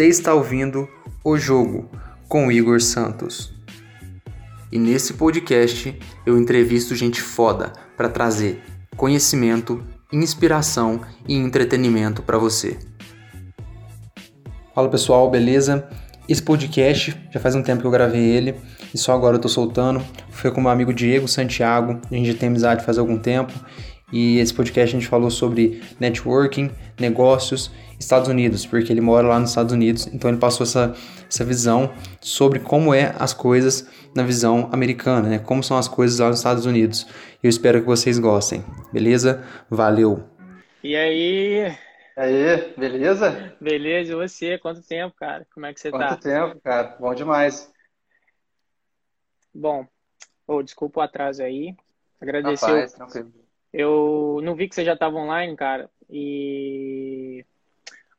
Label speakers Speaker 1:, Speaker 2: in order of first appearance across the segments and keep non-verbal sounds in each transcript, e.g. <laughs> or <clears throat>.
Speaker 1: Você está ouvindo O Jogo com Igor Santos. E nesse podcast eu entrevisto gente foda para trazer conhecimento, inspiração e entretenimento para você. Fala pessoal, beleza? Esse podcast já faz um tempo que eu gravei ele e só agora eu tô soltando. Foi com meu amigo Diego Santiago, a gente já tem amizade faz algum tempo e esse podcast a gente falou sobre networking, negócios, Estados Unidos, porque ele mora lá nos Estados Unidos, então ele passou essa, essa visão sobre como é as coisas na visão americana, né? Como são as coisas lá nos Estados Unidos. Eu espero que vocês gostem, beleza? Valeu!
Speaker 2: E aí?
Speaker 3: Aí, beleza?
Speaker 2: Beleza, e você? Quanto tempo, cara? Como é que você
Speaker 3: Quanto
Speaker 2: tá?
Speaker 3: Quanto tempo, cara? Bom demais.
Speaker 2: Bom, oh, desculpa o atraso aí. Agradecer.
Speaker 3: Rapaz, tranquilo.
Speaker 2: Eu não vi que você já estava online, cara. E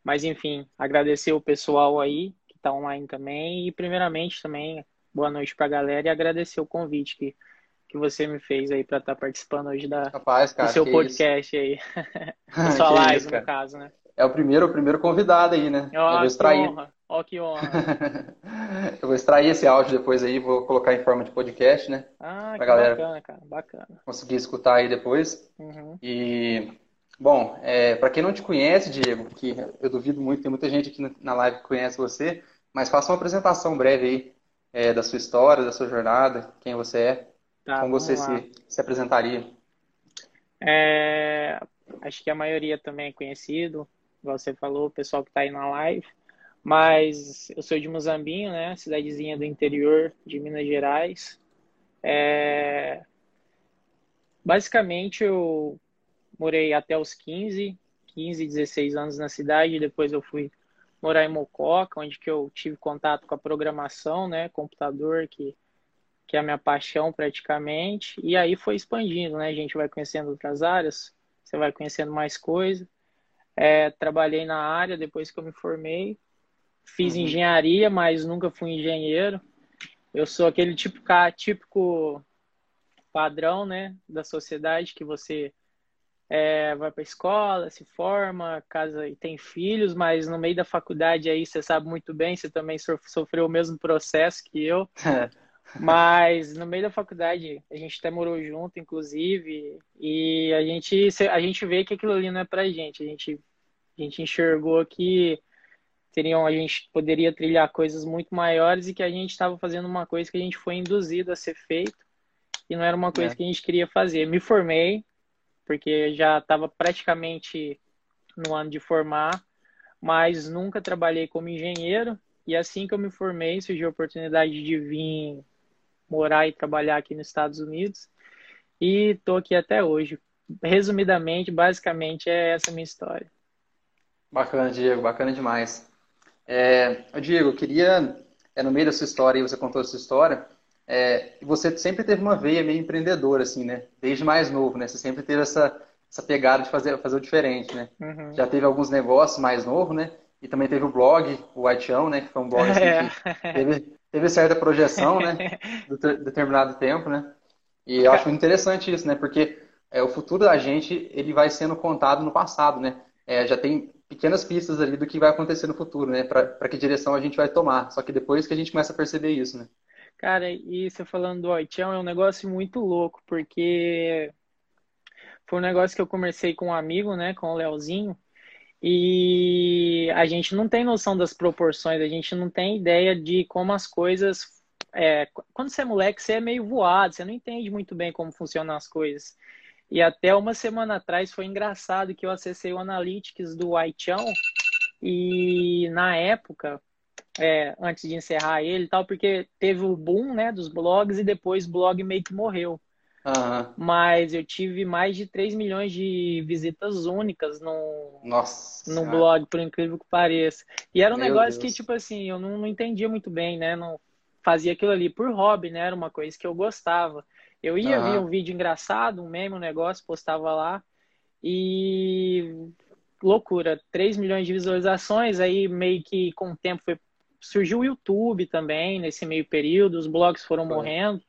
Speaker 2: mas enfim, agradecer o pessoal aí que está online também e primeiramente também boa noite para a galera e agradecer o convite que, que você me fez aí para estar tá participando hoje da
Speaker 3: Rapaz, cara,
Speaker 2: do seu podcast isso. aí. <laughs> da sua <laughs> live, isso, no caso, né?
Speaker 3: É o primeiro, o primeiro convidado aí, né?
Speaker 2: Oh, extrair. Que honra. Ó, que honra. <laughs>
Speaker 3: eu vou extrair esse áudio depois aí, vou colocar em forma de podcast, né?
Speaker 2: Ah,
Speaker 3: pra
Speaker 2: que
Speaker 3: galera
Speaker 2: bacana, cara, bacana.
Speaker 3: Conseguir escutar aí depois.
Speaker 2: Uhum.
Speaker 3: E Bom, é, para quem não te conhece, Diego, que eu duvido muito, tem muita gente aqui na live que conhece você, mas faça uma apresentação breve aí é, da sua história, da sua jornada, quem você é,
Speaker 2: tá,
Speaker 3: como você se, se, apresentaria.
Speaker 2: É, acho que a maioria também é conhecido, igual você falou, o pessoal que está aí na live, mas eu sou de Muzambinho, né, cidadezinha do interior de Minas Gerais. É, basicamente, eu morei até os 15, 15, 16 anos na cidade, depois eu fui morar em Mococa, onde que eu tive contato com a programação, né, computador, que, que é a minha paixão praticamente, e aí foi expandindo, né, a gente vai conhecendo outras áreas, você vai conhecendo mais coisas, é, trabalhei na área depois que eu me formei, fiz uhum. engenharia, mas nunca fui engenheiro, eu sou aquele típico, típico padrão, né, da sociedade que você é, vai para a escola, se forma, casa e tem filhos, mas no meio da faculdade aí você sabe muito bem, você também sofreu o mesmo processo que eu. <laughs> mas no meio da faculdade a gente até morou junto, inclusive, e a gente a gente vê que aquilo ali não é pra gente. A gente a gente enxergou que teriam a gente poderia trilhar coisas muito maiores e que a gente estava fazendo uma coisa que a gente foi induzido a ser feito e não era uma coisa é. que a gente queria fazer. Me formei, porque já estava praticamente no ano de formar, mas nunca trabalhei como engenheiro. E assim que eu me formei, surgiu a oportunidade de vir morar e trabalhar aqui nos Estados Unidos. E estou aqui até hoje. Resumidamente, basicamente, é essa minha história.
Speaker 3: Bacana, Diego, bacana demais. É, Diego, eu queria, é, no meio da sua história, e você contou a sua história, é, você sempre teve uma veia meio empreendedora, assim, né? Desde mais novo, né? Você sempre teve essa, essa pegada de fazer, fazer o diferente, né?
Speaker 2: Uhum.
Speaker 3: Já teve alguns negócios mais novo, né? E também teve o blog, o Whiteão, né? Que foi um blog assim,
Speaker 2: é.
Speaker 3: que teve, teve certa projeção, né? <laughs> Do determinado tempo, né? E eu acho muito interessante isso, né? Porque é, o futuro da gente, ele vai sendo contado no passado, né? É, já tem pequenas pistas ali do que vai acontecer no futuro, né? Para que direção a gente vai tomar. Só que depois que a gente começa a perceber isso, né?
Speaker 2: Cara, e você falando do Oitião é um negócio muito louco, porque foi um negócio que eu conversei com um amigo, né, com o Leozinho, e a gente não tem noção das proporções, a gente não tem ideia de como as coisas. É, quando você é moleque, você é meio voado, você não entende muito bem como funcionam as coisas. E até uma semana atrás foi engraçado que eu acessei o Analytics do Whiteão e na época é, antes de encerrar ele e tal, porque teve o boom, né, dos blogs e depois o blog meio que morreu.
Speaker 3: Uhum.
Speaker 2: Mas eu tive mais de 3 milhões de visitas únicas no,
Speaker 3: Nossa
Speaker 2: no blog, por incrível que pareça. E era um
Speaker 3: Meu
Speaker 2: negócio
Speaker 3: Deus.
Speaker 2: que, tipo assim, eu não, não entendia muito bem, né? Não fazia aquilo ali por hobby, né? Era uma coisa que eu gostava. Eu ia ver um vídeo engraçado, um meme, um negócio, postava lá. E loucura, 3 milhões de visualizações, aí meio que com o tempo foi surgiu o YouTube também nesse meio período, os blogs foram
Speaker 3: Foi.
Speaker 2: morrendo.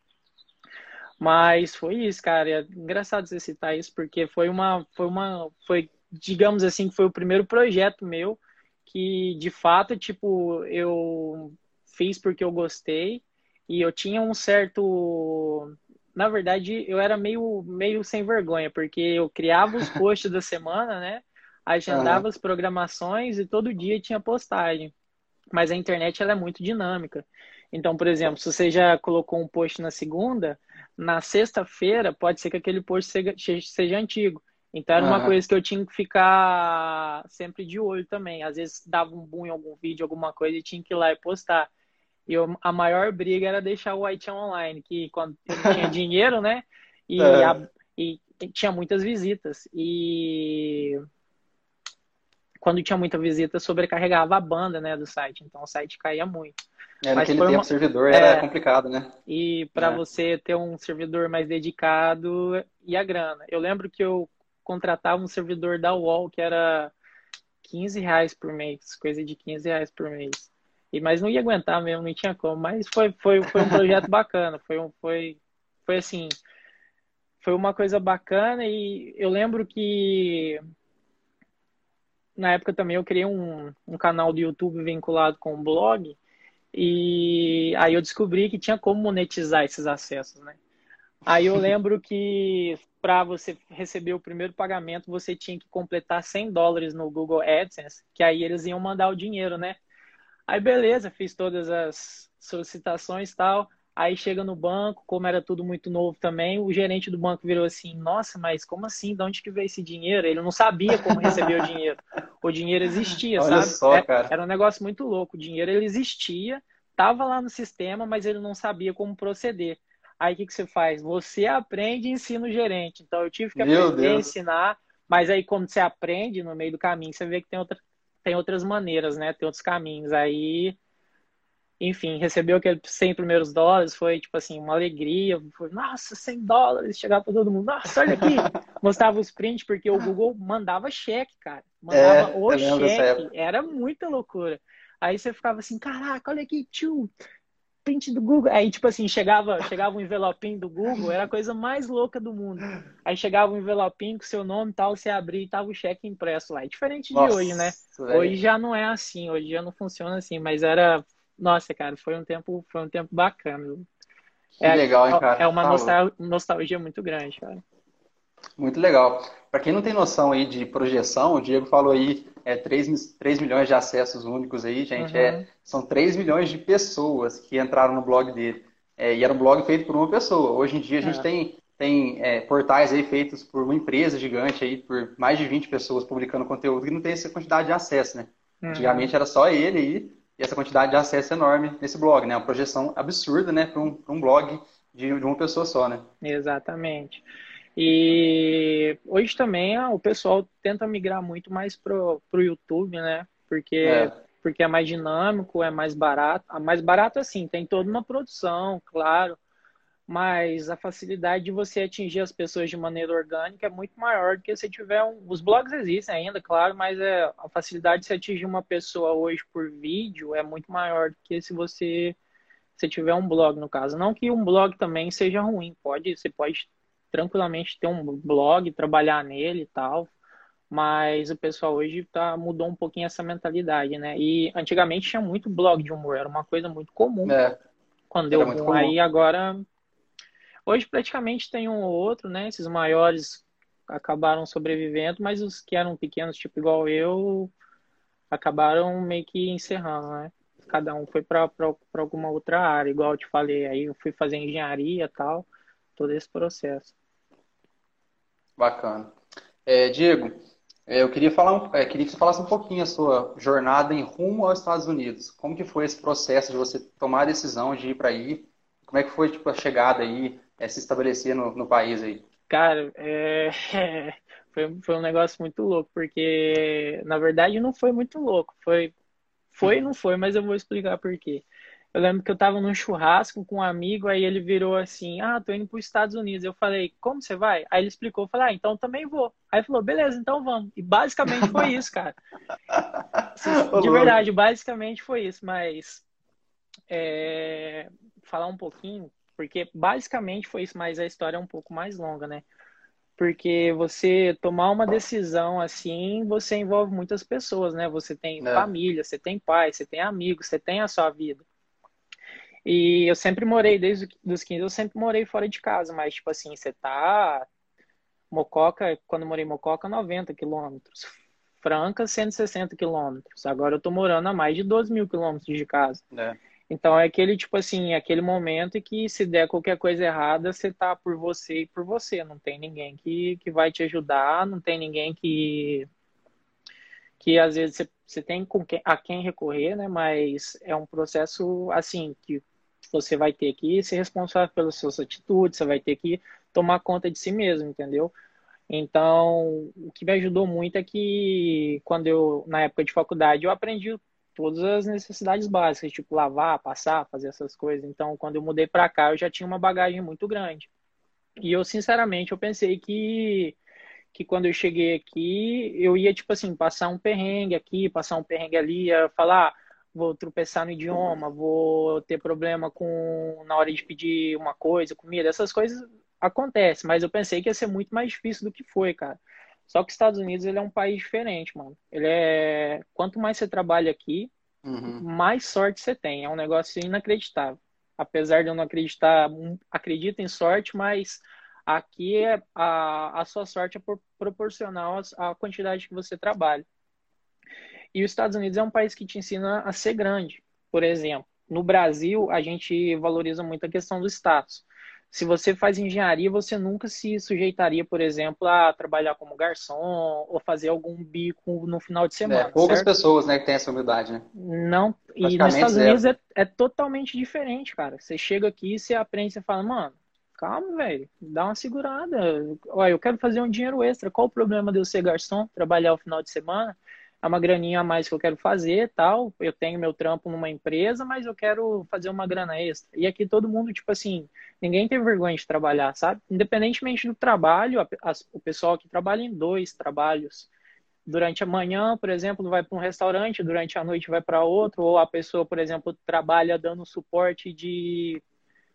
Speaker 2: Mas foi isso, cara. É engraçado você citar isso, porque foi uma. Foi uma. Foi, digamos assim, que foi o primeiro projeto meu que, de fato, tipo, eu fiz porque eu gostei e eu tinha um certo. Na verdade, eu era meio, meio sem vergonha, porque eu criava os <laughs> posts da semana, né? Agendava uhum. as programações e todo dia tinha postagem. Mas a internet ela é muito dinâmica. Então, por exemplo, se você já colocou um post na segunda, na sexta-feira pode ser que aquele post seja, seja antigo. Então era uma uhum. coisa que eu tinha que ficar sempre de olho também. Às vezes dava um boom em algum vídeo, alguma coisa, e tinha que ir lá e postar. E eu, a maior briga era deixar o White online, que quando <laughs> tinha dinheiro, né? E, é. a, e tinha muitas visitas. E quando tinha muita visita, sobrecarregava a banda né, do site. Então o site caía muito.
Speaker 3: É, naquele tempo o servidor era é, complicado, né?
Speaker 2: E para é. você ter um servidor mais dedicado e a grana. Eu lembro que eu contratava um servidor da UOL que era 15 reais por mês, coisa de 15 reais por mês. E, mas não ia aguentar mesmo, não tinha como. Mas foi, foi, foi um projeto <laughs> bacana, foi, um, foi, foi assim, foi uma coisa bacana e eu lembro que na época também eu criei um, um canal do YouTube vinculado com um blog e aí eu descobri que tinha como monetizar esses acessos, né? Aí eu <laughs> lembro que para você receber o primeiro pagamento, você tinha que completar 100 dólares no Google AdSense, que aí eles iam mandar o dinheiro, né? Aí beleza, fiz todas as solicitações e tal. Aí chega no banco, como era tudo muito novo também, o gerente do banco virou assim: Nossa, mas como assim? De onde que veio esse dinheiro? Ele não sabia como receber o dinheiro. O dinheiro existia,
Speaker 3: Olha
Speaker 2: sabe?
Speaker 3: Só, cara.
Speaker 2: Era um negócio muito louco. O dinheiro ele existia, estava lá no sistema, mas ele não sabia como proceder. Aí o que, que você faz? Você aprende e ensina o gerente. Então eu tive que aprender a ensinar, mas aí quando você aprende no meio do caminho, você vê que tem, outra, tem outras maneiras, né? Tem outros caminhos. Aí, enfim, recebeu aqueles 100 primeiros dólares, foi tipo assim, uma alegria. Foi, nossa, 100 dólares, chegar para todo mundo. Nossa, olha aqui. <laughs> Mostrava os prints, porque o Google mandava cheque, cara. Mandava é, o cheque. Era muita loucura. Aí você ficava assim, caraca, olha aqui, tio, print do Google. Aí, tipo assim, chegava, chegava um envelopinho do Google, era a coisa mais louca do mundo. Aí chegava um envelopinho com seu nome e tal, você abria e tava o cheque impresso lá. É diferente Nossa, de hoje, né? Véio. Hoje já não é assim, hoje já não funciona assim, mas era. Nossa, cara, foi um tempo, foi um tempo bacana.
Speaker 3: Que é, legal, hein, cara?
Speaker 2: É uma nostalgia, nostalgia muito grande, cara.
Speaker 3: Muito legal. Para quem não tem noção aí de projeção, o Diego falou aí é, 3, 3 milhões de acessos únicos aí, gente. É, uhum. É, são 3 milhões de pessoas que entraram no blog dele. É, e era um blog feito por uma pessoa. Hoje em dia a gente é. tem, tem é, portais aí feitos por uma empresa gigante aí, por mais de 20 pessoas publicando conteúdo que não tem essa quantidade de acesso, né? Uhum. Antigamente era só ele aí, e essa quantidade de acesso enorme nesse blog, né? Uma projeção absurda, né, para um, um blog de, de uma pessoa só, né?
Speaker 2: Exatamente. E hoje também ah, o pessoal tenta migrar muito mais pro, pro YouTube, né? Porque é. porque é mais dinâmico, é mais barato. A ah, mais barato assim, tem toda uma produção, claro, mas a facilidade de você atingir as pessoas de maneira orgânica é muito maior do que se tiver um... os blogs existem ainda, claro, mas é a facilidade de se atingir uma pessoa hoje por vídeo é muito maior do que se você se tiver um blog no caso. Não que um blog também seja ruim, pode você pode tranquilamente ter um blog, trabalhar nele e tal. Mas o pessoal hoje tá, mudou um pouquinho essa mentalidade, né? E antigamente tinha muito blog de humor, era uma coisa muito comum. É, quando deu um aí agora. Hoje praticamente tem um ou outro, né? Esses maiores acabaram sobrevivendo, mas os que eram pequenos, tipo igual eu, acabaram meio que encerrando, né? Cada um foi para alguma outra área, igual eu te falei. Aí eu fui fazer engenharia e tal, todo esse processo.
Speaker 3: Bacana. É, Diego, é, eu queria falar, é, queria que você falasse um pouquinho a sua jornada em rumo aos Estados Unidos. Como que foi esse processo de você tomar a decisão de ir para aí? Como é que foi tipo, a chegada aí, é, se estabelecer no, no país aí?
Speaker 2: Cara, é, <laughs> foi, foi um negócio muito louco, porque na verdade não foi muito louco. Foi, foi não foi, mas eu vou explicar por quê. Eu lembro que eu tava num churrasco com um amigo, aí ele virou assim: Ah, tô indo para os Estados Unidos. Eu falei: Como você vai? Aí ele explicou: eu falei: Ah, então também vou. Aí ele falou: Beleza, então vamos. E basicamente foi isso, cara. <laughs> De verdade, basicamente foi isso. Mas é, falar um pouquinho, porque basicamente foi isso, mas a história é um pouco mais longa, né? porque você tomar uma decisão assim, você envolve muitas pessoas, né? Você tem é. família, você tem pai, você tem amigos, você tem a sua vida. E eu sempre morei, desde os 15, eu sempre morei fora de casa, mas, tipo assim, você tá. Mococa, quando eu morei em Mococa, 90 quilômetros. Franca, 160 quilômetros. Agora eu tô morando a mais de 12 mil quilômetros de casa. É. Então é aquele, tipo assim, aquele momento que se der qualquer coisa errada, você tá por você e por você. Não tem ninguém que, que vai te ajudar, não tem ninguém que. que às vezes você, você tem com quem, a quem recorrer, né? Mas é um processo, assim, que você vai ter que ser responsável pelas suas atitudes, você vai ter que tomar conta de si mesmo, entendeu? Então, o que me ajudou muito é que quando eu, na época de faculdade, eu aprendi todas as necessidades básicas, tipo lavar, passar, fazer essas coisas. Então, quando eu mudei para cá, eu já tinha uma bagagem muito grande. E eu, sinceramente, eu pensei que que quando eu cheguei aqui, eu ia, tipo assim, passar um perrengue aqui, passar um perrengue ali, ia falar, vou tropeçar no idioma, vou ter problema com na hora de pedir uma coisa, comida, essas coisas acontecem, mas eu pensei que ia ser muito mais difícil do que foi, cara. Só que os Estados Unidos ele é um país diferente, mano. Ele é quanto mais você trabalha aqui, uhum. mais sorte você tem. É um negócio inacreditável. Apesar de eu não acreditar, acredito em sorte, mas aqui é a, a sua sorte é proporcional à quantidade que você trabalha. E os Estados Unidos é um país que te ensina a ser grande. Por exemplo, no Brasil, a gente valoriza muito a questão do status. Se você faz engenharia, você nunca se sujeitaria, por exemplo, a trabalhar como garçom ou fazer algum bico no final de semana.
Speaker 3: É, poucas certo? pessoas né, que têm essa humildade, né?
Speaker 2: Não, e nos Estados Unidos é, é, totalmente diferente, cara. Você chega aqui, você aprende, você fala, mano, calma, velho, dá uma segurada. Olha, eu quero fazer um dinheiro extra. Qual o problema de eu ser garçom, trabalhar o final de semana? É uma graninha a mais que eu quero fazer, tal. Eu tenho meu trampo numa empresa, mas eu quero fazer uma grana extra. E aqui todo mundo, tipo assim, ninguém tem vergonha de trabalhar, sabe? Independentemente do trabalho, a, a, o pessoal que trabalha em dois trabalhos. Durante a manhã, por exemplo, vai para um restaurante, durante a noite vai para outro, ou a pessoa, por exemplo, trabalha dando suporte de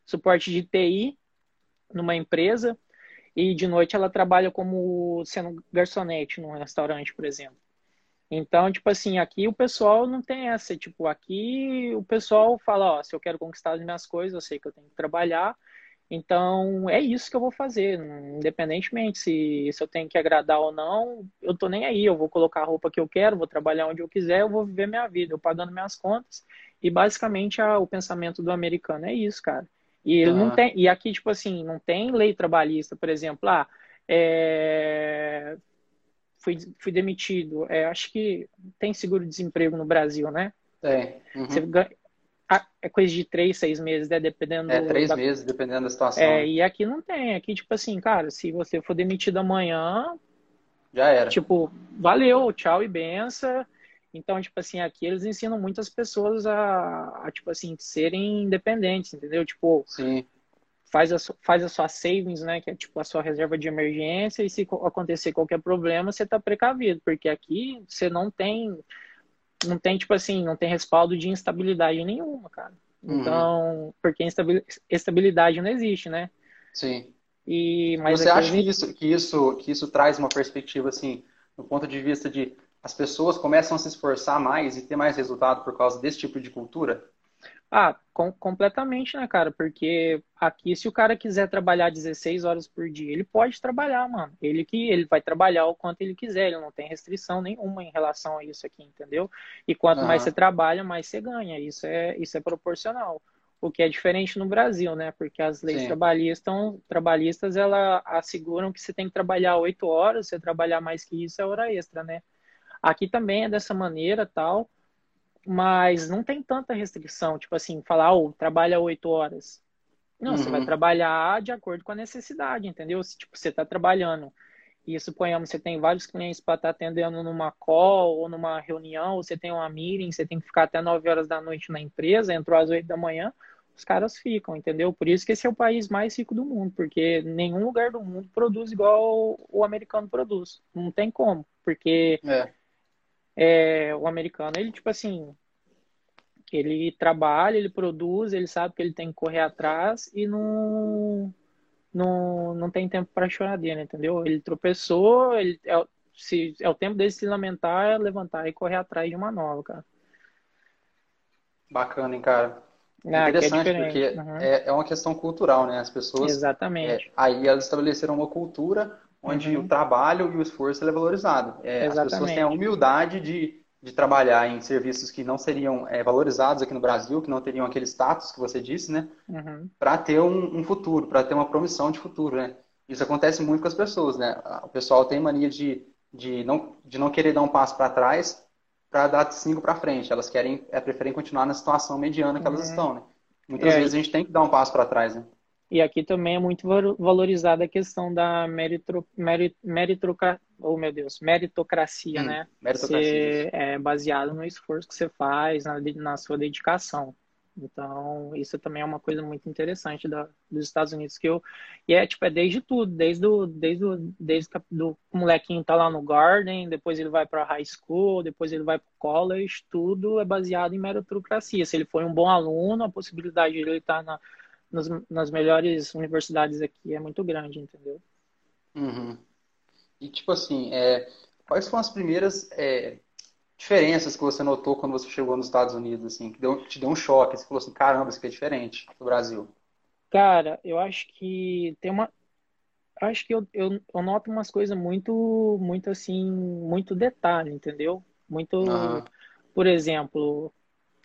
Speaker 2: suporte de TI numa empresa e de noite ela trabalha como sendo garçonete num restaurante, por exemplo. Então, tipo assim, aqui o pessoal não tem essa, tipo, aqui o pessoal fala, ó, se eu quero conquistar as minhas coisas, eu sei que eu tenho que trabalhar, então é isso que eu vou fazer, independentemente se, se eu tenho que agradar ou não, eu tô nem aí, eu vou colocar a roupa que eu quero, vou trabalhar onde eu quiser, eu vou viver minha vida, eu pagando minhas contas, e basicamente a, o pensamento do americano é isso, cara. E ele uhum. não tem, e aqui, tipo assim, não tem lei trabalhista, por exemplo, ah, é, fui, fui demitido. É, acho que tem seguro-desemprego no Brasil, né?
Speaker 3: Tem. Uhum. Você
Speaker 2: ganha, é coisa de três, seis meses, né? Dependendo.
Speaker 3: É, três da... meses, dependendo da situação. É,
Speaker 2: né? e aqui não tem. Aqui, tipo assim, cara, se você for demitido amanhã.
Speaker 3: Já era.
Speaker 2: Tipo, valeu, tchau e benção. Então, tipo assim, aqui eles ensinam muitas pessoas a, a tipo assim, serem independentes, entendeu? Tipo,
Speaker 3: Sim
Speaker 2: faz a, faz a sua savings, né, que é tipo a sua reserva de emergência, e se acontecer qualquer problema, você está precavido, porque aqui você não tem, não tem, tipo assim, não tem respaldo de instabilidade nenhuma, cara. Uhum. Então, porque estabilidade não existe, né?
Speaker 3: Sim.
Speaker 2: E, mas
Speaker 3: você acha que isso, que, isso, que isso traz uma perspectiva, assim, do ponto de vista de as pessoas começam a se esforçar mais e ter mais resultado por causa desse tipo de cultura?
Speaker 2: Ah, com, completamente, né, cara? Porque aqui, se o cara quiser trabalhar 16 horas por dia, ele pode trabalhar, mano. Ele que ele vai trabalhar o quanto ele quiser, ele não tem restrição nenhuma em relação a isso aqui, entendeu? E quanto uhum. mais você trabalha, mais você ganha. Isso é, isso é proporcional. O que é diferente no Brasil, né? Porque as leis trabalhistas, trabalhistas, ela asseguram que você tem que trabalhar 8 horas, você trabalhar mais que isso é hora extra, né? Aqui também é dessa maneira, tal mas não tem tanta restrição, tipo assim, falar, oh, trabalha oito horas. Não, uhum. você vai uhum. trabalhar de acordo com a necessidade, entendeu? Se tipo, você está trabalhando e suponhamos você tem vários clientes para estar tá atendendo numa call ou numa reunião, ou você tem uma meeting, você tem que ficar até 9 horas da noite na empresa, entrou às 8 da manhã, os caras ficam, entendeu? Por isso que esse é o país mais rico do mundo, porque nenhum lugar do mundo produz igual o americano produz. Não tem como, porque é. É, o americano, ele, tipo assim, ele trabalha, ele produz, ele sabe que ele tem que correr atrás e não, não, não tem tempo para choradeira, entendeu? Ele tropeçou, ele, é, se, é o tempo dele se lamentar, levantar e correr atrás de uma nova, cara.
Speaker 3: Bacana, hein, cara? Ah, Interessante, é porque uhum. é, é uma questão cultural, né? As pessoas.
Speaker 2: Exatamente.
Speaker 3: É, aí elas estabeleceram uma cultura onde uhum. o trabalho e o esforço é valorizado. É, as pessoas têm a humildade de, de trabalhar em serviços que não seriam é, valorizados aqui no Brasil, que não teriam aquele status que você disse, né? Uhum. Para ter um, um futuro, para ter uma promissão de futuro, né? Isso acontece muito com as pessoas, né? O pessoal tem mania de, de, não, de não querer dar um passo para trás para dar cinco para frente. Elas querem, é, preferem continuar na situação mediana que elas uhum. estão, né? Muitas é. vezes a gente tem que dar um passo para trás, né?
Speaker 2: E aqui também é muito valorizada a questão da meritro, merit, meritocracia, oh meu Deus, meritocracia, hum, né? Meritocracia. É baseado no esforço que você faz, na, na sua dedicação. Então, isso também é uma coisa muito interessante da, dos Estados Unidos que eu e é tipo é desde tudo, desde o desde o desde do o molequinho tá lá no garden, depois ele vai para high school, depois ele vai para college, tudo é baseado em meritocracia. Se ele foi um bom aluno, a possibilidade de ele estar tá na nas, nas melhores universidades aqui é muito grande, entendeu?
Speaker 3: Uhum. E tipo assim, é, quais foram as primeiras é, diferenças que você notou quando você chegou nos Estados Unidos, assim, que deu, te deu um choque? Você falou assim, caramba, isso aqui é diferente do Brasil.
Speaker 2: Cara, eu acho que tem uma. Acho que eu, eu, eu noto umas coisas muito, muito assim, muito detalhe, entendeu? Muito. Uhum. Por exemplo,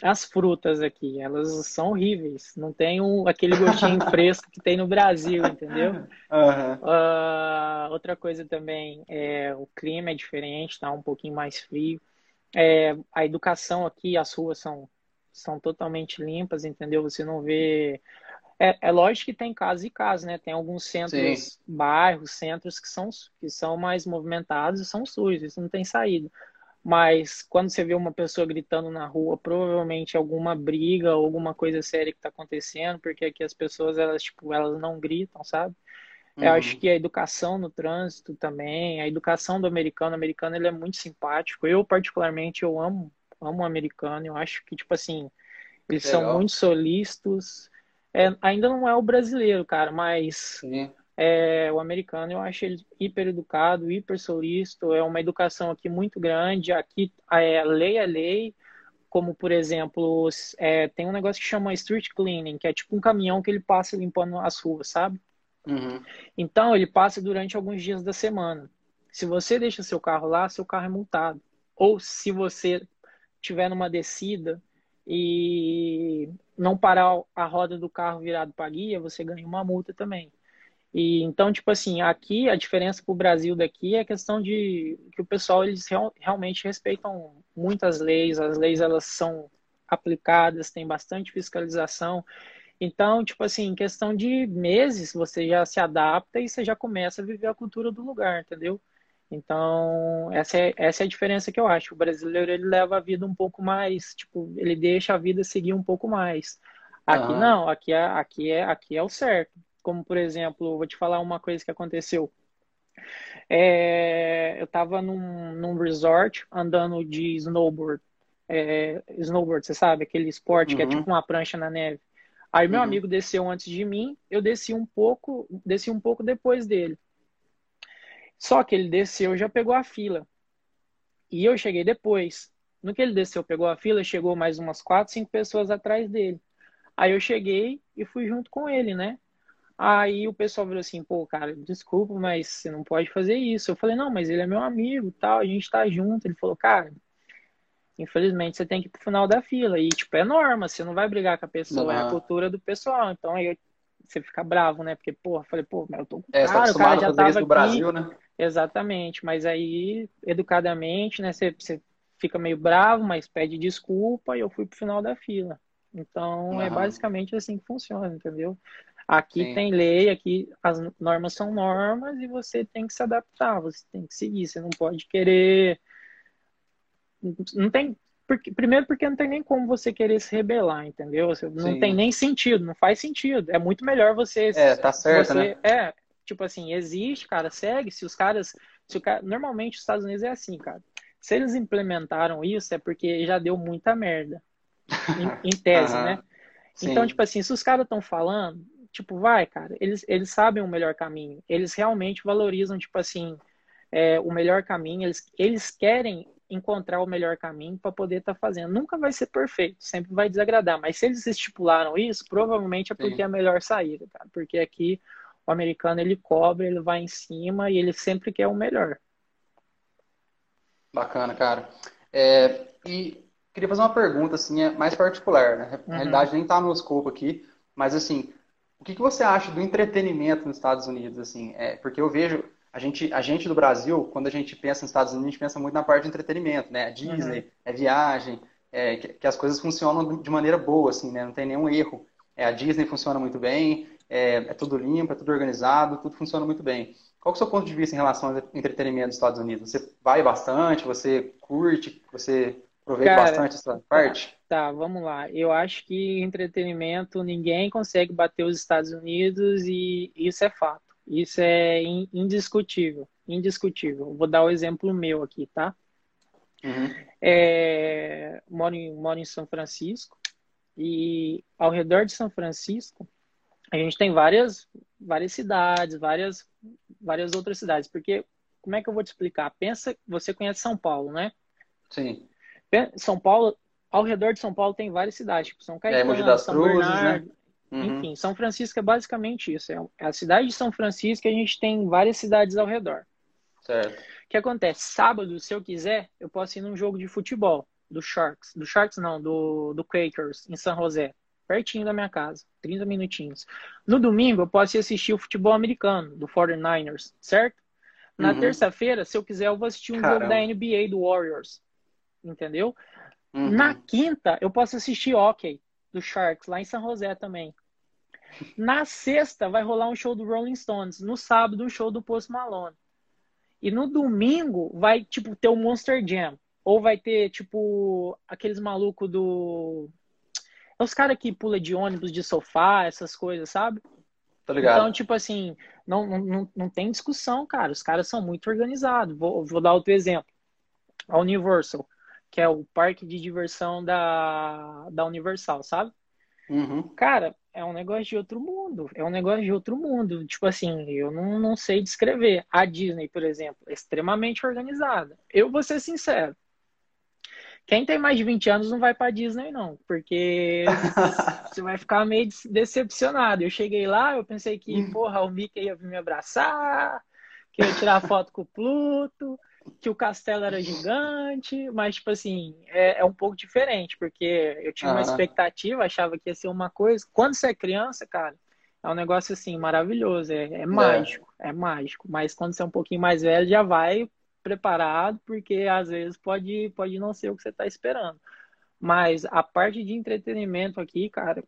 Speaker 2: as frutas aqui, elas são horríveis. Não tem um, aquele gostinho <laughs> fresco que tem no Brasil, entendeu? Uhum. Uh, outra coisa também, é, o clima é diferente, tá um pouquinho mais frio. É, a educação aqui, as ruas são, são totalmente limpas, entendeu? Você não vê. É, é lógico que tem casos e casos, né? Tem alguns centros, Sim. bairros, centros que são, que são mais movimentados e são sujos, isso não tem saída. Mas quando você vê uma pessoa gritando na rua, provavelmente alguma briga ou alguma coisa séria que está acontecendo, porque aqui as pessoas elas tipo elas não gritam, sabe? Uhum. Eu acho que a educação no trânsito também, a educação do americano, o americano ele é muito simpático. Eu particularmente eu amo, amo o americano. Eu acho que tipo assim, eles Legal. são muito solícitos. É, ainda não é o brasileiro, cara, mas Sim. É, o americano eu acho ele hiper educado, hiper solícito. É uma educação aqui muito grande. Aqui é lei é lei. Como por exemplo, é, tem um negócio que chama street cleaning, que é tipo um caminhão que ele passa limpando as ruas, sabe? Uhum. Então, ele passa durante alguns dias da semana. Se você deixa seu carro lá, seu carro é multado. Ou se você tiver numa descida e não parar a roda do carro virado para guia, você ganha uma multa também. E então, tipo assim, aqui a diferença para o Brasil daqui é a questão de que o pessoal eles real, realmente respeitam muitas leis, as leis elas são aplicadas, tem bastante fiscalização. Então, tipo assim, em questão de meses, você já se adapta e você já começa a viver a cultura do lugar, entendeu? Então, essa é, essa é a diferença que eu acho. O brasileiro, ele leva a vida um pouco mais, tipo, ele deixa a vida seguir um pouco mais. Aqui uhum. não, aqui é, aqui, é, aqui é o certo. Como, por exemplo, vou te falar uma coisa que aconteceu. É, eu estava num, num resort andando de snowboard. É, snowboard, você sabe, aquele esporte uhum. que é uhum. tipo uma prancha na neve. Aí meu uhum. amigo desceu antes de mim, eu desci um pouco, desci um pouco depois dele. Só que ele desceu já pegou a fila. E eu cheguei depois. No que ele desceu, pegou a fila, chegou mais umas quatro, cinco pessoas atrás dele. Aí eu cheguei e fui junto com ele, né? Aí o pessoal falou assim, pô, cara, desculpa, mas você não pode fazer isso. Eu falei, não, mas ele é meu amigo, tal, a gente tá junto. Ele falou, cara, Infelizmente, você tem que ir pro final da fila. E, tipo, é norma, você não vai brigar com a pessoa, não. é a cultura do pessoal. Então, aí você fica bravo, né? Porque, porra, falei, pô, mas eu tô com
Speaker 3: é,
Speaker 2: cara,
Speaker 3: o cara já tava aqui. Brasil, né?
Speaker 2: Exatamente, mas aí, educadamente, né, você, você fica meio bravo, mas pede desculpa e eu fui pro final da fila. Então, uhum. é basicamente assim que funciona, entendeu? Aqui Sim. tem lei, aqui as normas são normas e você tem que se adaptar, você tem que seguir, você não pode querer não tem. Porque, primeiro, porque não tem nem como você querer se rebelar, entendeu? Não Sim. tem nem sentido, não faz sentido. É muito melhor você.
Speaker 3: É, tá certo,
Speaker 2: você,
Speaker 3: né?
Speaker 2: É, tipo assim, existe, cara, segue. Se os caras. Se o cara, normalmente os Estados Unidos é assim, cara. Se eles implementaram isso, é porque já deu muita merda. Em, em tese, <laughs> né? Sim. Então, tipo assim, se os caras estão falando, tipo, vai, cara, eles, eles sabem o melhor caminho. Eles realmente valorizam, tipo assim, é, o melhor caminho. Eles, eles querem encontrar o melhor caminho para poder estar tá fazendo. Nunca vai ser perfeito, sempre vai desagradar. Mas se eles estipularam isso, provavelmente é porque Sim. é a melhor saída, cara. Porque aqui o americano ele cobra, ele vai em cima e ele sempre quer o melhor.
Speaker 3: Bacana, cara. É, e queria fazer uma pergunta assim, é mais particular, né? Na uhum. realidade nem está no escopo aqui, mas assim, o que, que você acha do entretenimento nos Estados Unidos, assim? É, porque eu vejo a gente, a gente do Brasil, quando a gente pensa nos Estados Unidos, a gente pensa muito na parte de entretenimento, né? A Disney, uhum. é viagem, é, que, que, as coisas funcionam de maneira boa, assim, né? Não tem nenhum erro. É, a Disney funciona muito bem, é, é, tudo limpo, é tudo organizado, tudo funciona muito bem. Qual é o seu ponto de vista em relação ao entretenimento dos Estados Unidos? Você vai bastante, você curte, você aproveita Cara, bastante essa parte?
Speaker 2: Tá, tá, vamos lá. Eu acho que entretenimento, ninguém consegue bater os Estados Unidos e isso é fato. Isso é indiscutível, indiscutível. Vou dar o um exemplo meu aqui, tá? Uhum. É, moro, em, moro em São Francisco e ao redor de São Francisco a gente tem várias, várias cidades, várias, várias outras cidades. Porque como é que eu vou te explicar? Pensa, você conhece São Paulo, né?
Speaker 3: Sim.
Speaker 2: São Paulo, ao redor de São Paulo tem várias cidades, tipo São Caetano, é, São Cruzes? Bernardo, né? Uhum. Enfim, São Francisco é basicamente isso. É, é a cidade de São Francisco e a gente tem várias cidades ao redor.
Speaker 3: Certo.
Speaker 2: O que acontece? Sábado, se eu quiser, eu posso ir num jogo de futebol do Sharks. Do Sharks não, do, do Quakers, em São José. Pertinho da minha casa. 30 minutinhos. No domingo, eu posso ir assistir o futebol americano, do 49ers, certo? Na uhum. terça-feira, se eu quiser, eu vou assistir um Caramba. jogo da NBA do Warriors. Entendeu? Uhum. Na quinta, eu posso assistir hockey do Sharks, lá em São José também. Na sexta vai rolar um show do Rolling Stones. No sábado, um show do Post Malone. E no domingo vai, tipo, ter o Monster Jam. Ou vai ter, tipo, aqueles malucos do. É os caras que pula de ônibus, de sofá, essas coisas, sabe?
Speaker 3: Tá ligado.
Speaker 2: Então, tipo assim, não, não, não tem discussão, cara. Os caras são muito organizados. Vou, vou dar outro exemplo. A Universal, que é o parque de diversão da, da Universal, sabe?
Speaker 3: Uhum.
Speaker 2: Cara, é um negócio de outro mundo. É um negócio de outro mundo. Tipo assim, eu não, não sei descrever. A Disney, por exemplo, é extremamente organizada. Eu vou ser sincero. Quem tem mais de 20 anos não vai pra Disney, não. Porque <laughs> você vai ficar meio decepcionado. Eu cheguei lá, eu pensei que, uhum. porra, o Mickey ia me abraçar, que eu ia tirar foto com o Pluto que o castelo era gigante, mas, tipo assim, é, é um pouco diferente, porque eu tinha uma ah. expectativa, achava que ia ser uma coisa. Quando você é criança, cara, é um negócio assim, maravilhoso, é, é mágico, é. é mágico. Mas quando você é um pouquinho mais velho, já vai preparado, porque às vezes pode, pode não ser o que você está esperando. Mas a parte de entretenimento aqui, cara,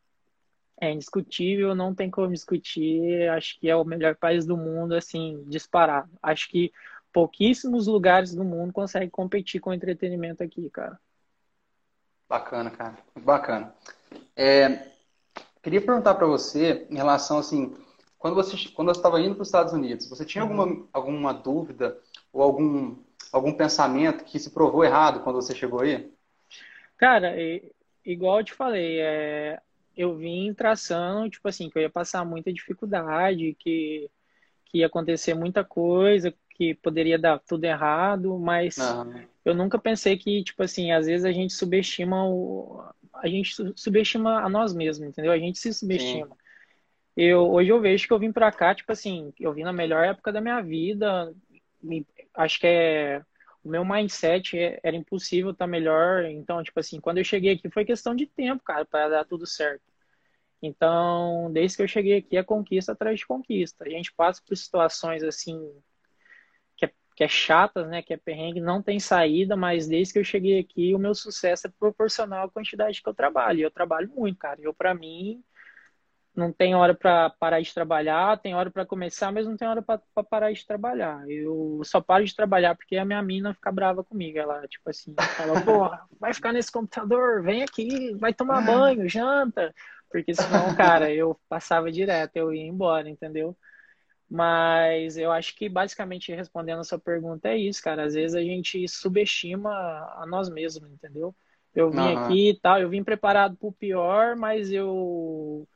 Speaker 2: é indiscutível, não tem como discutir. Acho que é o melhor país do mundo, assim, disparado. Acho que pouquíssimos lugares do mundo conseguem competir com entretenimento aqui, cara.
Speaker 3: Bacana, cara. Bacana. É, queria perguntar para você em relação assim, quando você quando estava indo para os Estados Unidos, você tinha alguma alguma dúvida ou algum algum pensamento que se provou errado quando você chegou aí?
Speaker 2: Cara, igual eu te falei, é, eu vim traçando, tipo assim, que eu ia passar muita dificuldade, que, que ia acontecer muita coisa, que poderia dar tudo errado, mas uhum. eu nunca pensei que, tipo assim, às vezes a gente subestima o. A gente subestima a nós mesmos, entendeu? A gente se subestima. Eu, hoje eu vejo que eu vim pra cá, tipo assim, eu vim na melhor época da minha vida. Acho que é. O meu mindset é, era impossível estar tá melhor. Então, tipo assim, quando eu cheguei aqui foi questão de tempo, cara, para dar tudo certo. Então, desde que eu cheguei aqui, é conquista atrás de conquista. A gente passa por situações assim que é chatas, né, que é perrengue, não tem saída, mas desde que eu cheguei aqui, o meu sucesso é proporcional à quantidade que eu trabalho. E eu trabalho muito, cara. Eu, para mim, não tem hora para parar de trabalhar, tem hora para começar, mas não tem hora para parar de trabalhar. Eu só paro de trabalhar porque a minha mina fica brava comigo. Ela, tipo assim, fala, porra, vai ficar nesse computador, vem aqui, vai tomar banho, janta. Porque senão, cara, eu passava direto, eu ia embora, entendeu? Mas eu acho que basicamente respondendo a sua pergunta é isso, cara. Às vezes a gente subestima a nós mesmos, entendeu? Eu vim uhum. aqui e tal, eu vim preparado para o pior, mas eu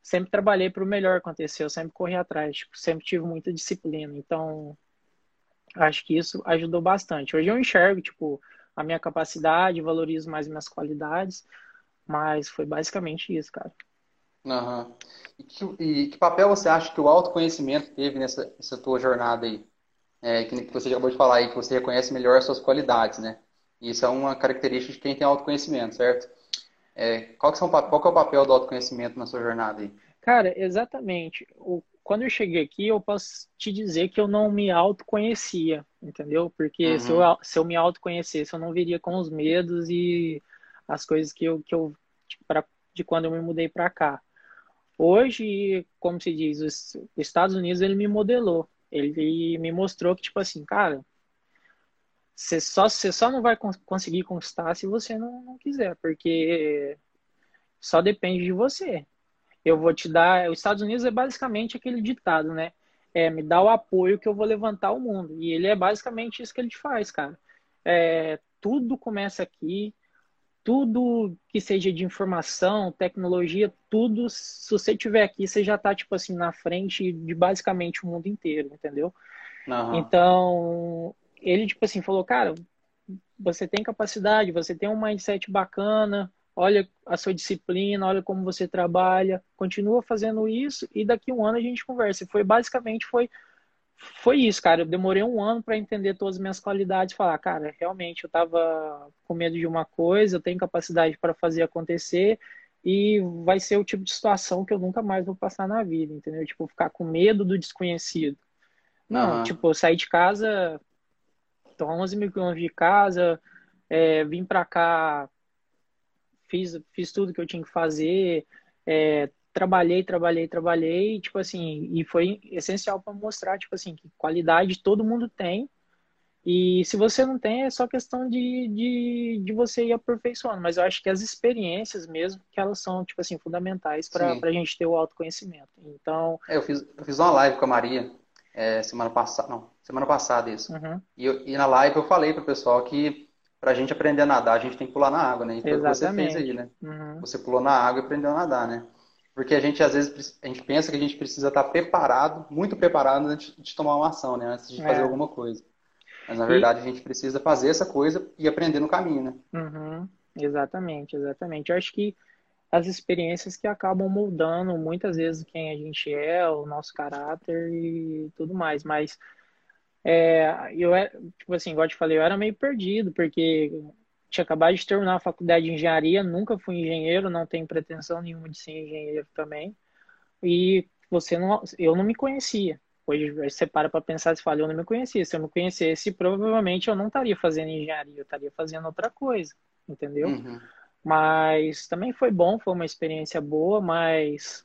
Speaker 2: sempre trabalhei para o melhor acontecer, eu sempre corri atrás, tipo, sempre tive muita disciplina. Então, acho que isso ajudou bastante. Hoje eu enxergo, tipo, a minha capacidade, valorizo mais minhas qualidades, mas foi basicamente isso, cara.
Speaker 3: Uhum. E, que, e que papel você acha que o autoconhecimento teve nessa, nessa tua jornada aí? É, que você acabou de falar aí, que você reconhece melhor as suas qualidades, né? Isso é uma característica de quem tem autoconhecimento, certo? É, qual, que são, qual que é o papel do autoconhecimento na sua jornada aí?
Speaker 2: Cara, exatamente. O, quando eu cheguei aqui, eu posso te dizer que eu não me autoconhecia, entendeu? Porque uhum. se, eu, se eu me autoconhecesse, eu não viria com os medos e as coisas que eu, que eu tipo, pra, de quando eu me mudei para cá. Hoje, como se diz, os, os Estados Unidos ele me modelou. Ele me mostrou que, tipo assim, cara, você só, você só não vai conseguir conquistar se você não, não quiser, porque só depende de você. Eu vou te dar. Os Estados Unidos é basicamente aquele ditado, né? É, me dá o apoio que eu vou levantar o mundo. E ele é basicamente isso que ele faz, cara. É, tudo começa aqui, tudo que seja de informação, tecnologia, tudo, se você tiver aqui, você já tá, tipo assim, na frente de basicamente o mundo inteiro, entendeu? Uhum. Então, ele, tipo assim, falou, cara, você tem capacidade, você tem um mindset bacana, olha a sua disciplina, olha como você trabalha, continua fazendo isso e daqui a um ano a gente conversa. Foi basicamente, foi foi isso, cara. Eu demorei um ano para entender todas as minhas qualidades, falar, cara, realmente eu estava com medo de uma coisa, eu tenho capacidade para fazer acontecer e vai ser o tipo de situação que eu nunca mais vou passar na vida, entendeu? Tipo, ficar com medo do desconhecido. Não, uhum. tipo, eu saí de casa, tô 11 mil quilômetros de casa, é, vim para cá, fiz, fiz tudo que eu tinha que fazer, é, trabalhei, trabalhei, trabalhei, tipo assim, e foi essencial para mostrar, tipo assim, que qualidade todo mundo tem. E se você não tem, é só questão de, de, de você ir aperfeiçoando. Mas eu acho que as experiências mesmo, que elas são, tipo assim, fundamentais para a gente ter o autoconhecimento. Então...
Speaker 3: É, eu, fiz, eu fiz uma live com a Maria é, semana passada, não, semana passada isso. Uhum. E, eu, e na live eu falei para o pessoal que para a gente aprender a nadar, a gente tem que pular na água, né? E foi o que você fez aí, né? Uhum. Você pulou na água e aprendeu a nadar, né? Porque a gente, às vezes, a gente pensa que a gente precisa estar preparado, muito preparado antes de tomar uma ação, né? Antes de fazer é. alguma coisa. Mas, na verdade, e... a gente precisa fazer essa coisa e aprender no caminho, né?
Speaker 2: Uhum. Exatamente, exatamente. Eu acho que as experiências que acabam moldando muitas vezes quem a gente é, o nosso caráter e tudo mais. Mas é, eu era, tipo assim, igual eu te falei, eu era meio perdido, porque tinha acabado de terminar a faculdade de engenharia, nunca fui engenheiro, não tenho pretensão nenhuma de ser engenheiro também. E você não, eu não me conhecia. Hoje você para para pensar e fala, eu não me conhecia. Se eu me conhecesse, provavelmente eu não estaria fazendo engenharia, eu estaria fazendo outra coisa, entendeu? Uhum. Mas também foi bom, foi uma experiência boa, mas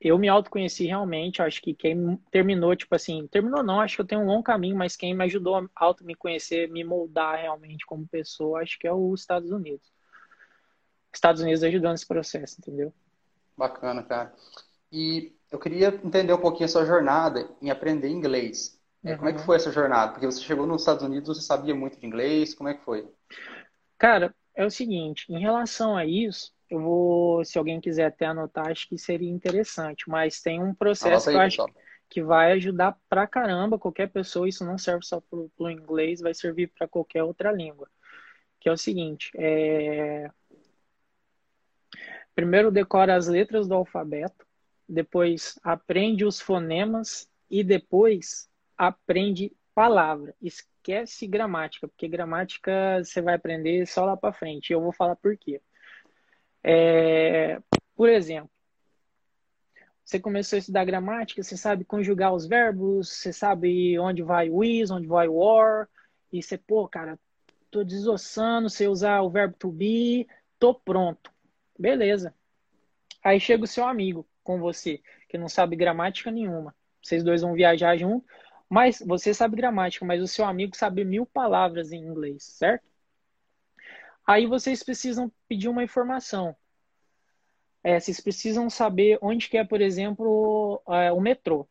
Speaker 2: eu me autoconheci realmente, acho que quem terminou, tipo assim, terminou não, acho que eu tenho um longo caminho, mas quem me ajudou a auto me conhecer, me moldar realmente como pessoa, acho que é os Estados Unidos. Estados Unidos ajudando esse processo, entendeu?
Speaker 3: Bacana, cara. E eu queria entender um pouquinho a sua jornada em aprender inglês. Uhum. Como é que uhum. foi essa jornada? Porque você chegou nos Estados Unidos, você sabia muito de inglês, como é que foi?
Speaker 2: Cara, é o seguinte, em relação a isso, eu vou, se alguém quiser até anotar, acho que seria interessante. Mas tem um processo aí, que eu acho que vai ajudar pra caramba qualquer pessoa. Isso não serve só pro, pro inglês, vai servir para qualquer outra língua. Que é o seguinte: é... primeiro decora as letras do alfabeto, depois aprende os fonemas e depois aprende palavra. Esquece gramática, porque gramática você vai aprender só lá para frente. Eu vou falar por quê. É, por exemplo, você começou a estudar gramática, você sabe conjugar os verbos, você sabe onde vai o is, onde vai o or, e você, pô, cara, tô desossando, você usar o verbo to be, tô pronto. Beleza. Aí chega o seu amigo com você, que não sabe gramática nenhuma. Vocês dois vão viajar junto, mas você sabe gramática, mas o seu amigo sabe mil palavras em inglês, certo? Aí vocês precisam pedir uma informação. É, vocês precisam saber onde que é, por exemplo, é, o metrô.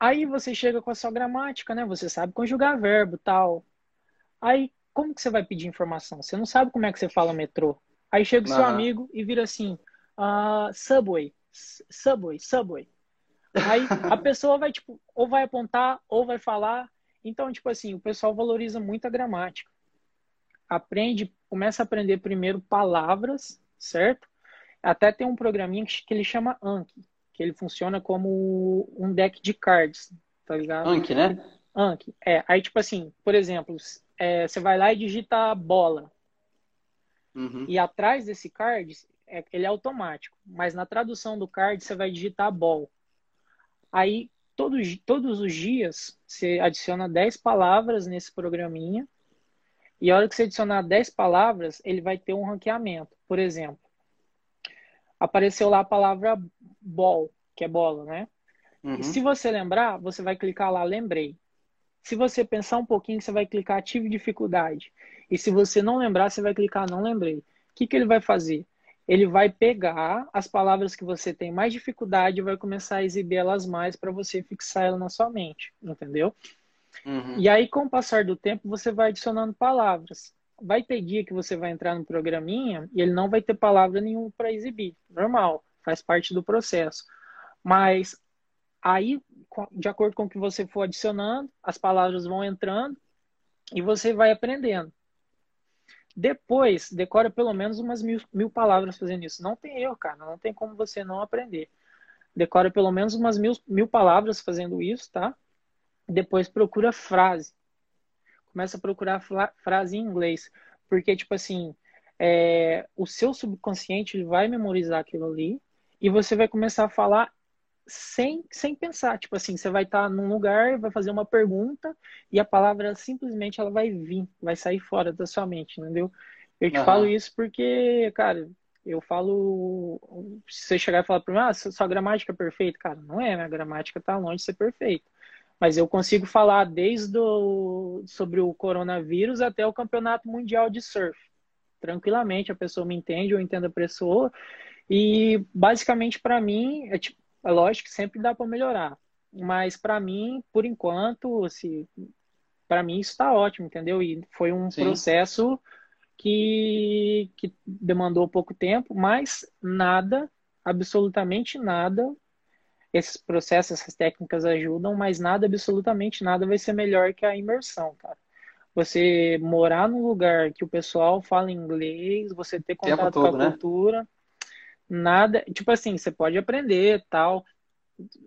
Speaker 2: Aí você chega com a sua gramática, né? Você sabe conjugar verbo tal. Aí, como que você vai pedir informação? Você não sabe como é que você fala metrô. Aí chega o seu amigo e vira assim: uh, Subway, Subway, Subway. Aí a pessoa vai, tipo, ou vai apontar ou vai falar. Então, tipo assim, o pessoal valoriza muito a gramática. Aprende, começa a aprender primeiro palavras, certo? Até tem um programinha que, ele chama Anki, que ele funciona como um deck de cards, tá ligado?
Speaker 3: Anki, né?
Speaker 2: Anki. É, aí tipo assim, por exemplo, é, você vai lá e digita bola. Uhum. E atrás desse card, é, ele é automático. Mas na tradução do card, você vai digitar ball. Aí, todos, todos os dias, você adiciona 10 palavras nesse programinha. E a hora que você adicionar 10 palavras, ele vai ter um ranqueamento. Por exemplo, apareceu lá a palavra ball, que é bola, né? Uhum. E se você lembrar, você vai clicar lá, lembrei. Se você pensar um pouquinho, você vai clicar tive dificuldade. E se você não lembrar, você vai clicar não lembrei. O que, que ele vai fazer? Ele vai pegar as palavras que você tem mais dificuldade e vai começar a exibir elas mais para você fixar ela na sua mente, entendeu? Uhum. E aí, com o passar do tempo, você vai adicionando palavras vai ter dia que você vai entrar no programinha e ele não vai ter palavra nenhuma para exibir. Normal, faz parte do processo. Mas aí, de acordo com o que você for adicionando, as palavras vão entrando e você vai aprendendo. Depois, decora pelo menos umas mil, mil palavras fazendo isso. Não tem erro, cara. Não tem como você não aprender. Decora pelo menos umas mil, mil palavras fazendo isso, tá? Depois procura frase começa a procurar frase em inglês. Porque, tipo assim, é, o seu subconsciente ele vai memorizar aquilo ali e você vai começar a falar sem, sem pensar. Tipo assim, você vai estar tá num lugar, vai fazer uma pergunta e a palavra simplesmente ela vai vir, vai sair fora da sua mente, entendeu? Eu te uhum. falo isso porque, cara, eu falo. Se você chegar e falar para mim, ah, sua gramática é perfeita, cara, não é, minha gramática tá longe de ser perfeita. Mas eu consigo falar desde o, sobre o coronavírus até o campeonato mundial de surf. Tranquilamente, a pessoa me entende, eu entendo a pessoa. E basicamente para mim, é, tipo, é lógico que sempre dá para melhorar. Mas para mim, por enquanto, assim, para mim isso está ótimo, entendeu? E foi um Sim. processo que, que demandou pouco tempo, mas nada, absolutamente nada, esses processos, essas técnicas ajudam, mas nada, absolutamente nada vai ser melhor que a imersão, cara. Você morar num lugar que o pessoal fala inglês, você ter contato todo, com a né? cultura, nada, tipo assim, você pode aprender, tal.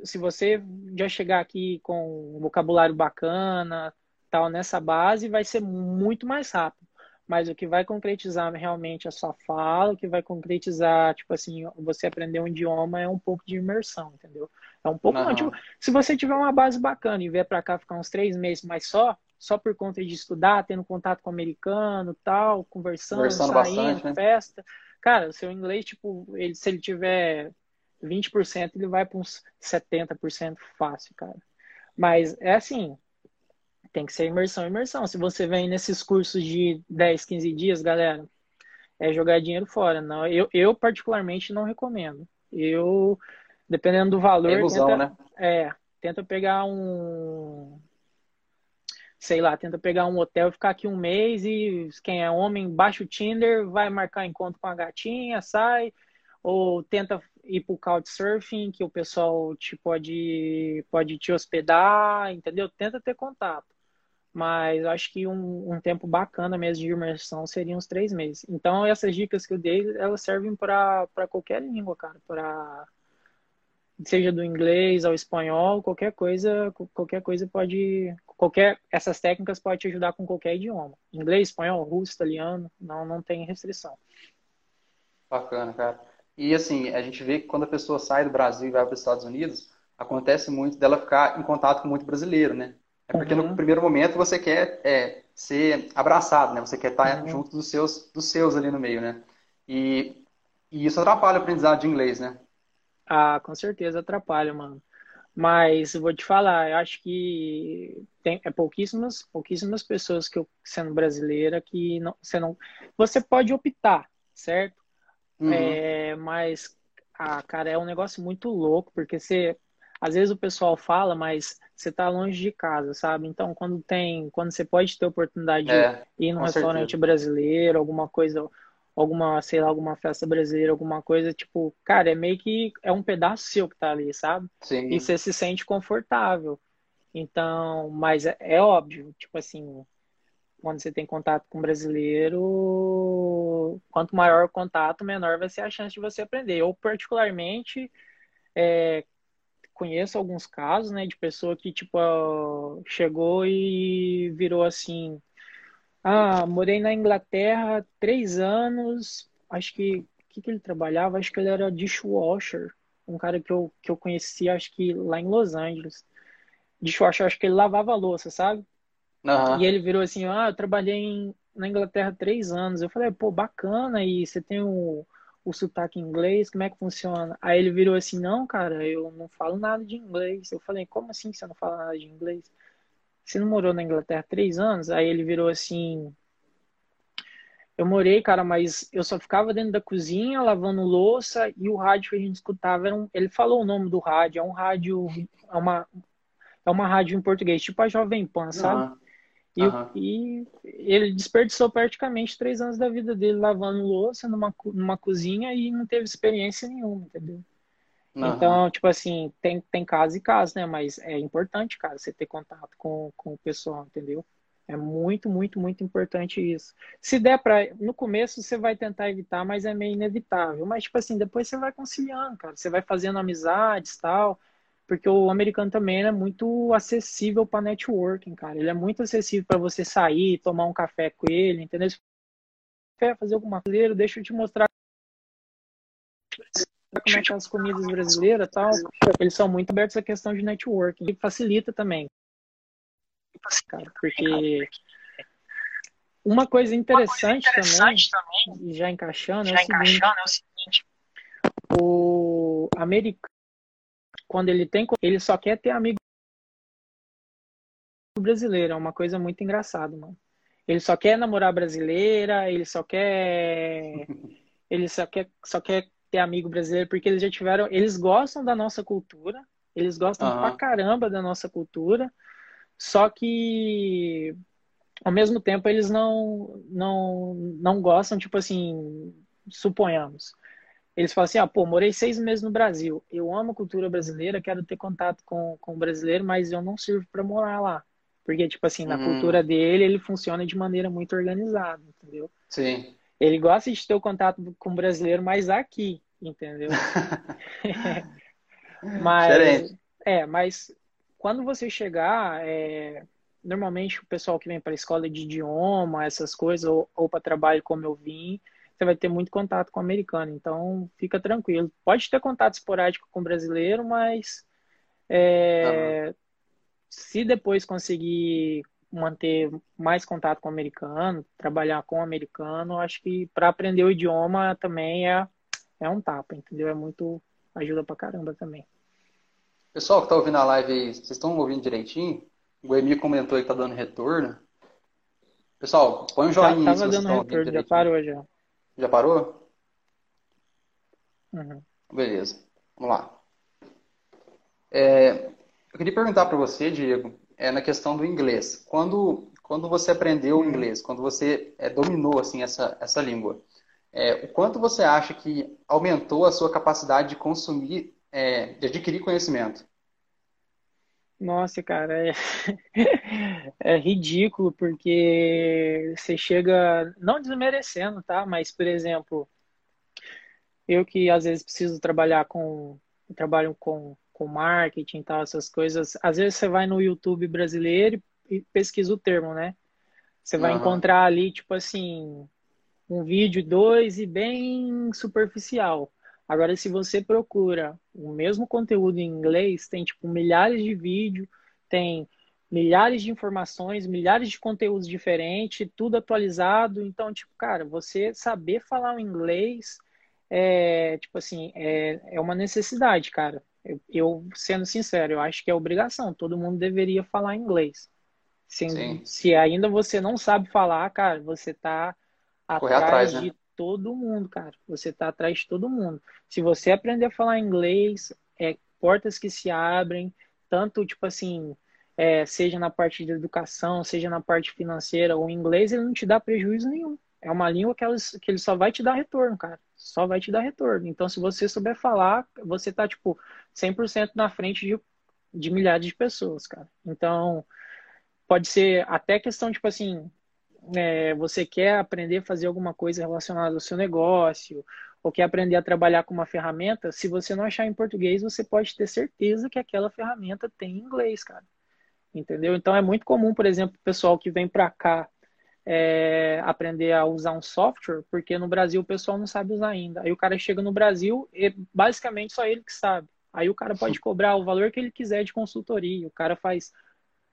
Speaker 2: Se você já chegar aqui com um vocabulário bacana, tal, nessa base, vai ser muito mais rápido mas o que vai concretizar realmente a sua fala, o que vai concretizar, tipo assim, você aprender um idioma é um pouco de imersão, entendeu? É um pouco, não, tipo, se você tiver uma base bacana e vier para cá ficar uns três meses, mas só, só por conta de estudar, tendo contato com o americano, tal, conversando, conversando saindo, bastante, né? festa, cara, o seu inglês, tipo, ele, se ele tiver 20%, ele vai para uns 70% fácil, cara. Mas é assim, tem que ser imersão, imersão. Se você vem nesses cursos de 10, 15 dias, galera, é jogar dinheiro fora. Não, eu, eu particularmente não recomendo. Eu, dependendo do valor, é ilusão, tenta, né? é, tenta pegar um, sei lá, tenta pegar um hotel e ficar aqui um mês e quem é homem baixa o Tinder, vai marcar encontro com a gatinha, sai, ou tenta ir pro Couchsurfing, que o pessoal te pode, pode te hospedar, entendeu? Tenta ter contato. Mas acho que um, um tempo bacana mesmo de imersão seria uns três meses. Então, essas dicas que eu dei, elas servem para qualquer língua, cara. Para seja do inglês ao espanhol, qualquer coisa, qualquer coisa pode, qualquer essas técnicas podem te ajudar com qualquer idioma. Inglês, espanhol, russo, italiano, não não tem restrição.
Speaker 3: Bacana, cara. E assim, a gente vê que quando a pessoa sai do Brasil e vai para os Estados Unidos, acontece muito dela ficar em contato com muito brasileiro, né? É porque uhum. no primeiro momento você quer é, ser abraçado, né? Você quer estar uhum. junto dos seus, dos seus ali no meio, né? E, e isso atrapalha o aprendizado de inglês, né?
Speaker 2: Ah, com certeza atrapalha, mano. Mas vou te falar, eu acho que tem é pouquíssimas, pouquíssimas pessoas que eu, sendo brasileira que não, você não, você pode optar, certo? Uhum. É, mas, ah, cara, é um negócio muito louco porque você às vezes o pessoal fala, mas você está longe de casa, sabe? Então, quando tem, quando você pode ter oportunidade é, de ir num restaurante certeza. brasileiro, alguma coisa, alguma, sei lá, alguma festa brasileira, alguma coisa, tipo, cara, é meio que é um pedaço seu que tá ali, sabe?
Speaker 3: Sim.
Speaker 2: E você se sente confortável. Então, mas é, é óbvio, tipo assim, quando você tem contato com brasileiro, quanto maior o contato, menor vai ser a chance de você aprender. Eu, particularmente, é, conheço alguns casos, né, de pessoa que, tipo, chegou e virou assim, ah, morei na Inglaterra três anos, acho que, que que ele trabalhava? Acho que ele era dishwasher, um cara que eu, que eu conheci, acho que lá em Los Angeles. Dishwasher, acho que ele lavava louça, sabe?
Speaker 3: Uhum.
Speaker 2: E ele virou assim, ah, eu trabalhei em, na Inglaterra três anos. Eu falei, pô, bacana, e você tem o, o sotaque inglês, como é que funciona? Aí ele virou assim, não, cara, eu não falo nada de inglês. Eu falei, como assim você não fala nada de inglês? Você não morou na Inglaterra três anos? Aí ele virou assim, eu morei, cara, mas eu só ficava dentro da cozinha, lavando louça, e o rádio que a gente escutava era um... Ele falou o nome do rádio, é um rádio, é uma, é uma rádio em português, tipo a Jovem Pan, sabe?
Speaker 3: Uhum.
Speaker 2: E,
Speaker 3: Aham.
Speaker 2: e ele desperdiçou praticamente três anos da vida dele lavando louça numa, numa cozinha e não teve experiência nenhuma, entendeu?
Speaker 3: Aham.
Speaker 2: Então, tipo assim, tem, tem caso e caso, né? Mas é importante, cara, você ter contato com, com o pessoal, entendeu? É muito, muito, muito importante isso. Se der pra. No começo você vai tentar evitar, mas é meio inevitável. Mas, tipo assim, depois você vai conciliando, cara. Você vai fazendo amizades tal. Porque o americano também é muito acessível para networking, cara. Ele é muito acessível para você sair, tomar um café com ele, entendeu? Se você quer fazer alguma coisa, deixa eu te mostrar como é que as comidas brasileiras tal. Eles são muito abertos à questão de networking. E facilita também. Cara, porque uma coisa interessante, também, e já encaixando, é o seguinte, o americano, quando ele tem, ele só quer ter amigo brasileiro, é uma coisa muito engraçada, mano. Ele só quer namorar brasileira, ele só quer <laughs> ele só quer só quer ter amigo brasileiro porque eles já tiveram, eles gostam da nossa cultura, eles gostam
Speaker 3: Aham.
Speaker 2: pra caramba da nossa cultura, só que ao mesmo tempo eles não não não gostam, tipo assim, suponhamos. Eles falam assim, ah, pô, morei seis meses no Brasil, eu amo a cultura brasileira, quero ter contato com, com o brasileiro, mas eu não sirvo para morar lá. Porque, tipo assim, na
Speaker 3: Hum.
Speaker 2: cultura dele, ele funciona de maneira muito organizada, entendeu?
Speaker 3: Sim.
Speaker 2: Ele gosta de ter o contato com o brasileiro, mas aqui, entendeu? <laughs> Mas,
Speaker 3: Diferente.
Speaker 2: é, mas quando você chegar, é, normalmente o pessoal que vem para a escola de idioma, essas coisas, ou, ou para trabalho como eu vim, você vai ter muito contato com o americano, então fica tranquilo. Pode ter contato esporádico com o brasileiro, mas é, se depois conseguir manter mais contato com o americano, trabalhar com o americano, acho que para aprender o idioma também é, é um tapa, entendeu? É muito ajuda pra caramba também.
Speaker 3: Pessoal que tá ouvindo a live aí, vocês estão ouvindo direitinho? O Goemi comentou aí que tá dando retorno. Pessoal, põe um
Speaker 2: Já
Speaker 3: joinha se
Speaker 2: tava dando retorno, já parou já.
Speaker 3: Já parou?
Speaker 2: Uhum.
Speaker 3: Beleza. Vamos lá. É, eu queria perguntar para você, Diego, é na questão do inglês. Quando, quando você aprendeu o inglês, quando você é, dominou assim essa, essa língua, é, o quanto você acha que aumentou a sua capacidade de consumir, é, de adquirir conhecimento?
Speaker 2: Nossa, cara, é, <laughs> é ridículo porque você chega, não desmerecendo, tá? Mas, por exemplo, eu que às vezes preciso trabalhar com, trabalho com, com marketing e tal, essas coisas, às vezes você vai no YouTube brasileiro e pesquisa o termo, né? Você vai
Speaker 3: Aham.
Speaker 2: encontrar ali, tipo assim, um vídeo, dois e bem superficial. Agora, se você procura o mesmo conteúdo em inglês, tem tipo milhares de vídeos, tem milhares de informações, milhares de conteúdos diferentes, tudo atualizado. Então, tipo, cara, você saber falar o inglês é, tipo assim, é, é uma necessidade, cara. Eu, eu, sendo sincero, eu acho que é obrigação. Todo mundo deveria falar inglês. Se, se ainda você não sabe falar, cara, você tá
Speaker 3: Correr
Speaker 2: atrás
Speaker 3: atrás, né?
Speaker 2: de todo mundo, cara. Você tá atrás de todo mundo. Se você aprender a falar inglês, é portas que se abrem, tanto tipo assim, é, seja na parte de educação, seja na parte financeira, o inglês ele não te dá prejuízo nenhum. é uma língua que, elas, que ele só vai te dar retorno, cara. Só vai te dar retorno. Então, se você souber falar, você tá, tipo, 100% na frente de, de milhares de pessoas, cara. Então, pode ser até questão, tipo assim, é, você quer aprender a fazer alguma coisa relacionada ao seu negócio, ou quer aprender a trabalhar com uma ferramenta, se você não achar em português, você pode ter certeza que aquela ferramenta tem inglês, cara. Entendeu? Então é muito comum, por exemplo, o pessoal que vem para cá é, aprender a usar um software, porque no Brasil o pessoal não sabe usar ainda. Aí o cara chega no Brasil e basicamente só ele que sabe. Aí o cara pode <laughs> cobrar o valor que ele quiser de consultoria. O cara faz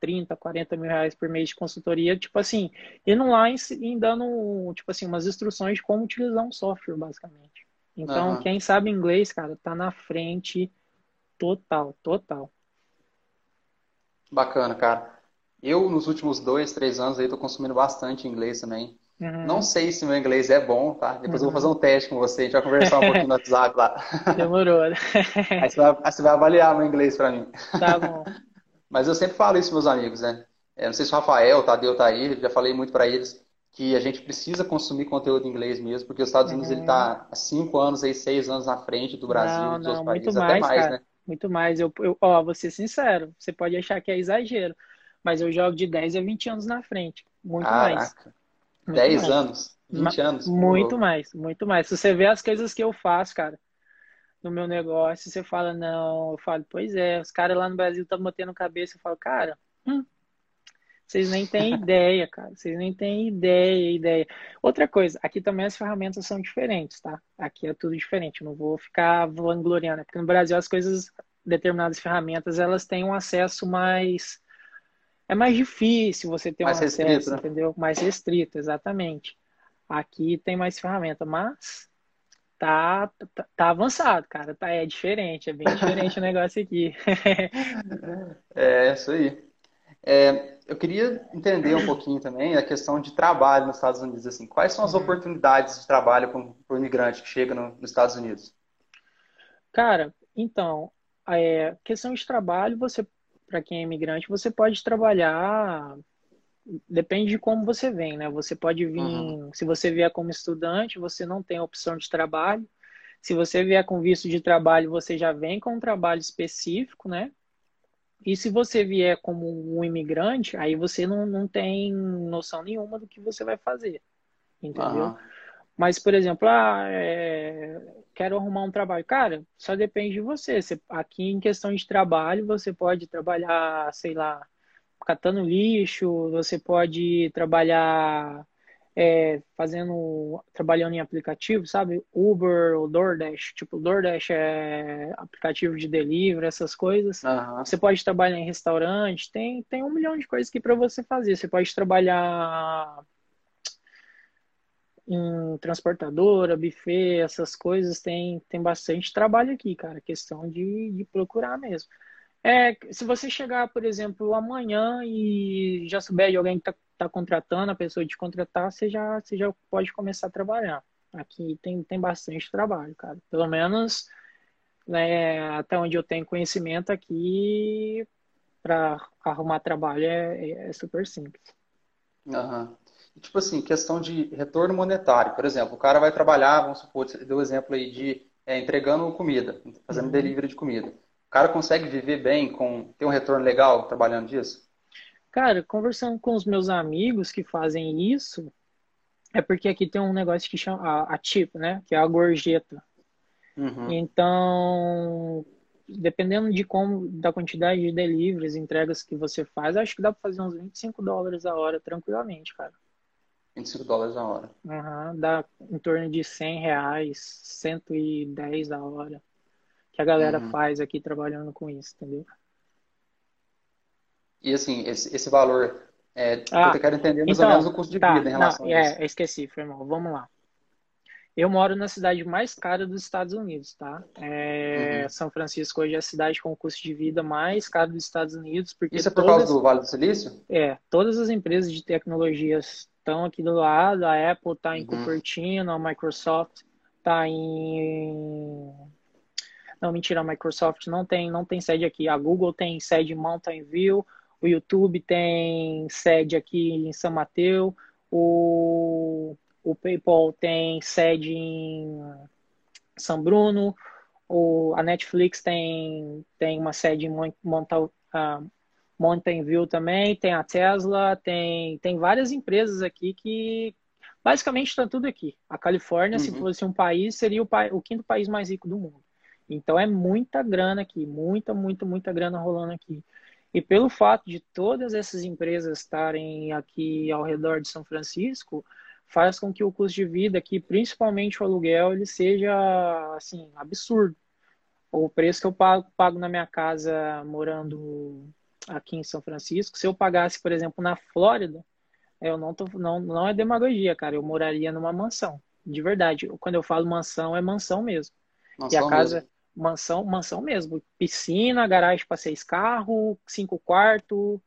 Speaker 2: 30, 40 mil reais por mês de consultoria, tipo assim, indo lá e, dando, tipo assim, umas instruções de como utilizar um software, basicamente. Então, uhum. quem sabe inglês, cara, tá na frente total, total.
Speaker 3: Bacana, cara. Eu, nos últimos dois, três anos, aí, tô consumindo bastante inglês também. Uhum. Não sei se meu inglês é bom, tá? Depois uhum. eu vou fazer um teste com você, a gente vai conversar um pouquinho no <laughs> WhatsApp lá.
Speaker 2: Demorou.
Speaker 3: aí, você vai, aí você vai avaliar meu inglês pra mim.
Speaker 2: Tá bom.
Speaker 3: Mas eu sempre falo isso meus amigos, né? Eu não sei se o Rafael, o Tadeu tá aí, já falei muito para eles que a gente precisa consumir conteúdo em inglês mesmo, porque os Estados Unidos ele está há cinco anos, aí, seis anos na frente do Brasil, não, dos outros países,
Speaker 2: mais,
Speaker 3: até mais,
Speaker 2: cara, né? Muito mais. Eu, eu, ó, vou ser sincero, você pode achar que é exagero, mas eu jogo de 10 a 20 anos na frente. Muito Caraca. mais.
Speaker 3: Muito 10 mais. anos? 20 anos?
Speaker 2: Muito mais, muito mais. Se você vê as coisas que eu faço, cara, no meu negócio, você fala, não, eu falo, pois é, os caras lá no Brasil estão batendo cabeça, eu falo, cara, hum, vocês nem têm <laughs> ideia, cara, vocês nem têm ideia, ideia. Outra coisa, aqui também as ferramentas são diferentes, tá? Aqui é tudo diferente, eu não vou ficar vangloriando, porque no Brasil as coisas, determinadas ferramentas, elas têm um acesso mais... É mais difícil você ter mais um acesso, restrito, né? entendeu? Mais restrito, exatamente. Aqui tem mais ferramenta, mas tá, tá, tá, avançado, cara. Tá, é diferente, é bem diferente o negócio aqui. <laughs>
Speaker 3: é, isso aí. É, eu queria entender um pouquinho também a questão de trabalho nos Estados Unidos. Assim, quais são as uhum. oportunidades de trabalho para o imigrante que chega no, nos Estados Unidos?
Speaker 2: Cara, então, é, questão de trabalho, você, para quem é imigrante, você pode trabalhar depende de como você vem, né? Você pode vir, uhum. se você vier como estudante, você não tem opção de trabalho. Se você vier com visto de trabalho, você já vem com um trabalho específico, né? E se você vier como um imigrante, aí você não, não tem noção nenhuma do que você vai fazer, entendeu? Uhum. Mas, por exemplo, ah, é... quero arrumar um trabalho. Cara, só depende de você. você. Aqui, em questão de trabalho, você pode trabalhar, sei lá, catando lixo, você pode trabalhar é, fazendo, trabalhando em aplicativo, sabe? Uber ou DoorDash. Tipo, DoorDash é aplicativo de delivery, essas coisas. Uhum. Você pode trabalhar em restaurante, tem, tem um milhão de coisas aqui para você fazer. Você pode trabalhar em transportadora, buffet, essas coisas, tem, tem bastante trabalho aqui, cara. Questão de, de procurar mesmo. É, se você chegar, por exemplo, amanhã e já souber de alguém que está tá contratando, a pessoa de contratar, você já, você já pode começar a trabalhar. Aqui tem, tem bastante trabalho, cara. Pelo menos né, até onde eu tenho conhecimento aqui, para arrumar trabalho é, é, é super simples.
Speaker 3: Uhum. Tipo assim, questão de retorno monetário. Por exemplo, o cara vai trabalhar, vamos supor, você deu o exemplo aí de é, entregando comida, fazendo uhum. delivery de comida. O cara consegue viver bem, com ter um retorno legal trabalhando disso?
Speaker 2: Cara, conversando com os meus amigos que fazem isso, é porque aqui tem um negócio que chama a, a tip, né? Que é a gorjeta. Uhum. Então, dependendo de como, da quantidade de deliveries, entregas que você faz, acho que dá para fazer uns 25 dólares a hora tranquilamente, cara.
Speaker 3: 25 dólares a hora.
Speaker 2: Uhum, dá em torno de 100 reais, 110 a hora que a galera uhum. faz aqui trabalhando com isso, entendeu?
Speaker 3: E assim, esse, esse valor, é, ah, eu quero entender mais então, ou menos o custo de tá, vida em relação não, a isso.
Speaker 2: É, esqueci, foi mal. Vamos lá. Eu moro na cidade mais cara dos Estados Unidos, tá? É, uhum. São Francisco hoje é a cidade com o custo de vida mais caro dos Estados Unidos. Porque
Speaker 3: Isso é por todas, causa do Vale do Silício?
Speaker 2: É, todas as empresas de tecnologias estão aqui do lado. A Apple está em uhum. Cupertino, a Microsoft está em não, mentira, a Microsoft não tem, não tem sede aqui. A Google tem sede em Mountain View, o YouTube tem sede aqui em São Mateus, o o PayPal tem sede em São Bruno, o, a Netflix tem, tem uma sede em Monta, uh, Mountain View também, tem a Tesla, tem, tem várias empresas aqui que basicamente está tudo aqui. A Califórnia, uhum. se fosse um país, seria o, o quinto país mais rico do mundo. Então é muita grana aqui, muita, muita, muita grana rolando aqui. E pelo fato de todas essas empresas estarem aqui ao redor de São Francisco, faz com que o custo de vida aqui, principalmente o aluguel, ele seja assim absurdo. O preço que eu pago, pago na minha casa morando aqui em São Francisco, se eu pagasse, por exemplo, na Flórida, eu não tô, não, não é demagogia, cara, eu moraria numa mansão, de verdade. Quando eu falo mansão, é mansão mesmo. Mansão e a casa mesmo. Mansão, mansão mesmo, piscina, garagem para seis carros, cinco quartos,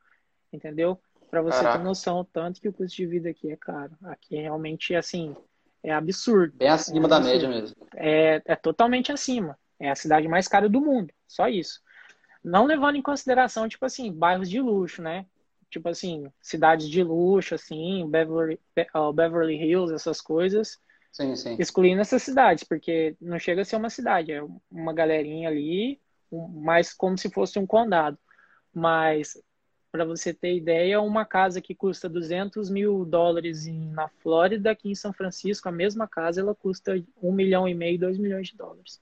Speaker 2: entendeu? Para você Caraca. ter noção tanto que o custo de vida aqui é caro. Aqui é realmente assim, é absurdo.
Speaker 3: Bem acima
Speaker 2: é
Speaker 3: da média mesmo.
Speaker 2: É, é totalmente acima. É a cidade mais cara do mundo, só isso. Não levando em consideração, tipo assim, bairros de luxo, né? Tipo assim, cidades de luxo, assim, Beverly, Beverly Hills, essas coisas.
Speaker 3: Sim, sim.
Speaker 2: Excluindo essas cidades, porque não chega a ser uma cidade, é uma galerinha ali, mais como se fosse um condado. Mas, para você ter ideia, uma casa que custa 200 mil dólares na Flórida, aqui em São Francisco, a mesma casa, ela custa um milhão e meio, dois milhões de dólares.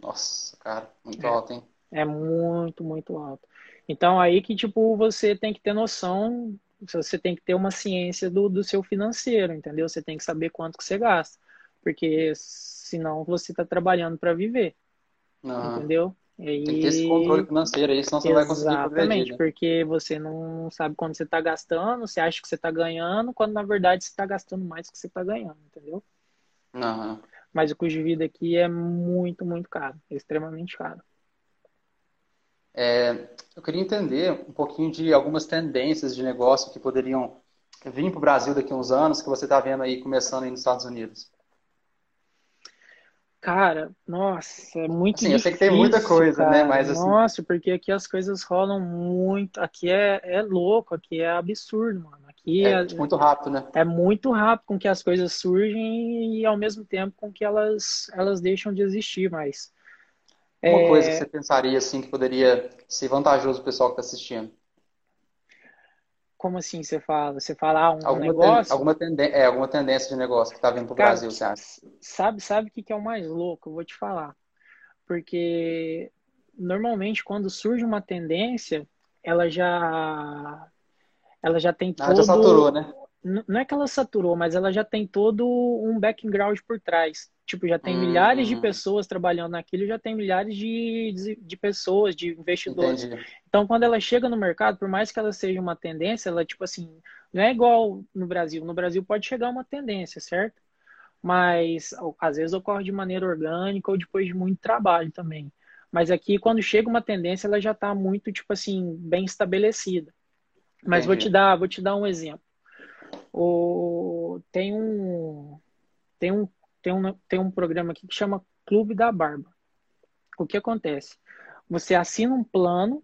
Speaker 3: Nossa, cara, muito é. alto, hein?
Speaker 2: É muito, muito alto. Então aí que tipo você tem que ter noção, você tem que ter uma ciência do, do seu financeiro, entendeu? Você tem que saber quanto que você gasta, porque senão você está trabalhando para viver,
Speaker 3: uhum.
Speaker 2: entendeu?
Speaker 3: E... Tem que ter esse controle financeiro aí, senão você não vai conseguir
Speaker 2: Exatamente, porque você não sabe quando você está gastando, você acha que você está ganhando, quando na verdade você está gastando mais do que você está ganhando, entendeu? Mas o custo de vida aqui é muito, muito caro, extremamente caro.
Speaker 3: É, eu queria entender um pouquinho de algumas tendências de negócio que poderiam vir para o Brasil daqui a uns anos, que você está vendo aí começando aí nos Estados Unidos.
Speaker 2: Cara, nossa, é muito
Speaker 3: assim,
Speaker 2: difícil.
Speaker 3: Eu sei que tem muita coisa, né,
Speaker 2: cara.
Speaker 3: né? Mas assim...
Speaker 2: Nossa, porque aqui as coisas rolam muito. Aqui é, é louco, aqui é absurdo, mano. Aqui
Speaker 3: é, é muito rápido, né?
Speaker 2: É muito rápido com que as coisas surgem e ao mesmo tempo com que elas, elas deixam de existir, mas
Speaker 3: uma é... coisa que você pensaria assim que poderia ser vantajoso para o pessoal que está assistindo?
Speaker 2: Como assim você fala? Você fala ah, um
Speaker 3: alguma
Speaker 2: negócio?
Speaker 3: Ten... alguma, tende... é, alguma tendência de negócio que está vindo para o Brasil, você acha?
Speaker 2: Sabe, sabe o que é o mais louco? Eu vou te falar. Porque normalmente quando surge uma tendência, ela já ela já tem todo... Ah, já
Speaker 3: saturou, né?
Speaker 2: Não é que ela saturou, mas ela já tem todo um background por trás. Tipo, já tem milhares de hum. pessoas trabalhando naquilo, já tem milhares de, de, de pessoas, de investidores. Entendi. Então, quando ela chega no mercado, por mais que ela seja uma tendência, ela, tipo assim, não é igual no Brasil. No Brasil pode chegar uma tendência, certo? Mas, às vezes, ocorre de maneira orgânica ou depois de muito trabalho também. Mas aqui, quando chega uma tendência, ela já está muito, tipo assim, bem estabelecida. Mas vou te dar, vou te dar um exemplo. O, tem um tem um tem um, tem um programa aqui que chama Clube da Barba. O que acontece? Você assina um plano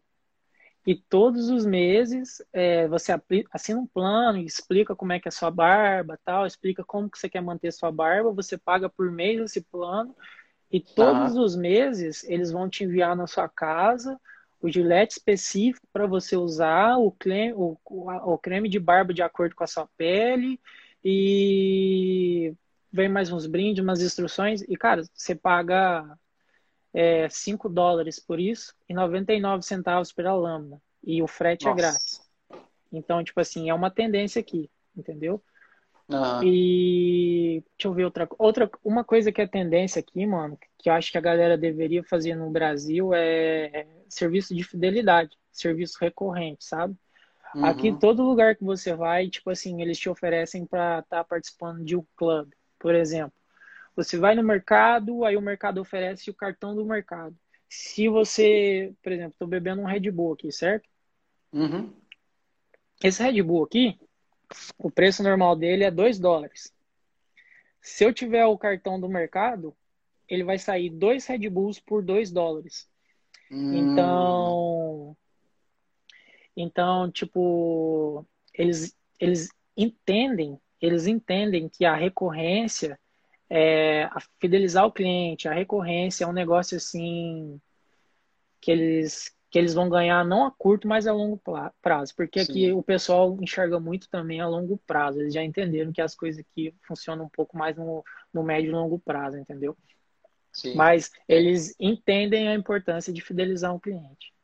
Speaker 2: e todos os meses é, você assina um plano e explica como é que é a sua barba, tal, explica como que você quer manter sua barba, você paga por mês esse plano e todos os meses eles vão te enviar na sua casa o gilete específico para você usar, o creme, o, o creme de barba de acordo com a sua pele e vem mais uns brindes, umas instruções, e, cara, você paga é, 5 dólares por isso e 99 centavos pela lâmina. E o frete é Nossa. é grátis. Então, tipo assim, é uma tendência aqui, entendeu?
Speaker 3: Uhum.
Speaker 2: E deixa eu ver outra outra uma coisa que é tendência aqui, mano, que eu acho que a galera deveria fazer no Brasil é serviço de fidelidade, serviço recorrente, sabe? Uhum. Aqui todo lugar que você vai, tipo assim, eles te oferecem para estar tá participando de um clube. Por exemplo, você vai no mercado, aí o mercado oferece o cartão do mercado. Se você, por exemplo, estou bebendo um Red Bull aqui, certo?
Speaker 3: Uhum.
Speaker 2: Esse Red Bull aqui, o preço normal dele é 2 dólares. Se eu tiver o cartão do mercado, ele vai sair dois Red Bulls por 2 dólares. Hum. Então, então, tipo, eles, eles entendem eles entendem que a recorrência, é, a fidelizar o cliente, a recorrência é um negócio assim que eles que eles vão ganhar não a curto, mas a longo prazo, porque Sim. aqui o pessoal enxerga muito também a longo prazo. Eles já entenderam que as coisas aqui funcionam um pouco mais no, no médio e longo prazo, entendeu? Sim. Mas eles entendem a importância de fidelizar um cliente.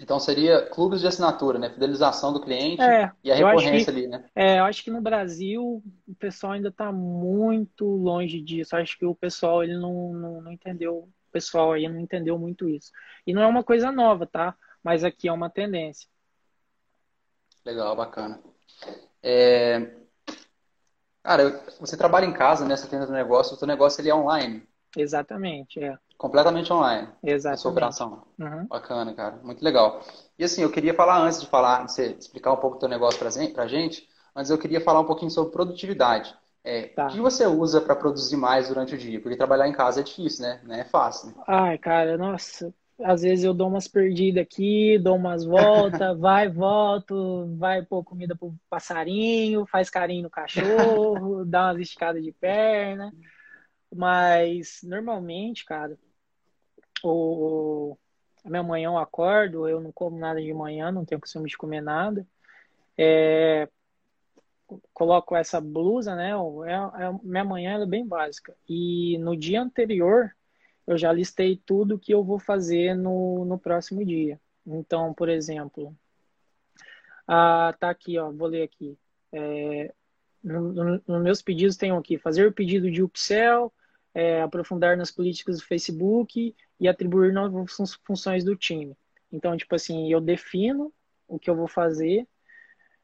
Speaker 3: Então seria clubes de assinatura, né? Fidelização do cliente é, e a recorrência que, ali, né?
Speaker 2: É, eu acho que no Brasil o pessoal ainda está muito longe disso. Eu acho que o pessoal ele não, não, não, entendeu, pessoal aí não entendeu muito isso. E não é uma coisa nova, tá? Mas aqui é uma tendência.
Speaker 3: Legal, bacana. É... Cara, você trabalha em casa, né? Você tem um negócio, o seu negócio ele é online.
Speaker 2: Exatamente, é.
Speaker 3: Completamente online.
Speaker 2: Exatamente.
Speaker 3: sua operação. Uhum. Bacana, cara. Muito legal. E assim, eu queria falar antes de falar, de você explicar um pouco do teu negócio pra gente, antes eu queria falar um pouquinho sobre produtividade. É, tá. O que você usa para produzir mais durante o dia? Porque trabalhar em casa é difícil, né? Não é fácil. Né?
Speaker 2: Ai, cara, nossa. Às vezes eu dou umas perdidas aqui, dou umas voltas, <laughs> vai, volto, vai pôr comida pro passarinho, faz carinho no cachorro, <laughs> dá umas esticadas de perna. Mas normalmente, cara, o, a minha manhã eu acordo, eu não como nada de manhã, não tenho costume de comer nada. É, coloco essa blusa, né? É, é, minha manhã é bem básica. E no dia anterior, eu já listei tudo que eu vou fazer no, no próximo dia. Então, por exemplo, ah, tá aqui, ó, vou ler aqui. É, nos no, no meus pedidos tem aqui fazer o pedido de upsell, é, aprofundar nas políticas do Facebook e atribuir novas funções do time. Então, tipo assim, eu defino o que eu vou fazer,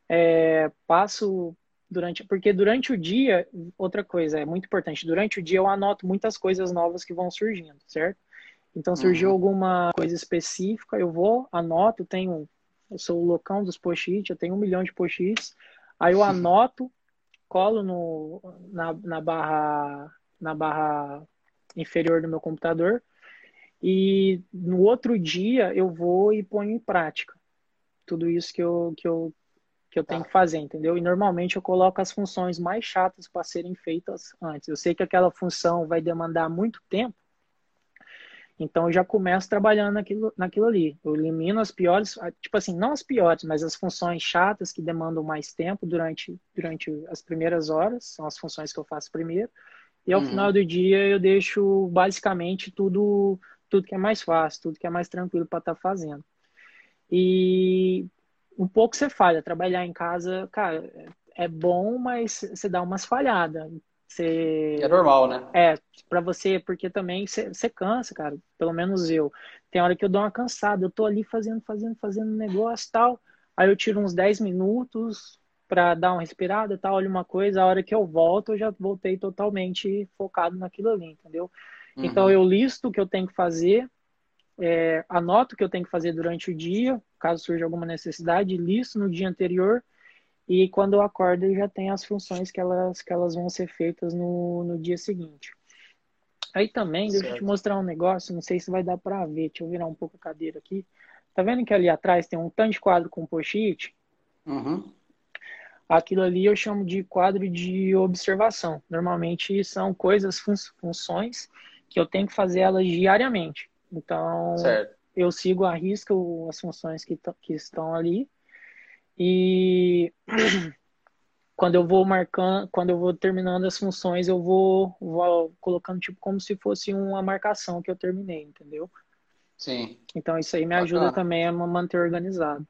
Speaker 2: é, passo durante. Porque durante o dia, outra coisa, é muito importante, durante o dia eu anoto muitas coisas novas que vão surgindo, certo? Então, surgiu uhum. alguma coisa específica, eu vou, anoto, tenho. Eu sou o loucão dos post-its, eu tenho um milhão de post-its, aí eu anoto, colo no, na, na barra na barra inferior do meu computador. E no outro dia eu vou e ponho em prática tudo isso que eu, que eu, que eu tenho que fazer, entendeu? E normalmente eu coloco as funções mais chatas para serem feitas antes. Eu sei que aquela função vai demandar muito tempo, então eu já começo trabalhando naquilo, naquilo ali. Eu elimino as piores, tipo assim, não as piores, mas as funções chatas que demandam mais tempo durante, durante as primeiras horas, são as funções que eu faço primeiro. E ao uhum. final do dia eu deixo basicamente tudo, tudo que é mais fácil, tudo que é mais tranquilo para estar tá fazendo. E um pouco você falha. Trabalhar em casa, cara, é bom, mas você dá umas falhadas. Você...
Speaker 3: É normal, né?
Speaker 2: É, para você, porque também você, você cansa, cara. Pelo menos eu. Tem hora que eu dou uma cansada. Eu tô ali fazendo, fazendo, fazendo negócio tal. Aí eu tiro uns 10 minutos, para dar uma respirada, tá? Olha uma coisa, a hora que eu volto, eu já voltei totalmente focado naquilo ali, entendeu? Uhum. Então eu listo o que eu tenho que fazer, é, anoto o que eu tenho que fazer durante o dia, caso surja alguma necessidade, listo no dia anterior e quando eu acordo eu já tenho as funções que elas, que elas vão ser feitas no, no dia seguinte. Aí também, certo. deixa eu te mostrar um negócio, não sei se vai dar para ver, deixa eu virar um pouco a cadeira aqui. Tá vendo que ali atrás tem um tanto de quadro com post-it?
Speaker 3: Uhum.
Speaker 2: Aquilo ali eu chamo de quadro de observação. Normalmente são coisas, fun funções que eu tenho que fazer elas diariamente. Então, certo. eu sigo a risca as funções que, que estão ali. E <clears throat> quando eu vou marcando, quando eu vou terminando as funções, eu vou, vou colocando tipo como se fosse uma marcação que eu terminei, entendeu?
Speaker 3: Sim.
Speaker 2: Então isso aí me ajuda também a manter organizado.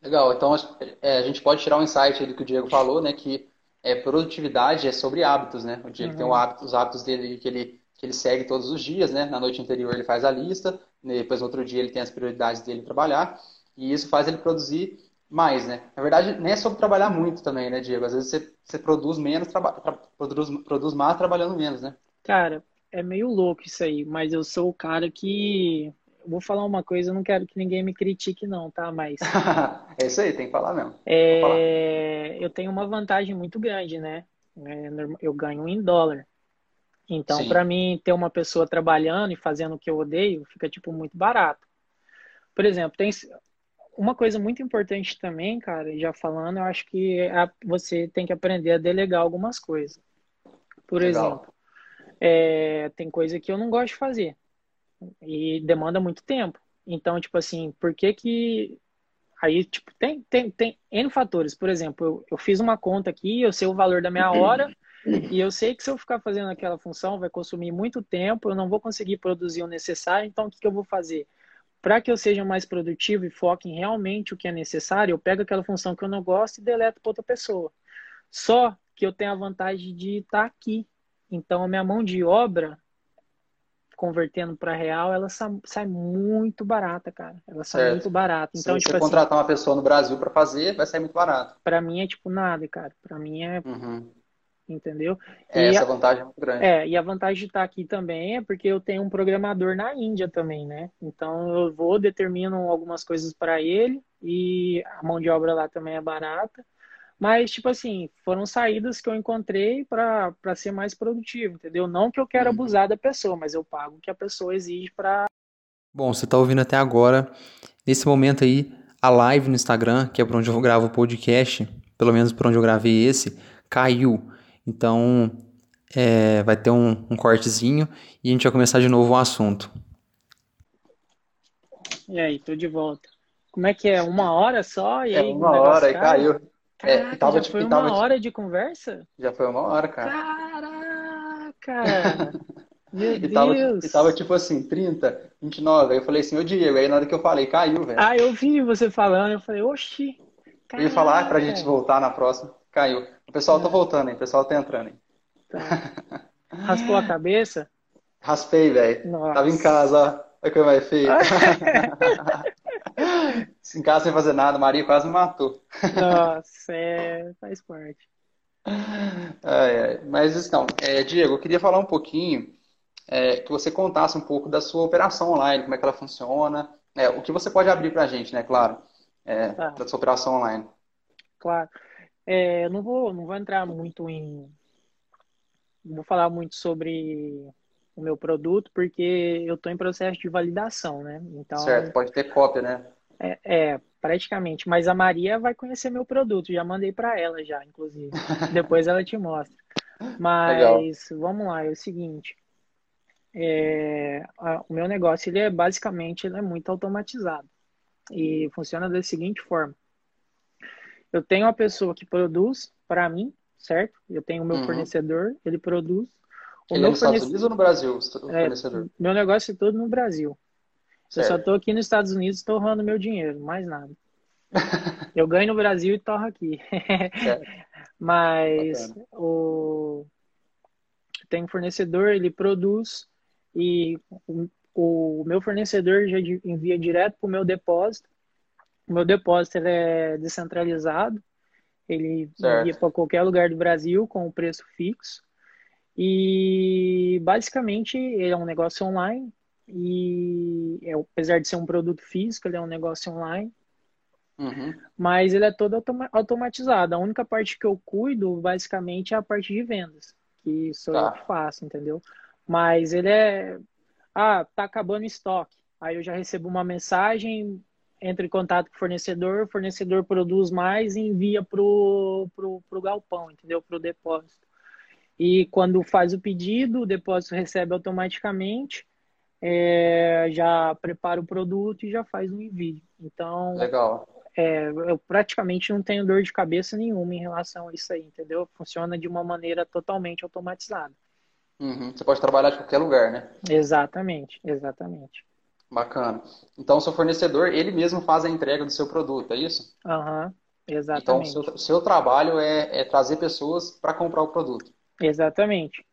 Speaker 3: Legal, então é, a gente pode tirar um insight do que o Diego falou, né? Que é, produtividade é sobre hábitos, né? O Diego uhum. tem um hábito, os hábitos dele que ele, que ele segue todos os dias, né? Na noite anterior ele faz a lista, depois no outro dia ele tem as prioridades dele trabalhar, e isso faz ele produzir mais, né? Na verdade, nem é sobre trabalhar muito também, né, Diego? Às vezes você, você produz menos, produz, produz mais trabalhando menos, né?
Speaker 2: Cara, é meio louco isso aí, mas eu sou o cara que vou falar uma coisa, eu não quero que ninguém me critique, não, tá? Mas. <laughs>
Speaker 3: é isso aí, tem que falar mesmo.
Speaker 2: É... Falar. Eu tenho uma vantagem muito grande, né? É, eu ganho em dólar. Então, para mim, ter uma pessoa trabalhando e fazendo o que eu odeio fica, tipo, muito barato. Por exemplo, tem uma coisa muito importante também, cara, já falando, eu acho que é você tem que aprender a delegar algumas coisas. Por Legal. exemplo, é, tem coisa que eu não gosto de fazer e demanda muito tempo. Então, tipo assim, por que que aí tipo tem tem tem N fatores. Por exemplo, eu, eu fiz uma conta aqui, eu sei o valor da minha <clears throat> hora e eu sei que se eu ficar fazendo aquela função vai consumir muito tempo, eu não vou conseguir produzir o necessário. Então, o que, que eu vou fazer? Para que eu seja mais produtivo e foque em realmente o que é necessário, eu pego aquela função que eu não gosto e deleto para outra pessoa. Só que eu tenho a vantagem de estar tá aqui. Então, a minha mão de obra, convertendo para real, ela sai muito barata, cara. Ela sai certo. muito barata. Então,
Speaker 3: Se tipo você assim, contratar uma pessoa no Brasil para fazer, vai sair muito barato.
Speaker 2: Para mim é tipo nada, cara. Para mim é uhum entendeu?
Speaker 3: É, essa a, vantagem é muito grande.
Speaker 2: É, e a vantagem de estar aqui também é porque eu tenho um programador na Índia também, né? Então eu vou, determino algumas coisas para ele e a mão de obra lá também é barata. Mas, tipo assim, foram saídas que eu encontrei para ser mais produtivo, entendeu? Não que eu quero uhum. abusar da pessoa, mas eu pago o que a pessoa exige para.
Speaker 1: Bom, você está ouvindo até agora. Nesse momento aí, a live no Instagram, que é por onde eu gravo o podcast, pelo menos por onde eu gravei esse, caiu. Então, é, vai ter um, um, cortezinho e a gente vai começar de novo o assunto.
Speaker 2: E aí, tô de volta. Como é que é? Uma hora só? E
Speaker 3: é,
Speaker 2: aí,
Speaker 3: uma hora, e caiu.
Speaker 2: É, Caraca, é, tava, já tipo, foi uma tava, hora de conversa?
Speaker 3: Já foi uma hora, cara.
Speaker 2: Caraca! <laughs> Meu
Speaker 3: e
Speaker 2: tava,
Speaker 3: Deus! E tava tipo assim, 30, 29. Aí eu falei assim, ô Diego, aí na hora que eu falei, caiu, velho.
Speaker 2: Ah, eu vi você falando, eu falei, oxi.
Speaker 3: Eu ia falar pra gente voltar na próxima. Caiu. O pessoal tá voltando, hein? O pessoal tá entrando, hein?
Speaker 2: Tá. <laughs> Raspou a cabeça?
Speaker 3: Raspei, velho. Tava em casa, ó. Olha que mais feio. <laughs> em casa sem fazer nada, Maria quase me matou.
Speaker 2: Nossa, é... faz parte.
Speaker 3: Mas então, é, Diego, eu queria falar um pouquinho, é, que você contasse um pouco da sua operação online, como é que ela funciona, é, o que você pode abrir pra gente, né, claro, é, tá. da sua operação online.
Speaker 2: Claro. É, não vou, não vou entrar muito em, não vou falar muito sobre o meu produto porque eu estou em processo de validação, né?
Speaker 3: Então certo, pode ter cópia, né?
Speaker 2: É, é, praticamente. Mas a Maria vai conhecer meu produto, já mandei para ela já, inclusive. <laughs> Depois ela te mostra. Mas Legal. vamos lá, é o seguinte. É, a, o meu negócio ele é basicamente ele é muito automatizado e funciona da seguinte forma eu tenho uma pessoa que produz para mim, certo? Eu tenho o meu uhum. fornecedor, ele produz.
Speaker 3: O ele meu é nos Estados Unidos ou no Brasil, o é, fornecedor?
Speaker 2: meu negócio é todo no Brasil. Certo. Eu só estou aqui nos Estados Unidos torrando meu dinheiro, mais nada. <laughs> eu ganho no Brasil e torro aqui. <laughs> Mas o tem um fornecedor, ele produz e o, o meu fornecedor já envia direto para o meu depósito o meu depósito ele é descentralizado, ele ia para qualquer lugar do Brasil com o preço fixo. E basicamente ele é um negócio online e é, apesar de ser um produto físico, ele é um negócio online. Uhum. Mas ele é todo automatizado. A única parte que eu cuido, basicamente, é a parte de vendas, que sou tá. eu que faço, entendeu? Mas ele é. Ah, tá acabando estoque. Aí eu já recebo uma mensagem, entra em contato com o fornecedor, o fornecedor produz mais e envia pro, pro, pro galpão, entendeu? Pro depósito. E quando faz o pedido, o depósito recebe automaticamente, é, já prepara o produto e já faz o envio. Então,
Speaker 3: Legal.
Speaker 2: É, eu praticamente não tenho dor de cabeça nenhuma em relação a isso aí, entendeu? Funciona de uma maneira totalmente automatizada.
Speaker 3: Uhum. Você pode trabalhar de qualquer lugar, né?
Speaker 2: Exatamente, exatamente.
Speaker 3: Bacana. Então, o seu fornecedor, ele mesmo faz a entrega do seu produto, é isso?
Speaker 2: Aham, uhum, exatamente.
Speaker 3: Então, o seu, seu trabalho é, é trazer pessoas para comprar o produto.
Speaker 2: Exatamente.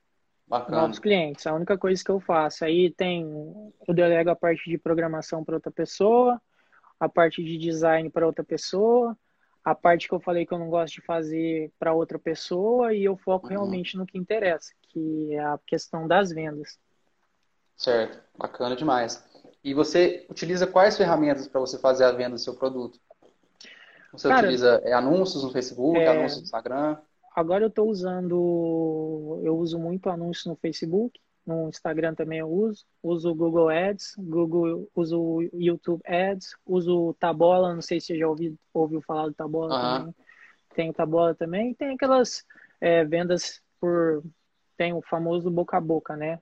Speaker 3: Bacana.
Speaker 2: Novos clientes, a única coisa que eu faço. Aí tem, eu delego a parte de programação para outra pessoa, a parte de design para outra pessoa, a parte que eu falei que eu não gosto de fazer para outra pessoa e eu foco uhum. realmente no que interessa, que é a questão das vendas.
Speaker 3: Certo, bacana demais. E você utiliza quais ferramentas para você fazer a venda do seu produto? Você Cara, utiliza é, anúncios no Facebook, é... anúncios no Instagram?
Speaker 2: Agora eu estou usando, eu uso muito anúncios no Facebook no Instagram também eu uso. Uso o Google Ads, Google, uso o YouTube Ads, uso o Tabola, não sei se você já ouviu, ouviu falar do Tabola uhum. também. Tem o Tabola também. Tem aquelas é, vendas por. Tem o famoso boca a boca, né?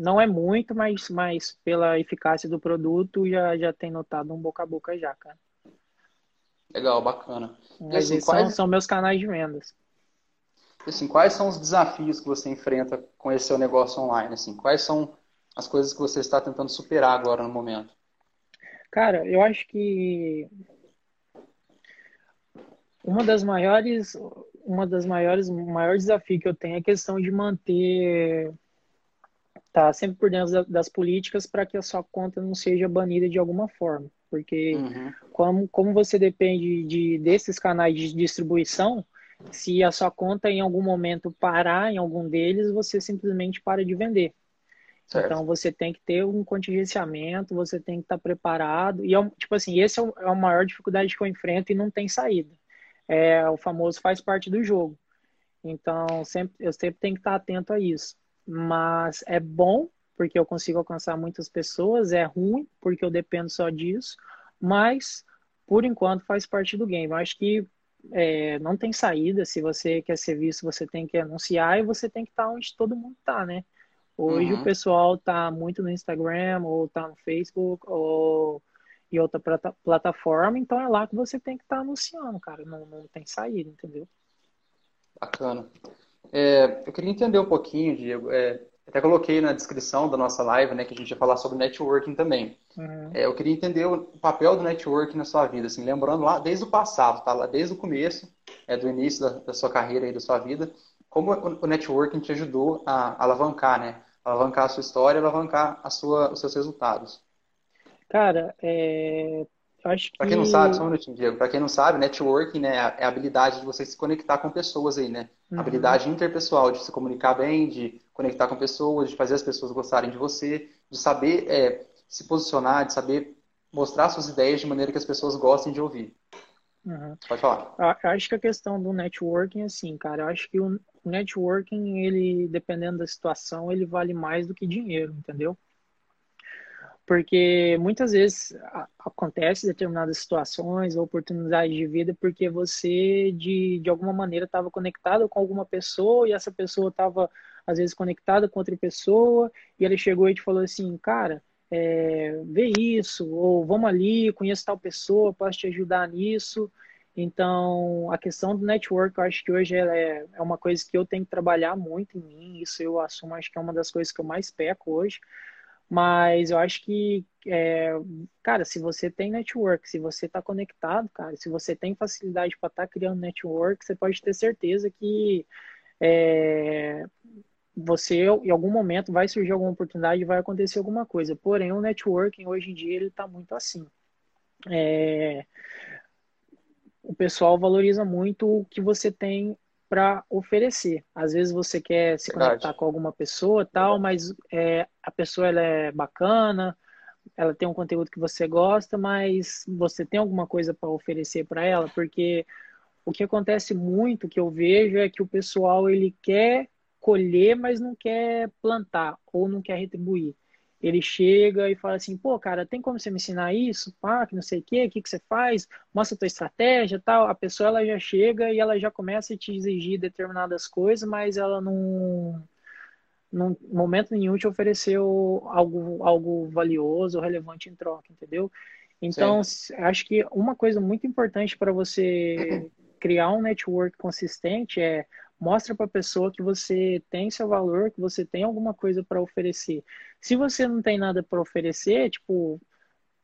Speaker 2: Não é muito, mas, mas pela eficácia do produto já, já tem notado um boca a boca já, cara.
Speaker 3: Legal, bacana.
Speaker 2: E, assim, quais... são, são meus canais de vendas.
Speaker 3: Assim, quais são os desafios que você enfrenta com esse seu negócio online? Assim, quais são as coisas que você está tentando superar agora no momento?
Speaker 2: Cara, eu acho que uma das maiores, uma das maiores, maior desafio que eu tenho é a questão de manter tá sempre por dentro das políticas para que a sua conta não seja banida de alguma forma, porque uhum. como, como você depende de desses canais de distribuição, se a sua conta em algum momento parar em algum deles, você simplesmente para de vender. Certo. Então você tem que ter um contingenciamento, você tem que estar preparado. E é, tipo assim, esse é, o, é a maior dificuldade que eu enfrento e não tem saída. É o famoso faz parte do jogo. Então sempre, eu sempre tenho que estar atento a isso. Mas é bom porque eu consigo alcançar muitas pessoas, é ruim porque eu dependo só disso, mas por enquanto faz parte do game. Eu acho que é, não tem saída. Se você quer ser visto, você tem que anunciar e você tem que estar onde todo mundo está, né? Hoje uhum. o pessoal está muito no Instagram, ou está no Facebook, ou em outra plataforma, então é lá que você tem que estar anunciando, cara. Não, não tem saída, entendeu?
Speaker 3: Bacana. É, eu queria entender um pouquinho, Diego. É, até coloquei na descrição da nossa live, né, que a gente ia falar sobre networking também. Uhum. É, eu queria entender o papel do networking na sua vida, assim, lembrando lá desde o passado, tá? Lá desde o começo, é, do início da, da sua carreira e da sua vida, como o, networking te ajudou a, alavancar, né? Alavancar a sua história, alavancar a sua, os seus resultados.
Speaker 2: Cara, é, acho que...
Speaker 3: Para quem não sabe, só um minutinho, Diego. Para quem não sabe, networking né, é a habilidade de você se conectar com pessoas aí, né? Uhum. Habilidade interpessoal, de se comunicar bem, de conectar com pessoas, de fazer as pessoas gostarem de você, de saber é, se posicionar, de saber mostrar suas ideias de maneira que as pessoas gostem de ouvir.
Speaker 2: Uhum.
Speaker 3: Pode falar.
Speaker 2: Eu acho que a questão do networking, assim, cara, eu acho que o networking, ele, dependendo da situação, ele vale mais do que dinheiro, entendeu? Porque muitas vezes acontece determinadas situações ou oportunidades de vida porque você de, de alguma maneira estava conectado com alguma pessoa e essa pessoa estava às vezes conectada com outra pessoa e ele chegou e te falou assim cara é, vê isso ou vamos ali conheço tal pessoa posso te ajudar nisso. Então a questão do network eu acho que hoje é, é uma coisa que eu tenho que trabalhar muito em mim isso eu assumo acho que é uma das coisas que eu mais peco hoje mas eu acho que, é, cara, se você tem network, se você está conectado, cara, se você tem facilidade para estar tá criando network, você pode ter certeza que é, você, em algum momento, vai surgir alguma oportunidade, vai acontecer alguma coisa. Porém, o networking hoje em dia ele está muito assim. É, o pessoal valoriza muito o que você tem para oferecer. Às vezes você quer se Verdade. conectar com alguma pessoa tal, mas é, a pessoa ela é bacana, ela tem um conteúdo que você gosta, mas você tem alguma coisa para oferecer para ela, porque o que acontece muito que eu vejo é que o pessoal ele quer colher, mas não quer plantar ou não quer retribuir ele chega e fala assim, pô, cara, tem como você me ensinar isso? Pá, que não sei o quê, o que, que você faz? Mostra a tua estratégia tal. A pessoa, ela já chega e ela já começa a te exigir determinadas coisas, mas ela não, num momento nenhum te ofereceu algo, algo valioso relevante em troca, entendeu? Então, Sim. acho que uma coisa muito importante para você <clears throat> criar um network consistente é Mostra para a pessoa que você tem seu valor, que você tem alguma coisa para oferecer. Se você não tem nada para oferecer, tipo,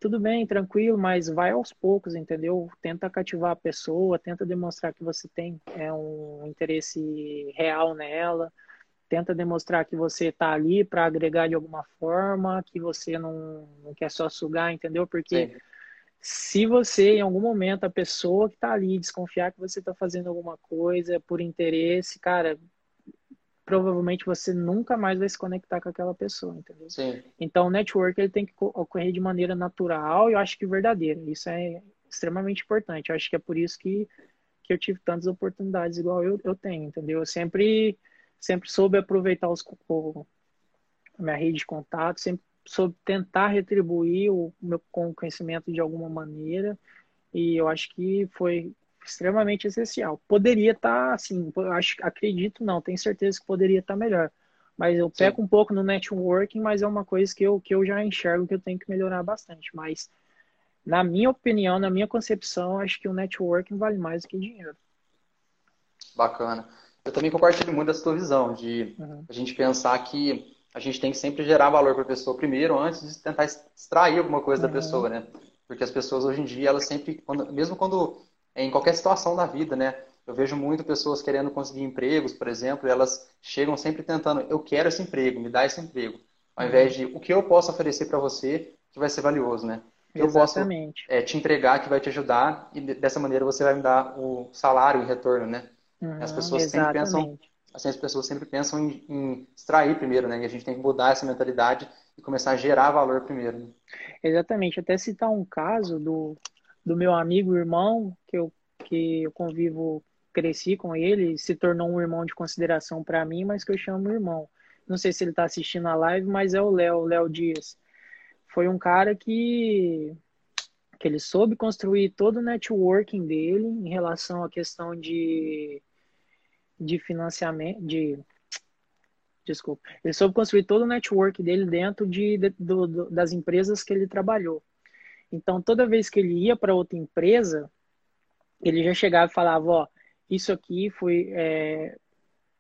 Speaker 2: tudo bem, tranquilo, mas vai aos poucos, entendeu? Tenta cativar a pessoa, tenta demonstrar que você tem é, um interesse real nela, tenta demonstrar que você está ali para agregar de alguma forma, que você não, não quer só sugar, entendeu? Porque Sim se você, em algum momento, a pessoa que está ali desconfiar que você está fazendo alguma coisa por interesse, cara, provavelmente você nunca mais vai se conectar com aquela pessoa, entendeu?
Speaker 3: Sim.
Speaker 2: Então, o network ele tem que ocorrer de maneira natural e eu acho que verdadeira. Isso é extremamente importante. Eu acho que é por isso que, que eu tive tantas oportunidades igual eu, eu tenho, entendeu? Eu sempre, sempre soube aproveitar os, a minha rede de contato, sempre soube tentar retribuir o meu conhecimento de alguma maneira, e eu acho que foi extremamente essencial. Poderia estar, tá, assim, acho, acredito não, tenho certeza que poderia estar tá melhor. Mas eu peco Sim. um pouco no networking, mas é uma coisa que eu, que eu já enxergo que eu tenho que melhorar bastante. Mas, na minha opinião, na minha concepção, acho que o networking vale mais do que dinheiro.
Speaker 3: Bacana. Eu também compartilho muito dessa tua visão, de uhum. a gente pensar que a gente tem que sempre gerar valor para a pessoa primeiro, antes de tentar extrair alguma coisa uhum. da pessoa, né? Porque as pessoas hoje em dia, elas sempre, quando, mesmo quando em qualquer situação da vida, né? Eu vejo muito pessoas querendo conseguir empregos, por exemplo, elas chegam sempre tentando, eu quero esse emprego, me dá esse emprego. Ao uhum. invés de o que eu posso oferecer para você que vai ser valioso, né? O que eu posso é, te entregar que vai te ajudar e dessa maneira você vai me dar o salário em retorno, né?
Speaker 2: Uhum, as pessoas exatamente. sempre
Speaker 3: pensam, assim, as pessoas sempre pensam em, em, extrair primeiro, né? E a gente tem que mudar essa mentalidade e começar a gerar valor primeiro. Né?
Speaker 2: Exatamente. Até citar um caso do do meu amigo irmão, que eu, que eu convivo, cresci com ele, se tornou um irmão de consideração para mim, mas que eu chamo irmão. Não sei se ele está assistindo a live, mas é o Léo, Léo Dias. Foi um cara que, que ele soube construir todo o networking dele em relação à questão de, de financiamento, de desculpa, ele soube construir todo o network dele dentro de, de do, das empresas que ele trabalhou. Então, toda vez que ele ia para outra empresa, ele já chegava e falava, ó, isso aqui foi, é,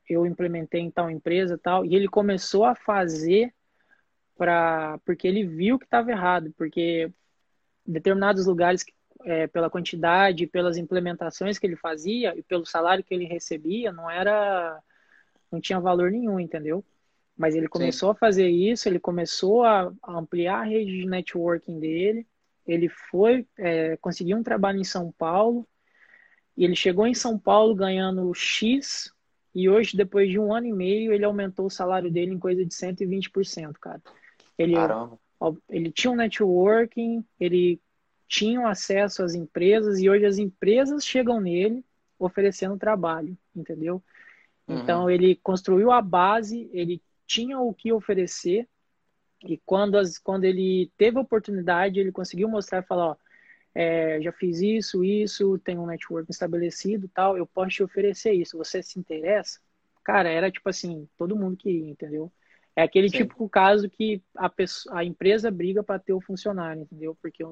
Speaker 2: eu implementei em tal empresa tal, e ele começou a fazer para, porque ele viu que estava errado, porque determinados lugares, é, pela quantidade, pelas implementações que ele fazia e pelo salário que ele recebia, não era, não tinha valor nenhum, entendeu? Mas ele começou Sim. a fazer isso, ele começou a ampliar a rede de networking dele, ele foi, é, conseguiu um trabalho em São Paulo, e ele chegou em São Paulo ganhando X, e hoje, depois de um ano e meio, ele aumentou o salário dele em coisa de 120%, cara. Ele, Caramba. ele tinha um networking, ele tinha acesso às empresas, e hoje as empresas chegam nele oferecendo trabalho, entendeu? Uhum. Então, ele construiu a base, ele tinha o que oferecer, e quando, as, quando ele teve a oportunidade, ele conseguiu mostrar e falar, ó, é, já fiz isso, isso, tenho um network estabelecido, tal, eu posso te oferecer isso, você se interessa? Cara, era tipo assim, todo mundo queria, entendeu? É aquele Sim. típico caso que a, pessoa, a empresa briga para ter o funcionário, entendeu? Porque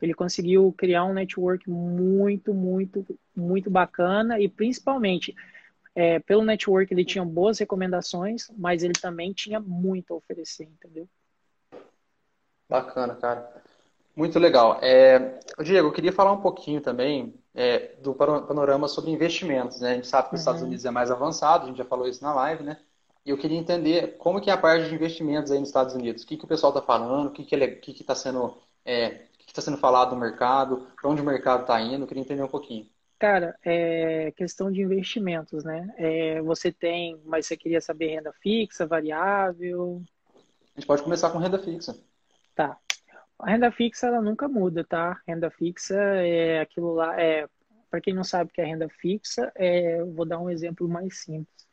Speaker 2: ele conseguiu criar um network muito, muito, muito bacana e principalmente é, pelo network ele tinha boas recomendações, mas ele também tinha muito a oferecer, entendeu?
Speaker 3: Bacana, cara. Muito legal. É, Diego, eu queria falar um pouquinho também é, do panorama sobre investimentos. Né? A gente sabe que os Estados uhum. Unidos é mais avançado, a gente já falou isso na live, né? E eu queria entender como que é a parte de investimentos aí nos Estados Unidos. O que, que o pessoal está falando, o que está que que tá sendo, é, que está sendo falado no mercado, para onde o mercado está indo. Eu queria entender um pouquinho.
Speaker 2: Cara, é questão de investimentos, né? É, você tem, mas você queria saber renda fixa, variável?
Speaker 3: A gente pode começar com renda fixa.
Speaker 2: Tá. A renda fixa ela nunca muda, tá? Renda fixa é aquilo lá, é para quem não sabe o que é renda fixa, é, vou dar um exemplo mais simples.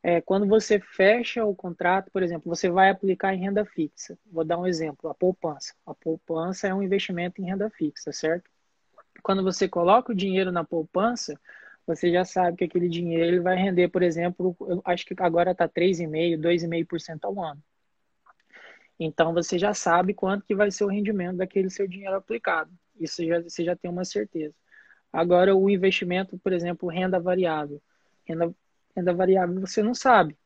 Speaker 2: É, quando você fecha o contrato, por exemplo, você vai aplicar em renda fixa. Vou dar um exemplo, a poupança. A poupança é um investimento em renda fixa, certo? Quando você coloca o dinheiro na poupança, você já sabe que aquele dinheiro ele vai render, por exemplo, eu acho que agora está 3,5%, 2,5% ao ano. Então você já sabe quanto que vai ser o rendimento daquele seu dinheiro aplicado. Isso já, você já tem uma certeza. Agora o investimento, por exemplo, renda variável. Renda, renda variável você não sabe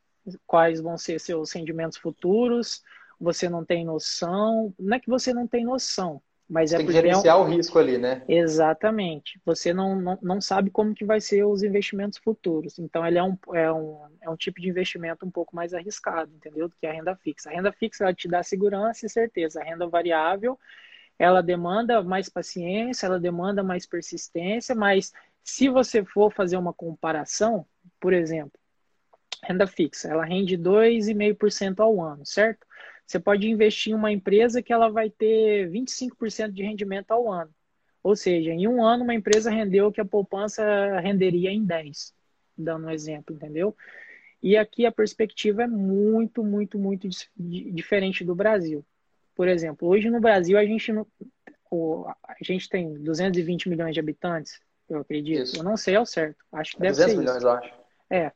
Speaker 2: quais vão ser seus rendimentos futuros, você não tem noção. Não é que você não tem noção, mas
Speaker 3: Você
Speaker 2: é
Speaker 3: tem que gerenciar é um... o risco ali, né?
Speaker 2: Exatamente. Você não, não, não sabe como que vai ser os investimentos futuros. Então, ele é um, é, um, é um tipo de investimento um pouco mais arriscado, entendeu? Do que a renda fixa. A renda fixa, ela te dá segurança e certeza. A renda variável, ela demanda mais paciência, ela demanda mais persistência, mas se você for fazer uma comparação, por exemplo, renda fixa, ela rende 2,5% ao ano, certo? Você pode investir em uma empresa que ela vai ter 25% de rendimento ao ano. Ou seja, em um ano uma empresa rendeu o que a poupança renderia em 10, dando um exemplo, entendeu? E aqui a perspectiva é muito, muito, muito diferente do Brasil. Por exemplo, hoje no Brasil a gente, não, a gente tem 220 milhões de habitantes, eu acredito. Isso. Eu não sei ao certo. Acho que é deve 200 ser milhões, isso. eu acho. É.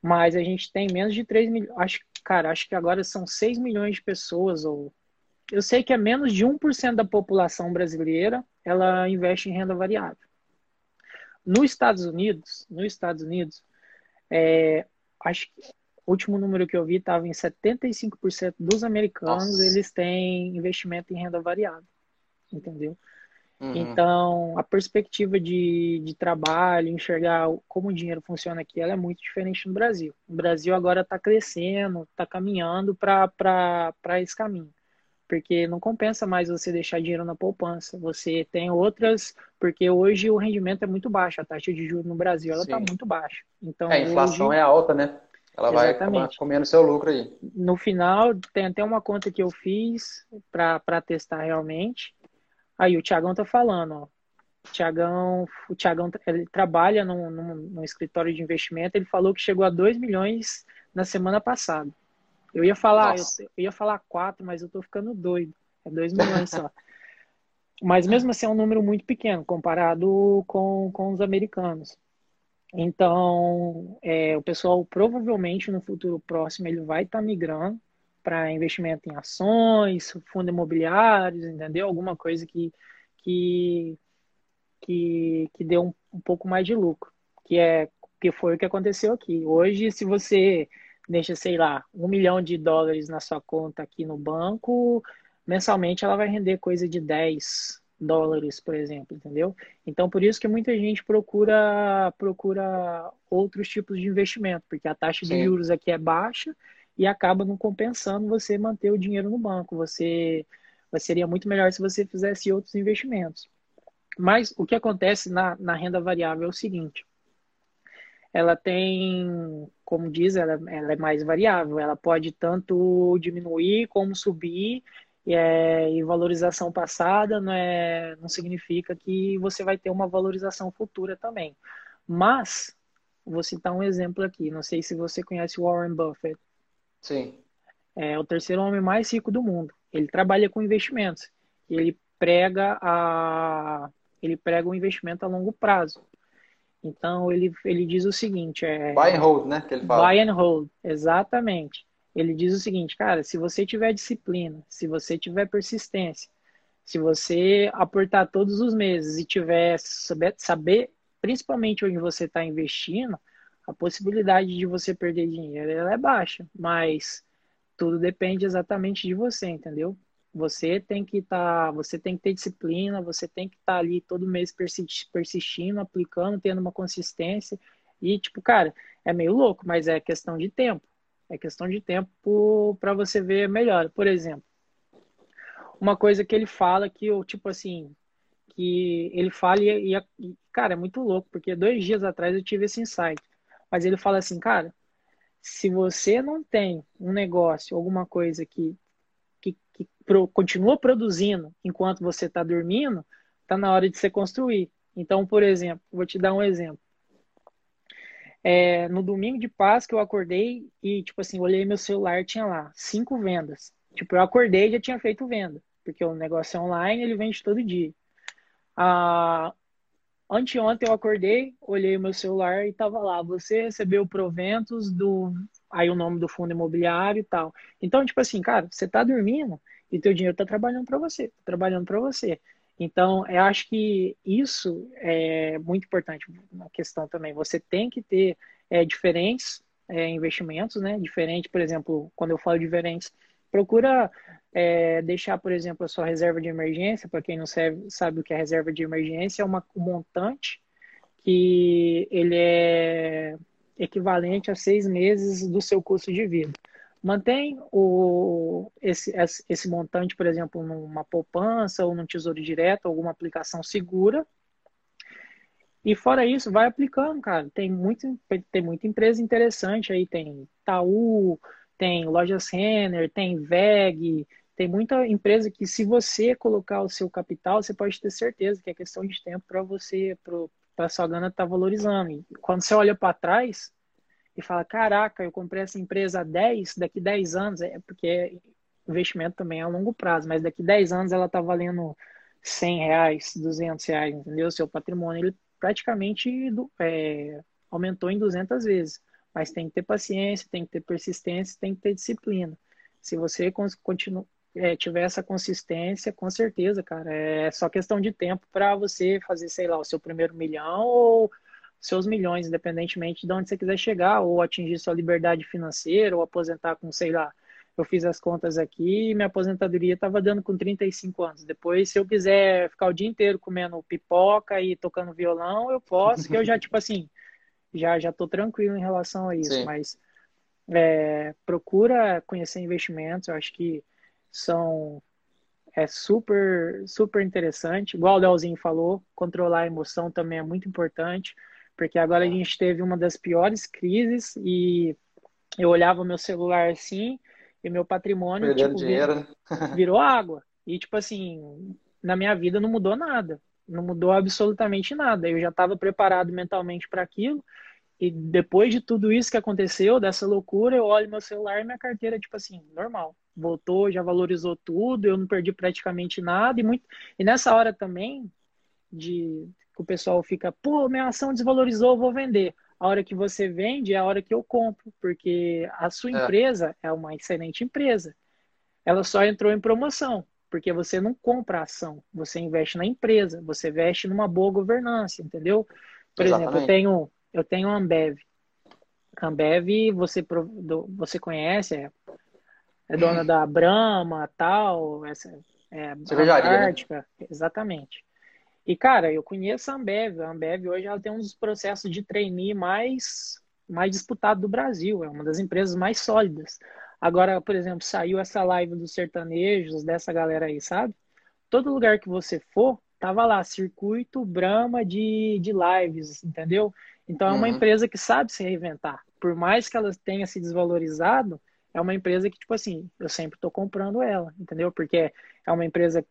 Speaker 2: Mas a gente tem menos de 3 milhões. Acho, cara, acho que agora são 6 milhões de pessoas. Ou... Eu sei que é menos de 1% da população brasileira ela investe em renda variável. Nos Estados Unidos, nos Estados Unidos, é, acho que o último número que eu vi estava em 75% dos americanos, Nossa. eles têm investimento em renda variável. Entendeu? Uhum. Então, a perspectiva de, de trabalho, enxergar como o dinheiro funciona aqui, ela é muito diferente no Brasil. O Brasil agora está crescendo, está caminhando para esse caminho porque não compensa mais você deixar dinheiro na poupança. Você tem outras, porque hoje o rendimento é muito baixo, a taxa de juros no Brasil ela está muito baixa. Então,
Speaker 3: é, a inflação hoje... é alta, né? Ela Exatamente. vai comendo seu lucro aí.
Speaker 2: No final, tem até uma conta que eu fiz para testar realmente. Aí o Tiagão tá falando, ó. O Tiagão, o Tiagão ele trabalha num, num, num escritório de investimento, ele falou que chegou a 2 milhões na semana passada. Eu ia falar, eu, eu, ia falar quatro, mas eu tô ficando doido. É dois milhões só. <laughs> mas mesmo assim é um número muito pequeno comparado com, com os americanos. Então, é, o pessoal provavelmente no futuro próximo ele vai estar tá migrando para investimento em ações, fundos imobiliários, entendeu? Alguma coisa que que que, que dê um, um pouco mais de lucro, que é que foi o que aconteceu aqui. Hoje, se você deixa, sei lá, um milhão de dólares na sua conta aqui no banco, mensalmente ela vai render coisa de 10 dólares, por exemplo, entendeu? Então, por isso que muita gente procura procura outros tipos de investimento, porque a taxa de juros aqui é baixa e acaba não compensando você manter o dinheiro no banco. Você seria muito melhor se você fizesse outros investimentos. Mas o que acontece na, na renda variável é o seguinte: ela tem, como diz, ela, ela é mais variável. Ela pode tanto diminuir como subir. E, é, e valorização passada não, é, não significa que você vai ter uma valorização futura também. Mas, vou citar um exemplo aqui. Não sei se você conhece Warren Buffett.
Speaker 3: Sim.
Speaker 2: É o terceiro homem mais rico do mundo. Ele trabalha com investimentos. Ele prega a ele prega o investimento a longo prazo. Então ele, ele diz o seguinte: é,
Speaker 3: buy and hold, né? Que ele fala.
Speaker 2: Buy and hold, exatamente. Ele diz o seguinte, cara, se você tiver disciplina, se você tiver persistência, se você aportar todos os meses e tiver saber, saber principalmente onde você está investindo, a possibilidade de você perder dinheiro é baixa, mas tudo depende exatamente de você, entendeu? Você tem que estar, tá, você tem que ter disciplina, você tem que estar tá ali todo mês persistindo, aplicando, tendo uma consistência. E, tipo, cara, é meio louco, mas é questão de tempo. É questão de tempo para você ver melhor. Por exemplo, uma coisa que ele fala que eu, tipo assim, que ele fala e, e, cara, é muito louco, porque dois dias atrás eu tive esse insight. Mas ele fala assim, cara, se você não tem um negócio, alguma coisa que que pro, continua produzindo enquanto você está dormindo, está na hora de você construir. Então, por exemplo, vou te dar um exemplo. É, no domingo de Páscoa eu acordei e, tipo assim, olhei meu celular tinha lá cinco vendas. Tipo, eu acordei e já tinha feito venda, porque o negócio é online, ele vende todo dia. Ah, anteontem eu acordei, olhei meu celular e tava lá, você recebeu proventos do aí o nome do fundo imobiliário e tal. Então, tipo assim, cara, você tá dormindo e teu dinheiro tá trabalhando para você, tá trabalhando para você. Então, eu acho que isso é muito importante na questão também. Você tem que ter é, diferentes é, investimentos, né? Diferente, por exemplo, quando eu falo diferentes, procura é, deixar, por exemplo, a sua reserva de emergência. Para quem não sabe, sabe o que é reserva de emergência, é uma, um montante que ele é equivalente a seis meses do seu custo de vida. Mantém o, esse, esse montante, por exemplo, numa poupança ou num tesouro direto, alguma aplicação segura. E fora isso, vai aplicando, cara. Tem, muito, tem muita empresa interessante aí. Tem Itaú, tem Lojas Renner, tem VEG, tem muita empresa que se você colocar o seu capital, você pode ter certeza que é questão de tempo para você, para sua grana estar tá valorizando. E quando você olha para trás, e fala, caraca, eu comprei essa empresa há 10, daqui 10 anos, é porque investimento também é a longo prazo, mas daqui 10 anos ela tá valendo 100 reais, 200 reais, entendeu? Seu patrimônio, ele praticamente é, aumentou em 200 vezes. Mas tem que ter paciência, tem que ter persistência, tem que ter disciplina. Se você continua, é, tiver essa consistência, com certeza, cara, é só questão de tempo para você fazer, sei lá, o seu primeiro milhão ou seus milhões, independentemente de onde você quiser chegar, ou atingir sua liberdade financeira, ou aposentar com, sei lá, eu fiz as contas aqui e minha aposentadoria estava dando com 35 anos. Depois, se eu quiser ficar o dia inteiro comendo pipoca e tocando violão, eu posso, que eu já, <laughs> tipo assim, já já tô tranquilo em relação a isso. Sim. Mas é, procura conhecer investimentos, eu acho que são é super super interessante. Igual o Leozinho falou, controlar a emoção também é muito importante, porque agora a gente teve uma das piores crises e eu olhava meu celular assim e meu patrimônio tipo.
Speaker 3: Né?
Speaker 2: virou água. E, tipo assim, na minha vida não mudou nada. Não mudou absolutamente nada. Eu já estava preparado mentalmente para aquilo. E depois de tudo isso que aconteceu, dessa loucura, eu olho meu celular e minha carteira, tipo assim, normal. Voltou, já valorizou tudo, eu não perdi praticamente nada. E, muito... e nessa hora também, de que o pessoal fica, pô, minha ação desvalorizou, vou vender a hora que você vende é a hora que eu compro, porque a sua é. empresa é uma excelente empresa. Ela só entrou em promoção, porque você não compra ação, você investe na empresa, você investe numa boa governança, entendeu? Por Exatamente. exemplo, eu tenho eu tenho a Ambev. A Ambev você você conhece, é, é dona <clears throat> da Brahma, tal, essa é Antártica, né? exatamente. E, cara, eu conheço a Ambev. A Ambev hoje ela tem um dos processos de trainee mais, mais disputado do Brasil. É uma das empresas mais sólidas. Agora, por exemplo, saiu essa live dos sertanejos, dessa galera aí, sabe? Todo lugar que você for, tava lá, circuito Brahma de, de lives, entendeu? Então, é uma uhum. empresa que sabe se reinventar. Por mais que ela tenha se desvalorizado, é uma empresa que, tipo assim, eu sempre tô comprando ela, entendeu? Porque é uma empresa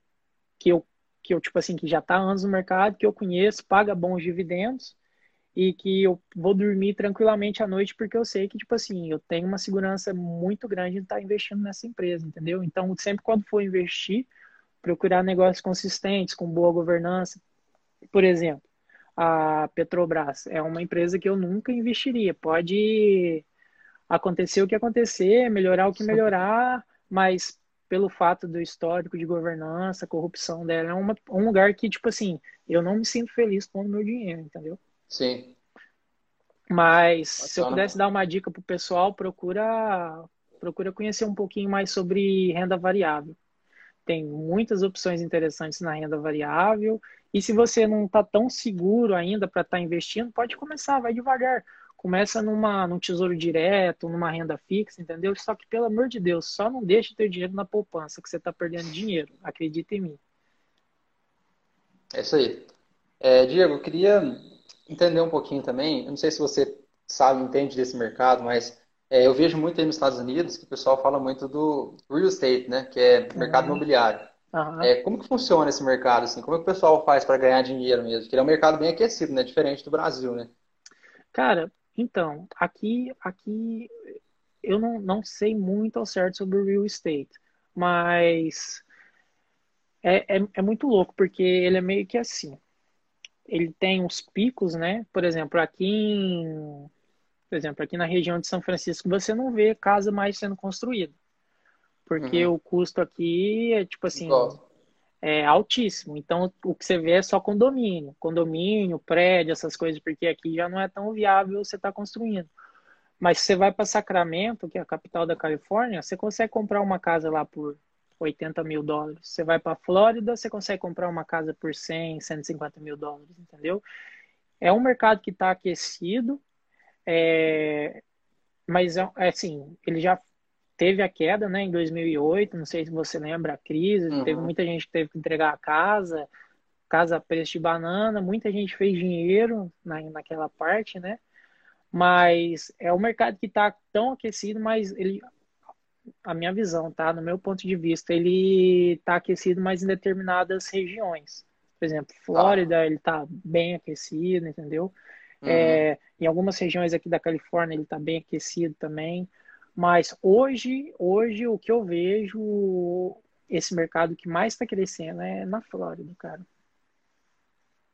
Speaker 2: que eu que eu, tipo assim, que já está há anos no mercado, que eu conheço, paga bons dividendos e que eu vou dormir tranquilamente à noite porque eu sei que, tipo assim, eu tenho uma segurança muito grande em estar tá investindo nessa empresa, entendeu? Então, sempre quando for investir, procurar negócios consistentes, com boa governança. Por exemplo, a Petrobras é uma empresa que eu nunca investiria. Pode acontecer o que acontecer, melhorar o que melhorar, mas pelo fato do histórico de governança, corrupção dela. É uma, um lugar que, tipo assim, eu não me sinto feliz pondo meu dinheiro, entendeu?
Speaker 3: Sim.
Speaker 2: Mas se eu pudesse dar uma dica pro pessoal, procura procura conhecer um pouquinho mais sobre renda variável. Tem muitas opções interessantes na renda variável. E se você não está tão seguro ainda para estar tá investindo, pode começar, vai devagar. Começa numa, num tesouro direto, numa renda fixa, entendeu? Só que, pelo amor de Deus, só não deixe ter dinheiro na poupança, que você está perdendo dinheiro. Acredita em mim.
Speaker 3: É isso aí. É, Diego, eu queria entender um pouquinho também. Eu não sei se você sabe, entende desse mercado, mas é, eu vejo muito aí nos Estados Unidos que o pessoal fala muito do real estate, né? Que é mercado uhum. imobiliário. Uhum. É, como que funciona esse mercado? Assim? Como é que o pessoal faz para ganhar dinheiro mesmo? Porque ele é um mercado bem aquecido, né? Diferente do Brasil, né?
Speaker 2: Cara, então, aqui, aqui eu não, não sei muito ao certo sobre o real estate, mas é, é, é muito louco, porque ele é meio que assim. Ele tem uns picos, né? Por exemplo, aqui em, por exemplo, aqui na região de São Francisco, você não vê casa mais sendo construída. Porque uhum. o custo aqui é tipo assim, é altíssimo. Então, o que você vê é só condomínio. Condomínio, prédio, essas coisas, porque aqui já não é tão viável você estar tá construindo. Mas se você vai para Sacramento, que é a capital da Califórnia, você consegue comprar uma casa lá por 80 mil dólares. Você vai para Flórida, você consegue comprar uma casa por 100, 150 mil dólares, entendeu? É um mercado que está aquecido, é... mas é, é assim, ele já teve a queda, né, em 2008, não sei se você lembra a crise, uhum. teve muita gente que teve que entregar a casa, casa a preço de banana, muita gente fez dinheiro na, naquela parte, né? Mas é um mercado que está tão aquecido, mas ele, a minha visão, tá? No meu ponto de vista, ele está aquecido mais em determinadas regiões. Por exemplo, Flórida, ah. ele está bem aquecido, entendeu? Uhum. É, em algumas regiões aqui da Califórnia ele está bem aquecido também. Mas hoje, hoje o que eu vejo, esse mercado que mais está crescendo é na Flórida, cara.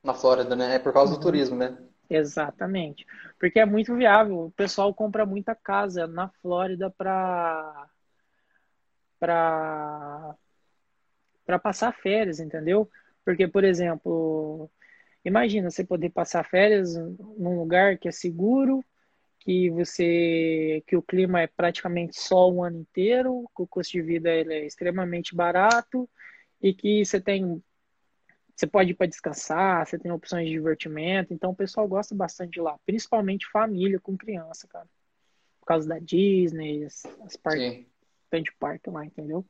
Speaker 3: Na Flórida, né? É por causa uhum. do turismo, né?
Speaker 2: Exatamente. Porque é muito viável. O pessoal compra muita casa na Flórida para para para passar férias, entendeu? Porque, por exemplo, imagina você poder passar férias num lugar que é seguro, que você que o clima é praticamente sol o ano inteiro, que o custo de vida ele é extremamente barato e que você tem você pode ir para descansar, você tem opções de divertimento, então o pessoal gosta bastante de lá, principalmente família com criança, cara. Por causa da Disney, as, as parques, de parque lá, entendeu?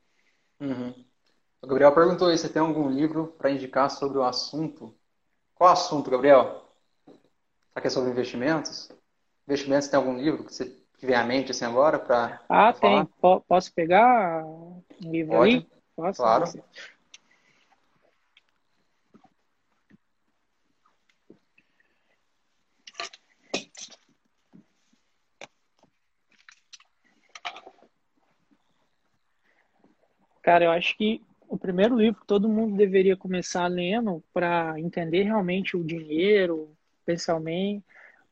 Speaker 3: Uhum. O Gabriel perguntou aí, você tem algum livro para indicar sobre o assunto? Qual assunto, Gabriel? Será que é sobre investimentos? Investimentos, tem algum livro que você vem à mente assim agora para
Speaker 2: Ah, tem. Posso pegar um livro Pode. ali? Posso?
Speaker 3: Claro.
Speaker 2: Cara, eu acho que o primeiro livro que todo mundo deveria começar lendo para entender realmente o dinheiro, especialmente,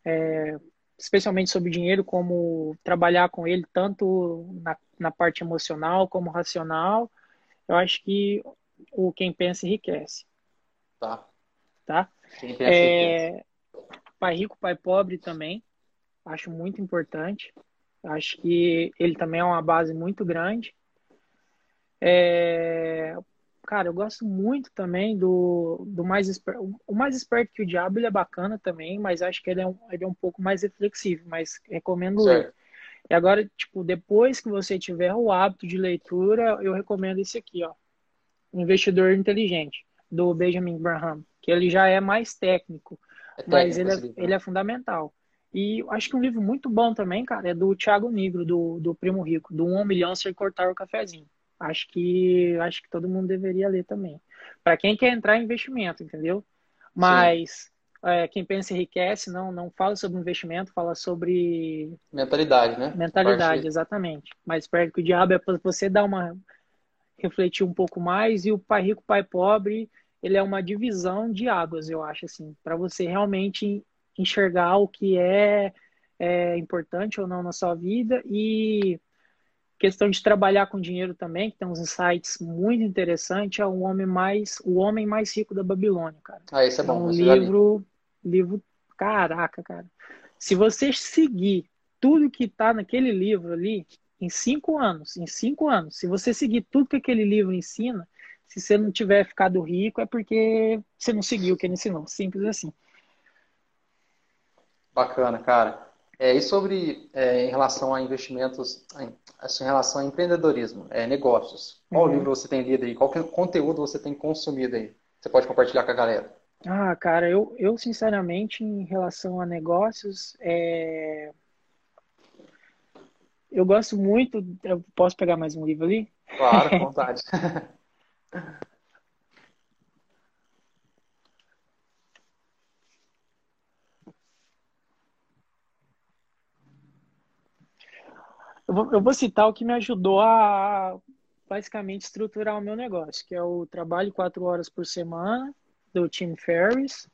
Speaker 2: é, especialmente sobre dinheiro, como trabalhar com ele tanto na, na parte emocional como racional, eu acho que o Quem Pensa Enriquece.
Speaker 3: Tá.
Speaker 2: Tá? É, pai Rico, Pai Pobre também, acho muito importante. Acho que ele também é uma base muito grande. É, cara, eu gosto muito também do, do mais esperto. O mais esperto que o diabo ele é bacana também, mas acho que ele é um, ele é um pouco mais reflexivo, mas recomendo certo. ler. E agora, tipo, depois que você tiver o hábito de leitura, eu recomendo esse aqui, ó. Investidor Inteligente, do Benjamin Graham, que ele já é mais técnico, é técnico mas ele é, ele é fundamental. E acho que um livro muito bom também, cara, é do Thiago Negro, do, do Primo Rico, do 1 milhão sem cortar o cafezinho. Acho que acho que todo mundo deveria ler também. Para quem quer entrar em investimento, entendeu? Mas é, quem pensa enriquece, não não fala sobre investimento, fala sobre
Speaker 3: mentalidade, né?
Speaker 2: Mentalidade, exatamente. Mas espero que o diabo é para você dar uma refletir um pouco mais e o pai rico, pai pobre, ele é uma divisão de águas, eu acho assim, para você realmente enxergar o que é, é importante ou não na sua vida e questão de trabalhar com dinheiro também, que tem uns insights muito interessantes, é o homem mais o homem mais rico da Babilônia, cara.
Speaker 3: Ah, esse é bom. É
Speaker 2: um livro, livro, caraca, cara. Se você seguir tudo que está naquele livro ali, em cinco anos, em cinco anos, se você seguir tudo que aquele livro ensina, se você não tiver ficado rico, é porque você não seguiu o que ele ensinou. Simples assim.
Speaker 3: Bacana, cara. É, e sobre é, em relação a investimentos, assim, em relação a empreendedorismo, é, negócios, qual uhum. livro você tem lido aí? Qual conteúdo você tem consumido aí? Você pode compartilhar com a galera?
Speaker 2: Ah, cara, eu, eu sinceramente, em relação a negócios, é... eu gosto muito. Eu posso pegar mais um livro ali?
Speaker 3: Claro, com <laughs> vontade. <laughs>
Speaker 2: Eu vou, eu vou citar o que me ajudou a basicamente estruturar o meu negócio, que é o trabalho quatro horas por semana do Tim Ferriss.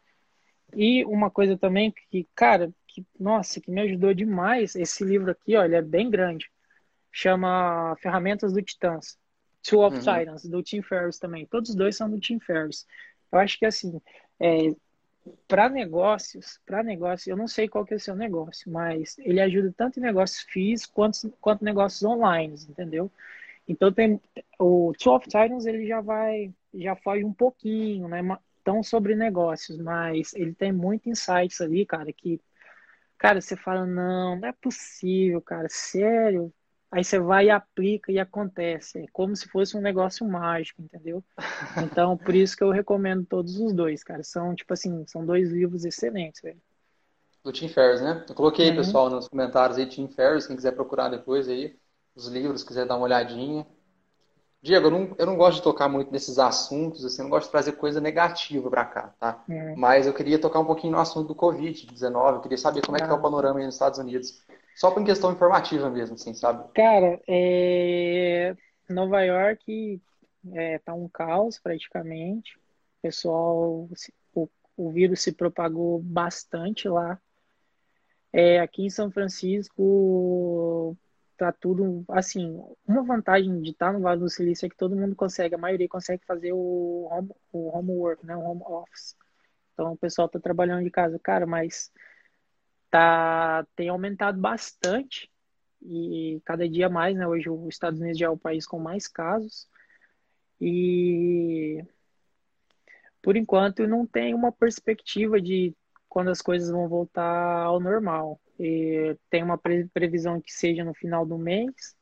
Speaker 2: E uma coisa também que, cara, que, nossa, que me ajudou demais, esse livro aqui, ó, ele é bem grande. Chama Ferramentas do Titãs. Two of uhum. Titans, do Tim Ferriss também. Todos os dois são do Tim Ferriss. Eu acho que, assim, é, para negócios, para negócios, eu não sei qual que é o seu negócio, mas ele ajuda tanto em negócios físicos quanto, quanto negócios online, entendeu? Então tem o Two of Titans ele já vai, já foge um pouquinho, né? Tão sobre negócios, mas ele tem muito insights ali, cara, que cara, você fala, não, não é possível, cara, sério, Aí você vai e aplica e acontece. É como se fosse um negócio mágico, entendeu? Então, <laughs> por isso que eu recomendo todos os dois, cara. São, tipo assim, são dois livros excelentes, velho.
Speaker 3: Do Tim Ferriss, né? Eu coloquei, uhum. pessoal, nos comentários aí, Tim Ferriss, quem quiser procurar depois aí, os livros, quiser dar uma olhadinha. Diego, eu não, eu não gosto de tocar muito nesses assuntos, assim, eu não gosto de trazer coisa negativa para cá, tá? É. Mas eu queria tocar um pouquinho no assunto do Covid-19, eu queria saber como é que tá o ah. panorama aí nos Estados Unidos. Só por questão informativa mesmo, assim, sabe?
Speaker 2: Cara, é... Nova York é, tá um caos praticamente. O pessoal, o, o vírus se propagou bastante lá. É, aqui em São Francisco tá tudo assim. Uma vantagem de estar no Vale do Silício é que todo mundo consegue, a maioria consegue fazer o home, o homework, né, o home office. Então o pessoal tá trabalhando de casa, cara, mas tá tem aumentado bastante e cada dia mais, né? Hoje os Estados Unidos já é o país com mais casos e por enquanto não tem uma perspectiva de quando as coisas vão voltar ao normal. E tem uma previsão que seja no final do mês.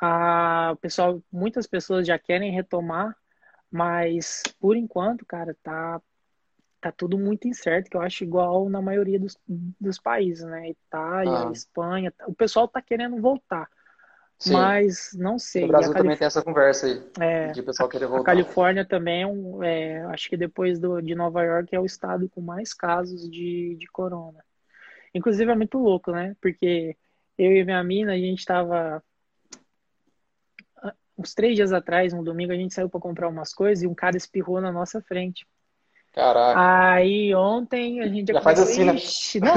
Speaker 2: A pessoal, muitas pessoas já querem retomar, mas por enquanto, cara, tá tá tudo muito incerto, que eu acho igual na maioria dos, dos países, né? Itália, ah. Espanha, o pessoal tá querendo voltar. Sim. Mas não sei.
Speaker 3: O Brasil Calif... também tem essa conversa aí. É, de pessoal querer voltar.
Speaker 2: A Califórnia também é um. É, acho que depois do, de Nova York é o estado com mais casos de, de corona. Inclusive é muito louco, né? Porque eu e minha mina, a gente estava uns três dias atrás, um domingo, a gente saiu para comprar umas coisas e um cara espirrou na nossa frente.
Speaker 3: Caraca.
Speaker 2: Aí ontem a gente já,
Speaker 3: já começou,
Speaker 2: faz assim, né?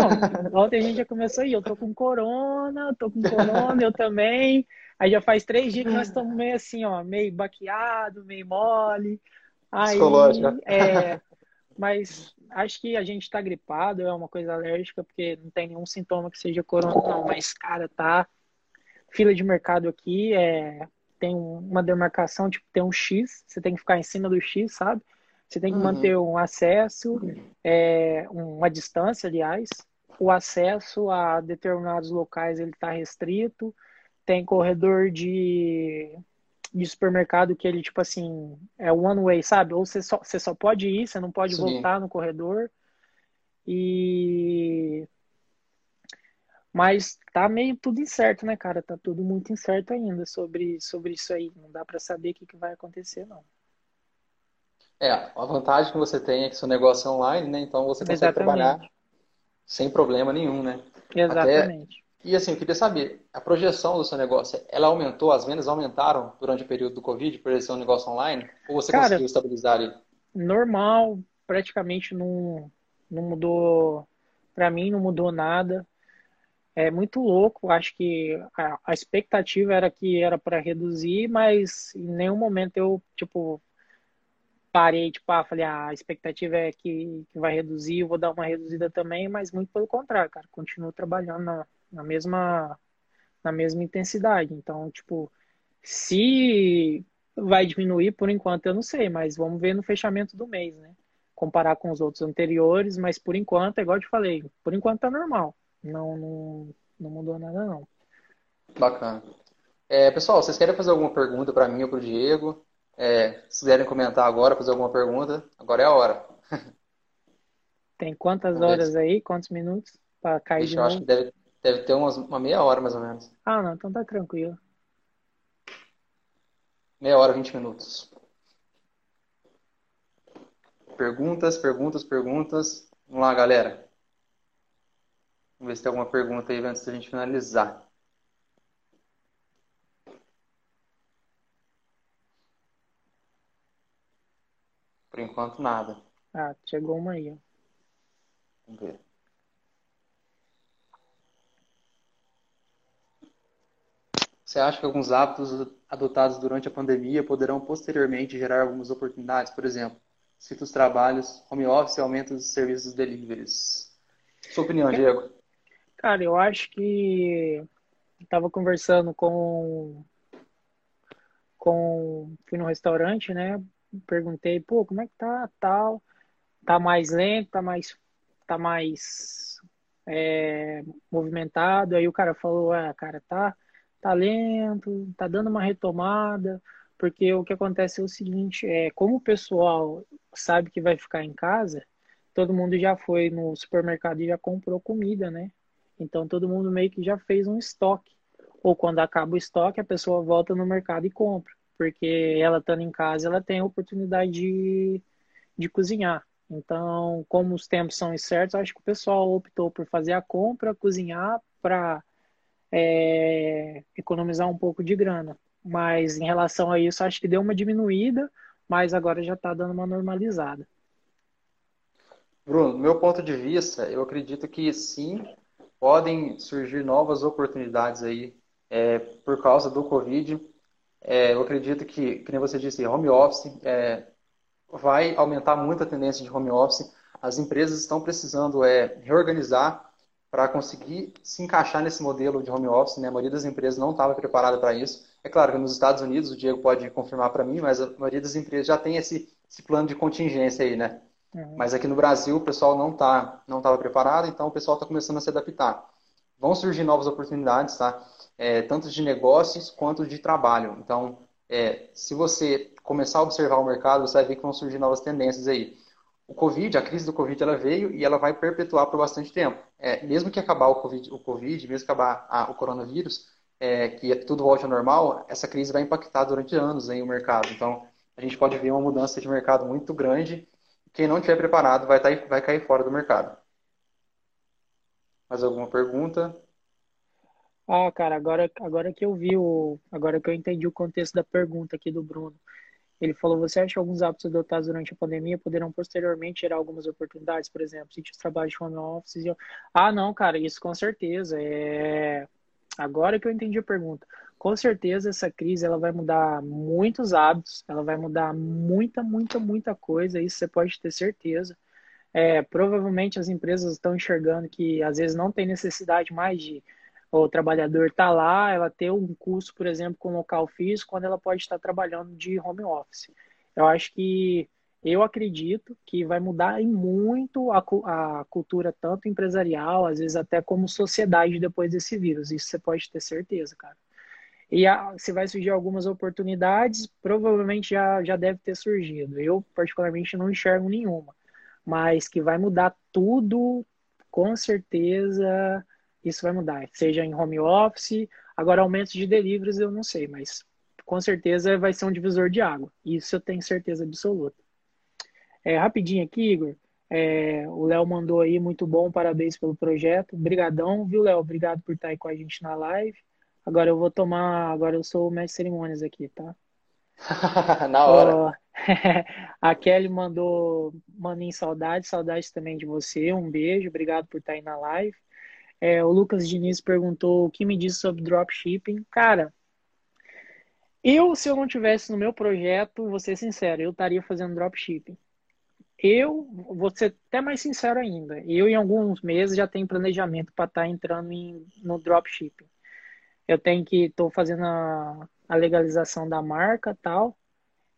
Speaker 2: Não, ontem a gente já começou aí. Eu tô com corona, tô com corona, eu também. Aí já faz três dias que nós estamos meio assim, ó, meio baqueado, meio mole. Aí,
Speaker 3: Psicológica.
Speaker 2: É, <laughs> mas acho que a gente tá gripado, é uma coisa alérgica, porque não tem nenhum sintoma que seja corona, não. Mas, cara, tá. Fila de mercado aqui é. Tem uma demarcação, tipo, tem um X, você tem que ficar em cima do X, sabe? Você tem que uhum. manter um acesso, é, uma distância, aliás. O acesso a determinados locais ele está restrito. Tem corredor de, de supermercado que ele, tipo assim, é one way, sabe? Ou você só, você só pode ir, você não pode Sim. voltar no corredor. E. Mas tá meio tudo incerto, né, cara? Tá tudo muito incerto ainda sobre, sobre isso aí. Não dá para saber o que, que vai acontecer, não.
Speaker 3: É, a vantagem que você tem é que seu negócio é online, né? Então você consegue Exatamente. trabalhar sem problema nenhum, né?
Speaker 2: Exatamente.
Speaker 3: Até... E assim, eu queria saber, a projeção do seu negócio, ela aumentou, as vendas aumentaram durante o período do Covid por ser um negócio online? Ou você Cara, conseguiu estabilizar ele?
Speaker 2: Normal, praticamente não, não mudou, para mim não mudou nada. É muito louco, acho que a, a expectativa era que era para reduzir, mas em nenhum momento eu, tipo, parei, tipo, ah, falei, ah, a expectativa é que, que vai reduzir, eu vou dar uma reduzida também, mas muito pelo contrário, cara, continuo trabalhando na, na mesma na mesma intensidade. Então, tipo, se vai diminuir por enquanto eu não sei, mas vamos ver no fechamento do mês, né? Comparar com os outros anteriores, mas por enquanto, é igual eu te falei, por enquanto tá normal. Não, não, não mudou nada não.
Speaker 3: Bacana. É, pessoal, vocês querem fazer alguma pergunta para mim ou para o Diego? É, se quiserem comentar agora, fazer alguma pergunta, agora é a hora. <laughs>
Speaker 2: Tem quantas horas aí? Quantos minutos? Para cair de novo?
Speaker 3: acho que deve, deve ter umas, uma meia hora mais ou menos.
Speaker 2: Ah, não, então tá tranquilo.
Speaker 3: Meia hora, 20 minutos. Perguntas, perguntas, perguntas. Vamos lá, galera. Vamos ver se tem alguma pergunta aí antes da gente finalizar. Por enquanto, nada.
Speaker 2: Ah, chegou uma aí.
Speaker 3: Vamos ver. Você acha que alguns hábitos adotados durante a pandemia poderão posteriormente gerar algumas oportunidades? Por exemplo, cita os trabalhos, home office e aumento dos serviços deliveries. Sua opinião, Diego?
Speaker 2: Cara, eu acho que estava conversando com com fui no restaurante, né? Perguntei, pô, como é que tá, tal, tá mais lento, tá mais, tá mais é, movimentado, aí o cara falou, ah, cara, tá, tá lento, tá dando uma retomada, porque o que acontece é o seguinte, é, como o pessoal sabe que vai ficar em casa, todo mundo já foi no supermercado e já comprou comida, né? Então todo mundo meio que já fez um estoque. Ou quando acaba o estoque, a pessoa volta no mercado e compra. Porque ela estando em casa, ela tem a oportunidade de, de cozinhar. Então, como os tempos são incertos, acho que o pessoal optou por fazer a compra, cozinhar para é, economizar um pouco de grana. Mas em relação a isso, acho que deu uma diminuída, mas agora já está dando uma normalizada.
Speaker 3: Bruno, do meu ponto de vista, eu acredito que sim, podem surgir novas oportunidades aí é, por causa do Covid. É, eu acredito que, como você disse, home office é, vai aumentar muito a tendência de home office. As empresas estão precisando é, reorganizar para conseguir se encaixar nesse modelo de home office. Né? A maioria das empresas não estava preparada para isso. É claro que nos Estados Unidos, o Diego pode confirmar para mim, mas a maioria das empresas já tem esse, esse plano de contingência aí, né? Uhum. Mas aqui no Brasil o pessoal não tá, não estava preparado, então o pessoal está começando a se adaptar. Vão surgir novas oportunidades, tá? É, tanto de negócios quanto de trabalho. Então, é, se você começar a observar o mercado, você vai ver que vão surgir novas tendências aí. O Covid, a crise do Covid, ela veio e ela vai perpetuar por bastante tempo. É, mesmo que acabar o Covid, o COVID mesmo que acabar a, o coronavírus, é, que tudo volte ao normal, essa crise vai impactar durante anos aí o mercado. Então, a gente pode ver uma mudança de mercado muito grande. Quem não estiver preparado vai, tá, vai cair fora do mercado. Mais alguma pergunta?
Speaker 2: Ah, cara, agora, agora que eu vi o. Agora que eu entendi o contexto da pergunta aqui do Bruno. Ele falou: você acha que alguns hábitos adotados durante a pandemia poderão posteriormente gerar algumas oportunidades, por exemplo, de trabalho de home office? Ah, não, cara, isso com certeza. É... Agora que eu entendi a pergunta. Com certeza essa crise ela vai mudar muitos hábitos, ela vai mudar muita, muita, muita coisa, isso você pode ter certeza. É, provavelmente as empresas estão enxergando que às vezes não tem necessidade mais de o trabalhador estar tá lá, ela ter um curso, por exemplo, com local físico, quando ela pode estar trabalhando de home office. Eu acho que eu acredito que vai mudar em muito a, a, cultura, tanto empresarial, às vezes até como sociedade depois desse vírus. Isso você pode ter certeza, cara. E se vai surgir algumas oportunidades, provavelmente já, já deve ter surgido. Eu, particularmente, não enxergo nenhuma. Mas que vai mudar tudo, com certeza, isso vai mudar. Seja em home office, agora aumentos de deliveries eu não sei, mas com certeza vai ser um divisor de água. Isso eu tenho certeza absoluta. É, rapidinho aqui, Igor. É, o Léo mandou aí, muito bom, parabéns pelo projeto. Obrigadão, viu, Léo? Obrigado por estar aí com a gente na live. Agora eu vou tomar, agora eu sou o mestre de cerimônias aqui, tá? <laughs>
Speaker 3: na hora. <laughs>
Speaker 2: a Kelly mandou, mandem saudades, saudades também de você. Um beijo, obrigado por estar aí na live. É, o Lucas Diniz perguntou o que me diz sobre dropshipping. Cara, eu, se eu não tivesse no meu projeto, vou ser sincero, eu estaria fazendo dropshipping. Eu vou ser até mais sincero ainda. Eu, em alguns meses, já tenho planejamento para estar tá entrando em, no dropshipping. Eu tenho que estou fazendo a, a, legalização da marca tal.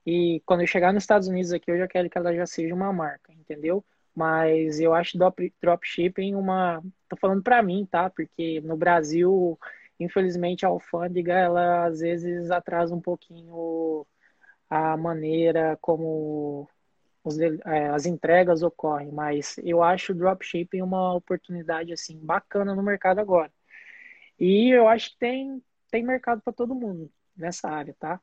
Speaker 2: E quando eu chegar nos Estados Unidos aqui, eu já quero que ela já seja uma marca, entendeu? Mas eu acho drop, dropshipping uma. Tô falando para mim, tá? Porque no Brasil, infelizmente, a alfândega, ela às vezes atrasa um pouquinho a maneira como os, é, as entregas ocorrem, mas eu acho o dropshipping uma oportunidade assim bacana no mercado agora. E eu acho que tem, tem mercado para todo mundo nessa área, tá?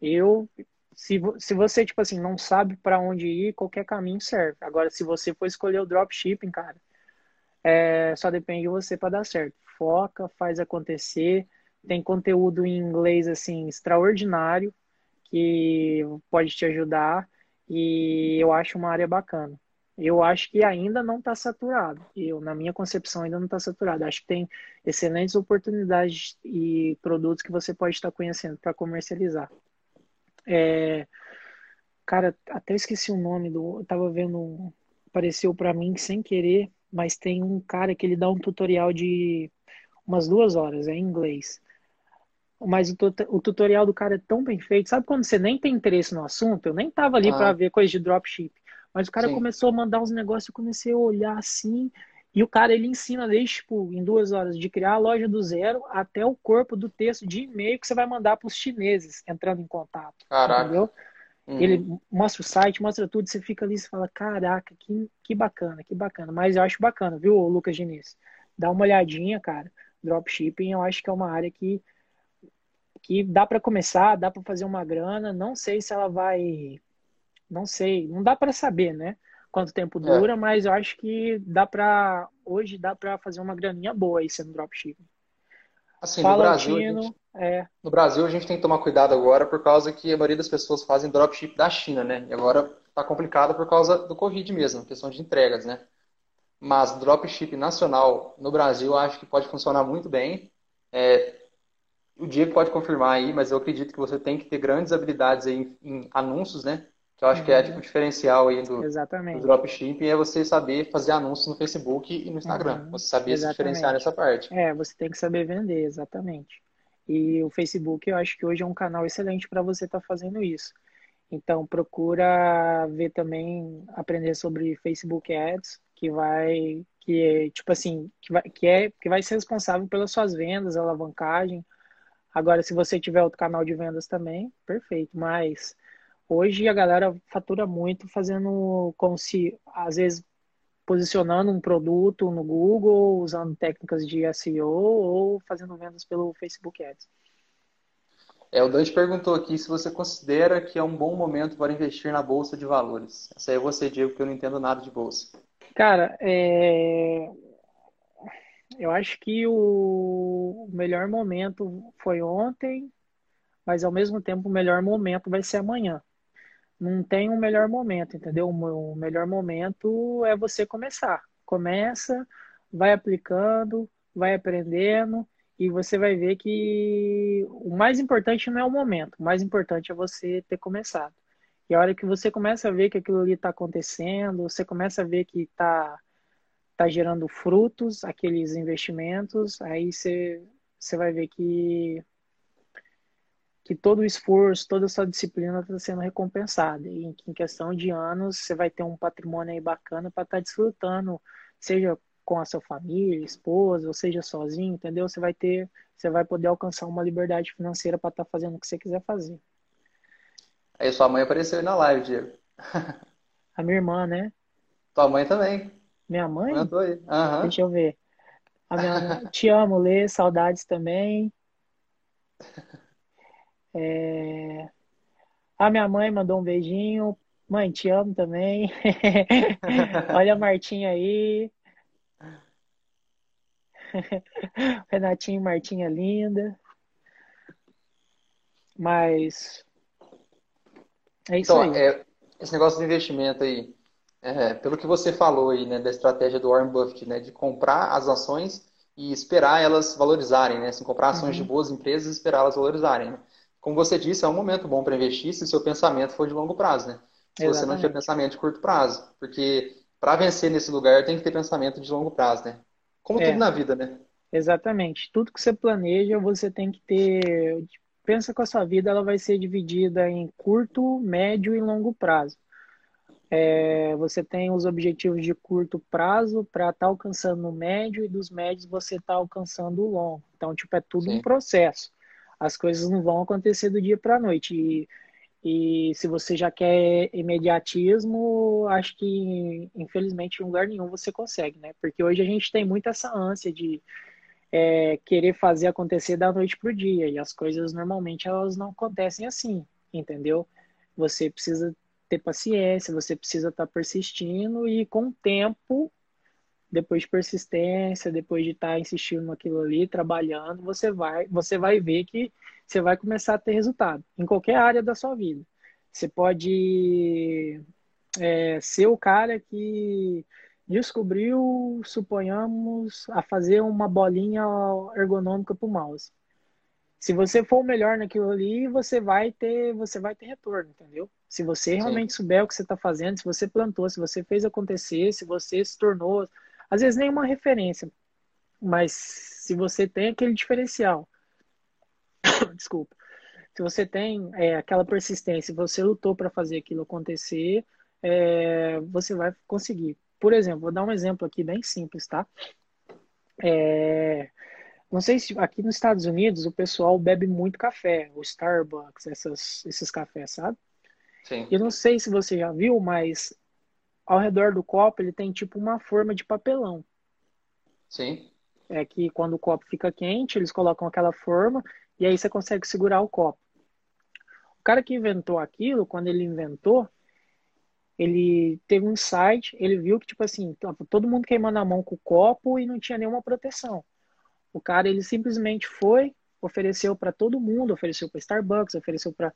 Speaker 2: Eu se, se você tipo assim não sabe para onde ir, qualquer caminho serve. Agora se você for escolher o dropshipping, cara, é, só depende de você para dar certo. Foca, faz acontecer. Tem conteúdo em inglês assim extraordinário que pode te ajudar e eu acho uma área bacana. Eu acho que ainda não está saturado. Eu, na minha concepção, ainda não está saturado. Acho que tem excelentes oportunidades e produtos que você pode estar conhecendo para comercializar. É, cara, até esqueci o nome do. Eu tava vendo. Apareceu para mim sem querer, mas tem um cara que ele dá um tutorial de umas duas horas, é em inglês mas o, o, tutorial do cara é tão bem feito. Sabe quando você nem tem interesse no assunto? Eu nem tava ali ah. para ver coisa de dropship. Mas o cara Sim. começou a mandar uns negócios, eu comecei a olhar assim. E o cara, ele ensina desde, tipo, em duas horas, de criar a loja do zero até o corpo do texto de e-mail que você vai mandar para os chineses entrando em contato.
Speaker 3: Caraca. Entendeu?
Speaker 2: Uhum. Ele mostra o site, mostra tudo, você fica ali e fala, caraca, que, que bacana, que bacana. Mas eu acho bacana, viu, Lucas Diniz? Dá uma olhadinha, cara. Dropshipping eu acho que é uma área que que dá para começar, dá para fazer uma grana. Não sei se ela vai, não sei, não dá para saber, né? Quanto tempo é. dura, é. mas eu acho que dá para hoje dá para fazer uma graninha boa aí sendo dropshipping.
Speaker 3: Assim, no Brasil, gente, é. no Brasil a gente tem que tomar cuidado agora por causa que a maioria das pessoas fazem dropship da China, né? E agora tá complicado por causa do Covid mesmo, questão de entregas, né? Mas dropship nacional no Brasil eu acho que pode funcionar muito bem. É, o Diego pode confirmar aí, mas eu acredito que você tem que ter grandes habilidades aí em, em anúncios, né? Que eu acho uhum. que é tipo o diferencial aí do, do dropshipping é você saber fazer anúncios no Facebook e no Instagram. Uhum. Você saber exatamente. se diferenciar nessa parte.
Speaker 2: É, você tem que saber vender, exatamente. E o Facebook eu acho que hoje é um canal excelente para você estar tá fazendo isso. Então procura ver também, aprender sobre Facebook Ads, que vai, que é, tipo assim, que vai, que é, que vai ser responsável pelas suas vendas, alavancagem, Agora, se você tiver outro canal de vendas também, perfeito. Mas hoje a galera fatura muito fazendo como se, às vezes, posicionando um produto no Google, usando técnicas de SEO ou fazendo vendas pelo Facebook Ads.
Speaker 3: É, o Dante perguntou aqui se você considera que é um bom momento para investir na bolsa de valores. Essa aí é você, Diego, que eu não entendo nada de bolsa.
Speaker 2: Cara, é... Eu acho que o melhor momento foi ontem, mas ao mesmo tempo o melhor momento vai ser amanhã. Não tem um melhor momento, entendeu? O melhor momento é você começar. Começa, vai aplicando, vai aprendendo e você vai ver que o mais importante não é o momento, o mais importante é você ter começado. E a hora que você começa a ver que aquilo ali está acontecendo, você começa a ver que está está gerando frutos, aqueles investimentos, aí você, você vai ver que, que todo o esforço, toda a sua disciplina está sendo recompensada. E em, em, questão de anos, você vai ter um patrimônio aí bacana para estar tá desfrutando, seja com a sua família, esposa, ou seja sozinho, entendeu? Você vai ter, você vai poder alcançar uma liberdade financeira para estar tá fazendo o que você quiser fazer.
Speaker 3: Aí sua mãe apareceu aí na live, Diego.
Speaker 2: a minha irmã, né?
Speaker 3: Tua mãe também.
Speaker 2: Minha mãe?
Speaker 3: Mandou aí. Uhum.
Speaker 2: Deixa eu ver. A minha... Te amo, Lê. Saudades também. <laughs> É... A minha mãe mandou um beijinho. Mãe, te amo também. <laughs> Olha a Martinha aí. <laughs> Renatinho e Martinha linda. Mas é isso então, aí. É,
Speaker 3: esse negócio de investimento aí, é, pelo que você falou aí, né, da estratégia do Warren Buffett, né, de comprar as ações e esperar elas valorizarem, né, assim, comprar ações uhum. de boas empresas e esperar elas valorizarem. Né? Como você disse, é um momento bom para investir se o seu pensamento for de longo prazo, né? Se Exatamente. você não tiver pensamento de curto prazo, porque para vencer nesse lugar tem que ter pensamento de longo prazo, né? Como é. tudo na vida, né?
Speaker 2: Exatamente. Tudo que você planeja, você tem que ter. Pensa com a sua vida, ela vai ser dividida em curto, médio e longo prazo. É, você tem os objetivos de curto prazo para estar tá alcançando o médio e dos médios você está alcançando o longo. Então, tipo, é tudo Sim. um processo. As coisas não vão acontecer do dia para a noite. E, e se você já quer imediatismo, acho que, infelizmente, em lugar nenhum você consegue, né? Porque hoje a gente tem muito essa ânsia de é, querer fazer acontecer da noite para o dia. E as coisas, normalmente, elas não acontecem assim, entendeu? Você precisa ter paciência, você precisa estar tá persistindo e com o tempo, depois de persistência, depois de estar tá insistindo naquilo ali, trabalhando, você vai, você vai ver que você vai começar a ter resultado em qualquer área da sua vida. Você pode é, ser o cara que descobriu, suponhamos, a fazer uma bolinha ergonômica para o mouse. Se você for o melhor naquilo ali, você vai ter, você vai ter retorno, entendeu? Se você realmente Sim. souber o que você está fazendo, se você plantou, se você fez acontecer, se você se tornou, às vezes nenhuma referência, mas se você tem aquele diferencial, <coughs> desculpa, se você tem é, aquela persistência, você lutou para fazer aquilo acontecer, é, você vai conseguir. Por exemplo, vou dar um exemplo aqui bem simples, tá? É, não sei se aqui nos Estados Unidos o pessoal bebe muito café, o Starbucks, essas, esses cafés, sabe?
Speaker 3: Sim.
Speaker 2: Eu não sei se você já viu, mas ao redor do copo ele tem tipo uma forma de papelão.
Speaker 3: Sim.
Speaker 2: É que quando o copo fica quente, eles colocam aquela forma e aí você consegue segurar o copo. O cara que inventou aquilo, quando ele inventou, ele teve um insight, ele viu que, tipo assim, todo mundo queimando a mão com o copo e não tinha nenhuma proteção. O cara, ele simplesmente foi, ofereceu para todo mundo, ofereceu para Starbucks, ofereceu para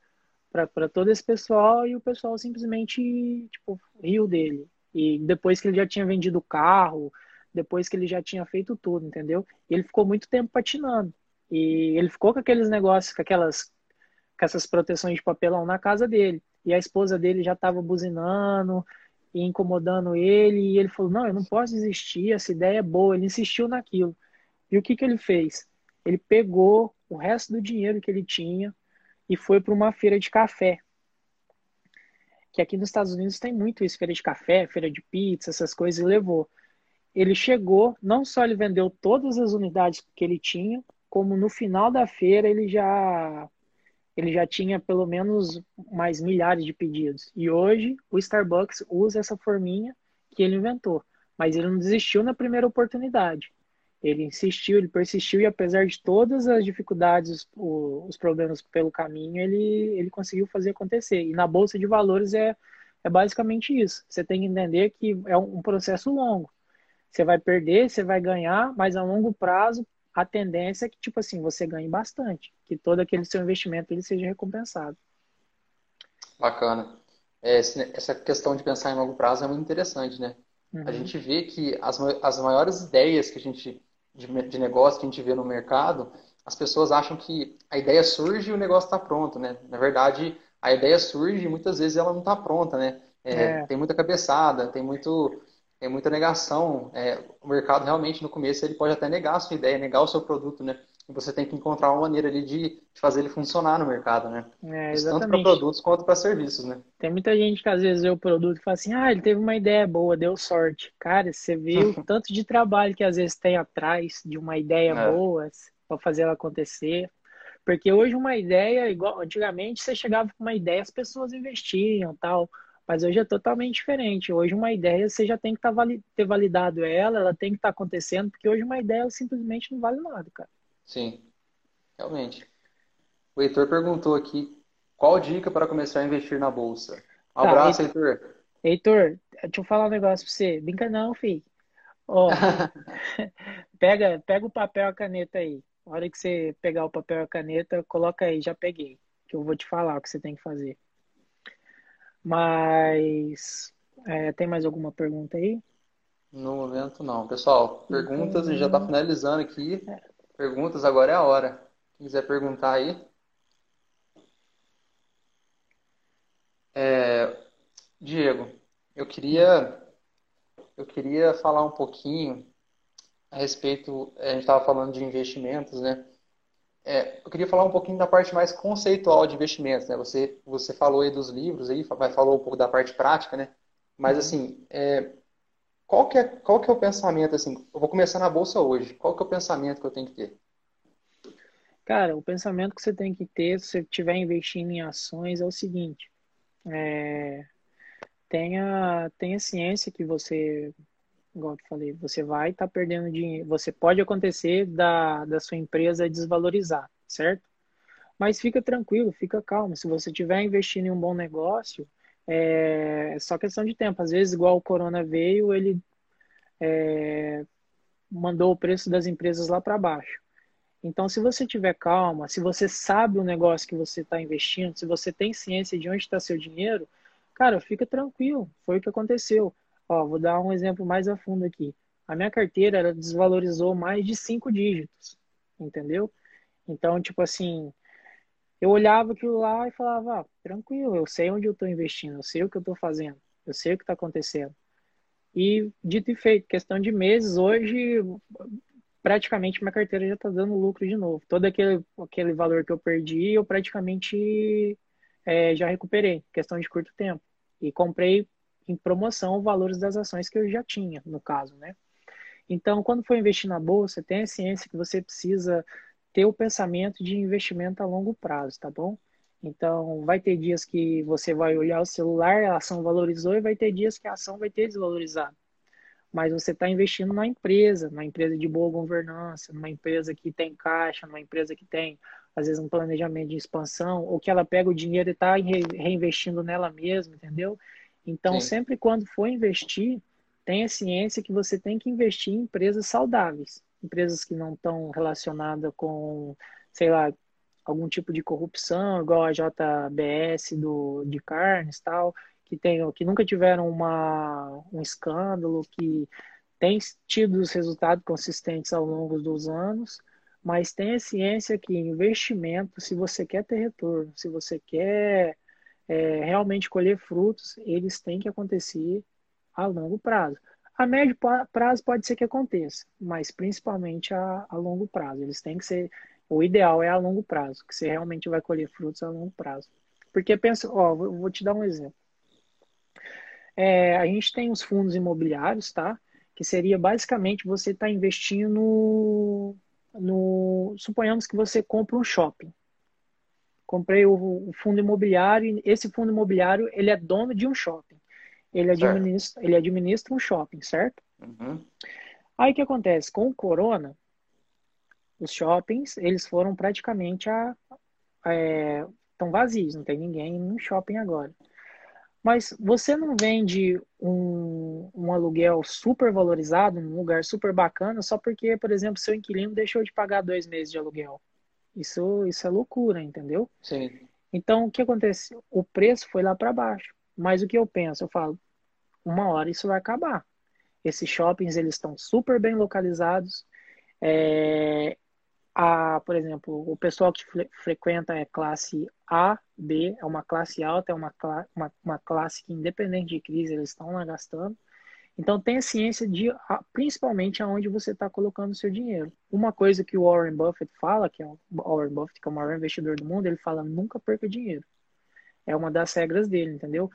Speaker 2: todo esse pessoal e o pessoal simplesmente, tipo, riu dele. E depois que ele já tinha vendido o carro, depois que ele já tinha feito tudo, entendeu? Ele ficou muito tempo patinando. E ele ficou com aqueles negócios, com aquelas com essas proteções de papelão na casa dele. E a esposa dele já estava buzinando e incomodando ele. E ele falou: Não, eu não posso desistir, essa ideia é boa. Ele insistiu naquilo. E o que, que ele fez? Ele pegou o resto do dinheiro que ele tinha e foi para uma feira de café. Que aqui nos Estados Unidos tem muito isso: feira de café, feira de pizza, essas coisas, e levou. Ele chegou, não só ele vendeu todas as unidades que ele tinha, como no final da feira ele já ele já tinha pelo menos mais milhares de pedidos. E hoje o Starbucks usa essa forminha que ele inventou, mas ele não desistiu na primeira oportunidade. Ele insistiu, ele persistiu e apesar de todas as dificuldades, os, os problemas pelo caminho, ele, ele conseguiu fazer acontecer. E na bolsa de valores é, é basicamente isso. Você tem que entender que é um processo longo. Você vai perder, você vai ganhar, mas a longo prazo a tendência é que, tipo assim, você ganhe bastante, que todo aquele seu investimento ele seja recompensado.
Speaker 3: Bacana. É, essa questão de pensar em longo prazo é muito interessante, né? Uhum. A gente vê que as, as maiores ideias que a gente de, de negócio que a gente vê no mercado, as pessoas acham que a ideia surge e o negócio está pronto, né? Na verdade, a ideia surge e muitas vezes ela não está pronta, né? É, é. Tem muita cabeçada, tem muito tem muita negação. É, o mercado realmente no começo ele pode até negar a sua ideia, negar o seu produto, né? Você tem que encontrar uma maneira ali de, de fazer ele funcionar no mercado, né?
Speaker 2: É, tanto
Speaker 3: para produtos quanto para serviços, né?
Speaker 2: Tem muita gente que às vezes vê o produto e fala assim, ah, ele teve uma ideia boa, deu sorte. Cara, você vê <laughs> o tanto de trabalho que às vezes tem atrás de uma ideia é. boa para fazer ela acontecer. Porque hoje uma ideia, igual antigamente, você chegava com uma ideia, as pessoas investiam tal. Mas hoje é totalmente diferente. Hoje uma ideia você já tem que tá ter validado ela, ela tem que estar tá acontecendo, porque hoje uma ideia simplesmente não vale nada, cara.
Speaker 3: Sim, realmente. O Heitor perguntou aqui qual dica para começar a investir na bolsa. Um tá, abraço, Heitor. Heitor.
Speaker 2: Deixa eu falar um negócio para você. Brinca não, filho. Ó, <laughs> pega, pega o papel e a caneta aí. Na hora que você pegar o papel e a caneta, coloca aí, já peguei. Que eu vou te falar o que você tem que fazer. Mas é, tem mais alguma pergunta aí?
Speaker 3: No momento não. Pessoal, perguntas e já está finalizando aqui. Perguntas, agora é a hora. Quem quiser perguntar aí. É, Diego, eu queria eu queria falar um pouquinho a respeito, a gente estava falando de investimentos, né? É, eu queria falar um pouquinho da parte mais conceitual de investimentos, né? Você, você falou aí dos livros, aí, falou um pouco da parte prática, né? Mas, uhum. assim, é, qual, que é, qual que é o pensamento, assim, eu vou começar na Bolsa hoje, qual que é o pensamento que eu tenho que ter?
Speaker 2: Cara, o pensamento que você tem que ter, se você estiver investindo em ações, é o seguinte, é, tenha, tenha ciência que você igual eu falei, você vai estar tá perdendo dinheiro. Você pode acontecer da, da sua empresa desvalorizar, certo? Mas fica tranquilo, fica calmo. Se você estiver investindo em um bom negócio, é só questão de tempo. Às vezes, igual o Corona veio, ele é, mandou o preço das empresas lá para baixo. Então, se você tiver calma, se você sabe o negócio que você está investindo, se você tem ciência de onde está seu dinheiro, cara, fica tranquilo. Foi o que aconteceu. Ó, vou dar um exemplo mais a fundo aqui. A minha carteira ela desvalorizou mais de cinco dígitos, entendeu? Então, tipo assim, eu olhava aquilo lá e falava, ah, tranquilo, eu sei onde eu estou investindo, eu sei o que eu estou fazendo, eu sei o que está acontecendo. E dito e feito, questão de meses, hoje praticamente minha carteira já está dando lucro de novo. Todo aquele, aquele valor que eu perdi, eu praticamente é, já recuperei, questão de curto tempo. E comprei em promoção valores das ações que eu já tinha, no caso, né? Então, quando for investir na bolsa, tenha ciência que você precisa ter o pensamento de investimento a longo prazo, tá bom? Então, vai ter dias que você vai olhar o celular, a ação valorizou, e vai ter dias que a ação vai ter desvalorizado. Mas você está investindo numa empresa, numa empresa de boa governança, numa empresa que tem caixa, numa empresa que tem às vezes um planejamento de expansão, ou que ela pega o dinheiro e está reinvestindo nela mesma, entendeu? Então, Sim. sempre quando for investir, tenha ciência que você tem que investir em empresas saudáveis, empresas que não estão relacionadas com, sei lá, algum tipo de corrupção, igual a JBS do, de carnes tal, que, tem, que nunca tiveram uma, um escândalo, que tem tido os resultados consistentes ao longo dos anos, mas tenha ciência que investimento, se você quer ter retorno, se você quer é, realmente colher frutos, eles têm que acontecer a longo prazo. A médio prazo pode ser que aconteça, mas principalmente a, a longo prazo. Eles têm que ser. O ideal é a longo prazo, que você realmente vai colher frutos a longo prazo. Porque pensa, ó, vou te dar um exemplo. É, a gente tem os fundos imobiliários, tá? Que seria basicamente você estar tá investindo no. Suponhamos que você compra um shopping. Comprei o, o fundo imobiliário, e esse fundo imobiliário ele é dono de um shopping. Ele administra, ele administra um shopping, certo? Uhum. Aí o que acontece? Com o corona, os shoppings, eles foram praticamente a, é, estão vazios, não tem ninguém no shopping agora. Mas você não vende um, um aluguel super valorizado, num lugar super bacana, só porque, por exemplo, seu inquilino deixou de pagar dois meses de aluguel. Isso, isso é loucura, entendeu?
Speaker 3: Sim.
Speaker 2: Então, o que acontece? O preço foi lá para baixo. Mas o que eu penso? Eu falo, uma hora isso vai acabar. Esses shoppings, eles estão super bem localizados. É, a, por exemplo, o pessoal que frequenta é classe A, B, é uma classe alta, é uma, uma, uma classe que, independente de crise, eles estão lá gastando. Então, tenha ciência de, principalmente, aonde você está colocando o seu dinheiro. Uma coisa que o Warren Buffett fala, que é o Warren Buffett, que é o maior investidor do mundo, ele fala, nunca perca dinheiro. É uma das regras dele, entendeu?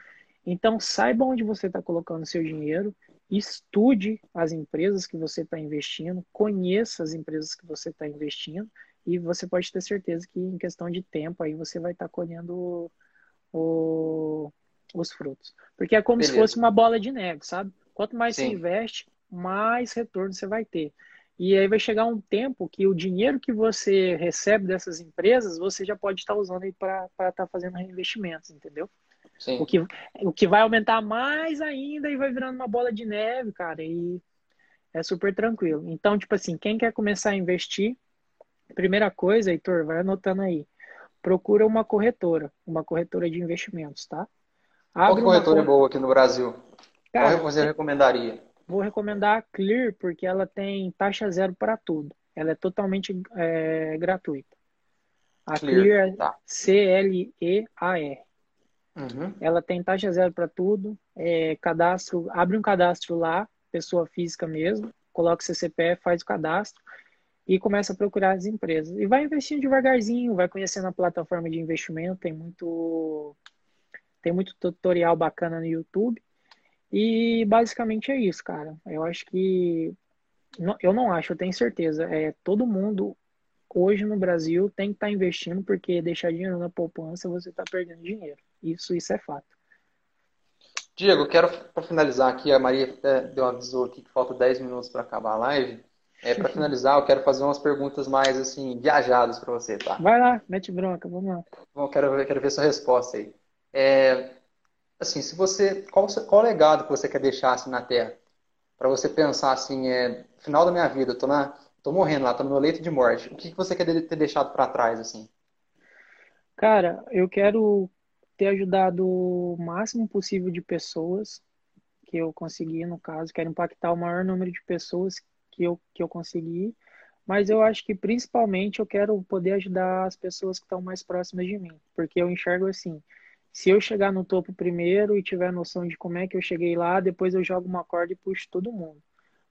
Speaker 2: Então, saiba onde você está colocando seu dinheiro, estude as empresas que você está investindo, conheça as empresas que você está investindo e você pode ter certeza que em questão de tempo aí você vai estar tá colhendo o, os frutos. Porque é como Beleza. se fosse uma bola de neve, sabe? Quanto mais Sim. você investe, mais retorno você vai ter. E aí vai chegar um tempo que o dinheiro que você recebe dessas empresas, você já pode estar usando aí para estar tá fazendo reinvestimentos, entendeu? Sim. O, que, o que vai aumentar mais ainda e vai virando uma bola de neve, cara, e é super tranquilo. Então, tipo assim, quem quer começar a investir, primeira coisa, Heitor, vai anotando aí. Procura uma corretora, uma corretora de investimentos, tá?
Speaker 3: Abre Qual corretora é boa aqui no Brasil? Cara, Qual você recomendaria?
Speaker 2: Vou recomendar a Clear, porque ela tem taxa zero para tudo. Ela é totalmente é, gratuita. A Clear, Clear é tá. C-L-E-A-R. Uhum. Ela tem taxa zero para tudo. É, cadastro, abre um cadastro lá, pessoa física mesmo, coloca o CCPF, faz o cadastro e começa a procurar as empresas. E vai investindo devagarzinho, vai conhecendo a plataforma de investimento, tem muito tem muito tutorial bacana no YouTube. E basicamente é isso, cara. Eu acho que eu não acho, eu tenho certeza. É todo mundo hoje no Brasil tem que estar tá investindo porque deixar dinheiro na poupança você está perdendo dinheiro. Isso, isso é fato.
Speaker 3: Diego, quero para finalizar aqui, a Maria até deu um aviso aqui que falta 10 minutos para acabar a live. É, para <laughs> finalizar, eu quero fazer umas perguntas mais assim, viajadas para você, tá?
Speaker 2: Vai lá, mete bronca, vamos lá.
Speaker 3: Bom, quero, quero ver sua resposta aí. É, assim, se você, qual, qual legado que você quer deixar assim, na Terra? Para você pensar assim, é, final da minha vida, eu tô, na, tô morrendo lá, tô no meu leito de morte. O que, que você quer ter deixado para trás, assim?
Speaker 2: Cara, eu quero ter ajudado o máximo possível de pessoas que eu consegui, no caso, quero impactar o maior número de pessoas que eu, que eu consegui, mas eu acho que principalmente eu quero poder ajudar as pessoas que estão mais próximas de mim, porque eu enxergo assim, se eu chegar no topo primeiro e tiver noção de como é que eu cheguei lá, depois eu jogo uma corda e puxo todo mundo.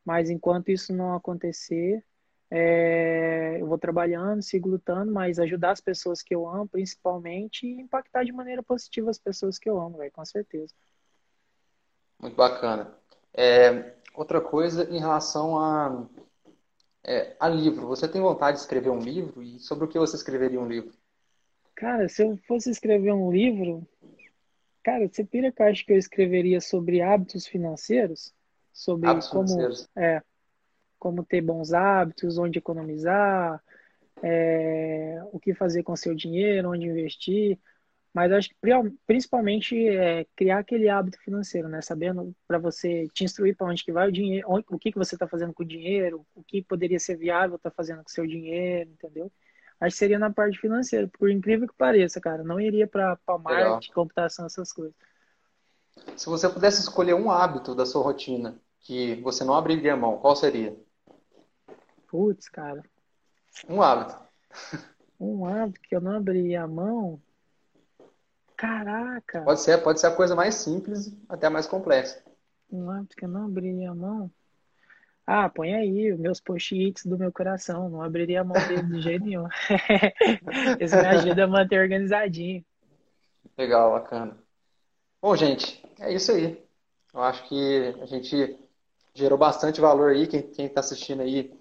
Speaker 2: Mas enquanto isso não acontecer, é, eu vou trabalhando, sigo lutando, mas ajudar as pessoas que eu amo, principalmente, e impactar de maneira positiva as pessoas que eu amo, véio, com certeza.
Speaker 3: Muito bacana. É, outra coisa em relação a, é, a livro. Você tem vontade de escrever um livro? E sobre o que você escreveria um livro?
Speaker 2: Cara, se eu fosse escrever um livro, cara, você pira que eu acho que eu escreveria sobre hábitos financeiros? Sobre hábitos como. Financeiros. É como ter bons hábitos, onde economizar, é, o que fazer com seu dinheiro, onde investir, mas acho que principalmente é criar aquele hábito financeiro, né? Sabendo para você te instruir para onde que vai o dinheiro, o que que você está fazendo com o dinheiro, o que poderia ser viável estar tá fazendo com o seu dinheiro, entendeu? Acho que seria na parte financeira, por incrível que pareça, cara. Não iria para marketing, computação, essas coisas.
Speaker 3: Se você pudesse escolher um hábito da sua rotina que você não abriria mão, qual seria?
Speaker 2: Putz, cara.
Speaker 3: Um hábito. <laughs>
Speaker 2: Um hábito que eu não abriria a mão. Caraca!
Speaker 3: Pode ser, pode ser a coisa mais simples até a mais complexa.
Speaker 2: Um hábito que eu não abriria a mão. Ah, põe aí os meus post-its do meu coração. Não abriria a mão dele de jeito nenhum. <laughs> Isso me ajuda a manter organizadinho.
Speaker 3: Legal, bacana. Bom, gente, é isso aí. Eu acho que a gente gerou bastante valor aí. Quem está assistindo aí,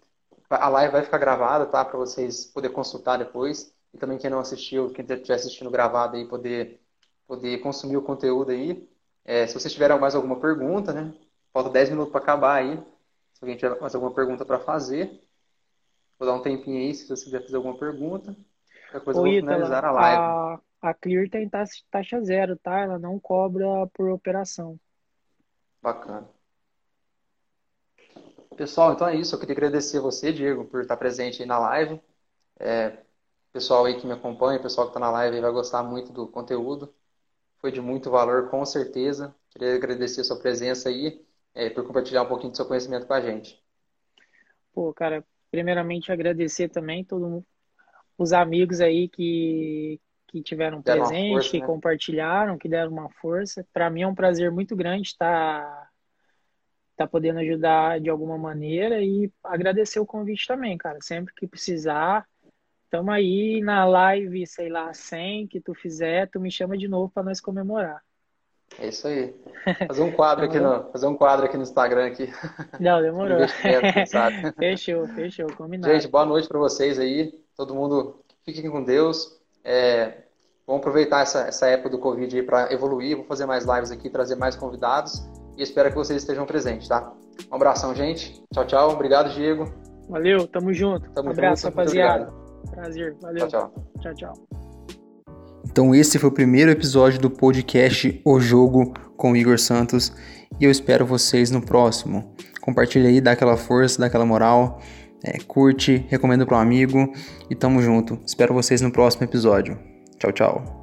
Speaker 3: a live vai ficar gravada, tá? Para vocês poderem consultar depois. E também quem não assistiu, quem estiver assistindo gravado aí, poder poder consumir o conteúdo aí. É, se vocês tiverem mais alguma pergunta, né? Falta 10 minutos para acabar aí. Se alguém tiver mais alguma pergunta para fazer, vou dar um tempinho aí se você quiser fazer alguma pergunta.
Speaker 2: Depois Ô, eu vou a live. A, a Clear tem taxa zero, tá? Ela não cobra por operação.
Speaker 3: Bacana. Pessoal, então é isso. Eu queria agradecer você, Diego, por estar presente aí na live. É, pessoal aí que me acompanha, pessoal que está na live vai gostar muito do conteúdo foi de muito valor, com certeza. Queria agradecer a sua presença aí, é, por compartilhar um pouquinho do seu conhecimento com a gente.
Speaker 2: Pô, cara, primeiramente agradecer também todos os amigos aí que, que tiveram deram presente, força, que né? compartilharam, que deram uma força. Para mim é um prazer muito grande estar tá podendo ajudar de alguma maneira e agradecer o convite também, cara. Sempre que precisar, Tamo aí na live, sei lá, 100 que tu fizer, tu me chama de novo para nós comemorar.
Speaker 3: É isso aí. <laughs> Fazer um quadro aqui no, fazer um quadro aqui no Instagram aqui.
Speaker 2: Não, demorou. <laughs> fechou, fechou, combinado.
Speaker 3: Gente, boa noite para vocês aí. Todo mundo fiquem com Deus. É, vamos aproveitar essa, essa época do Covid aí para evoluir. Vou fazer mais lives aqui, trazer mais convidados e espero que vocês estejam presentes, tá? Um abração, gente. Tchau, tchau. Obrigado, Diego.
Speaker 2: Valeu, tamo junto. Tamo abraço, junto. rapaziada. Prazer, valeu. Tchau, tchau. Tchau, tchau.
Speaker 1: Então esse foi o primeiro episódio do podcast O Jogo com o Igor Santos e eu espero vocês no próximo. Compartilha aí, dá aquela força, dá aquela moral, é, curte, recomenda para um amigo e tamo junto. Espero vocês no próximo episódio. Tchau, tchau.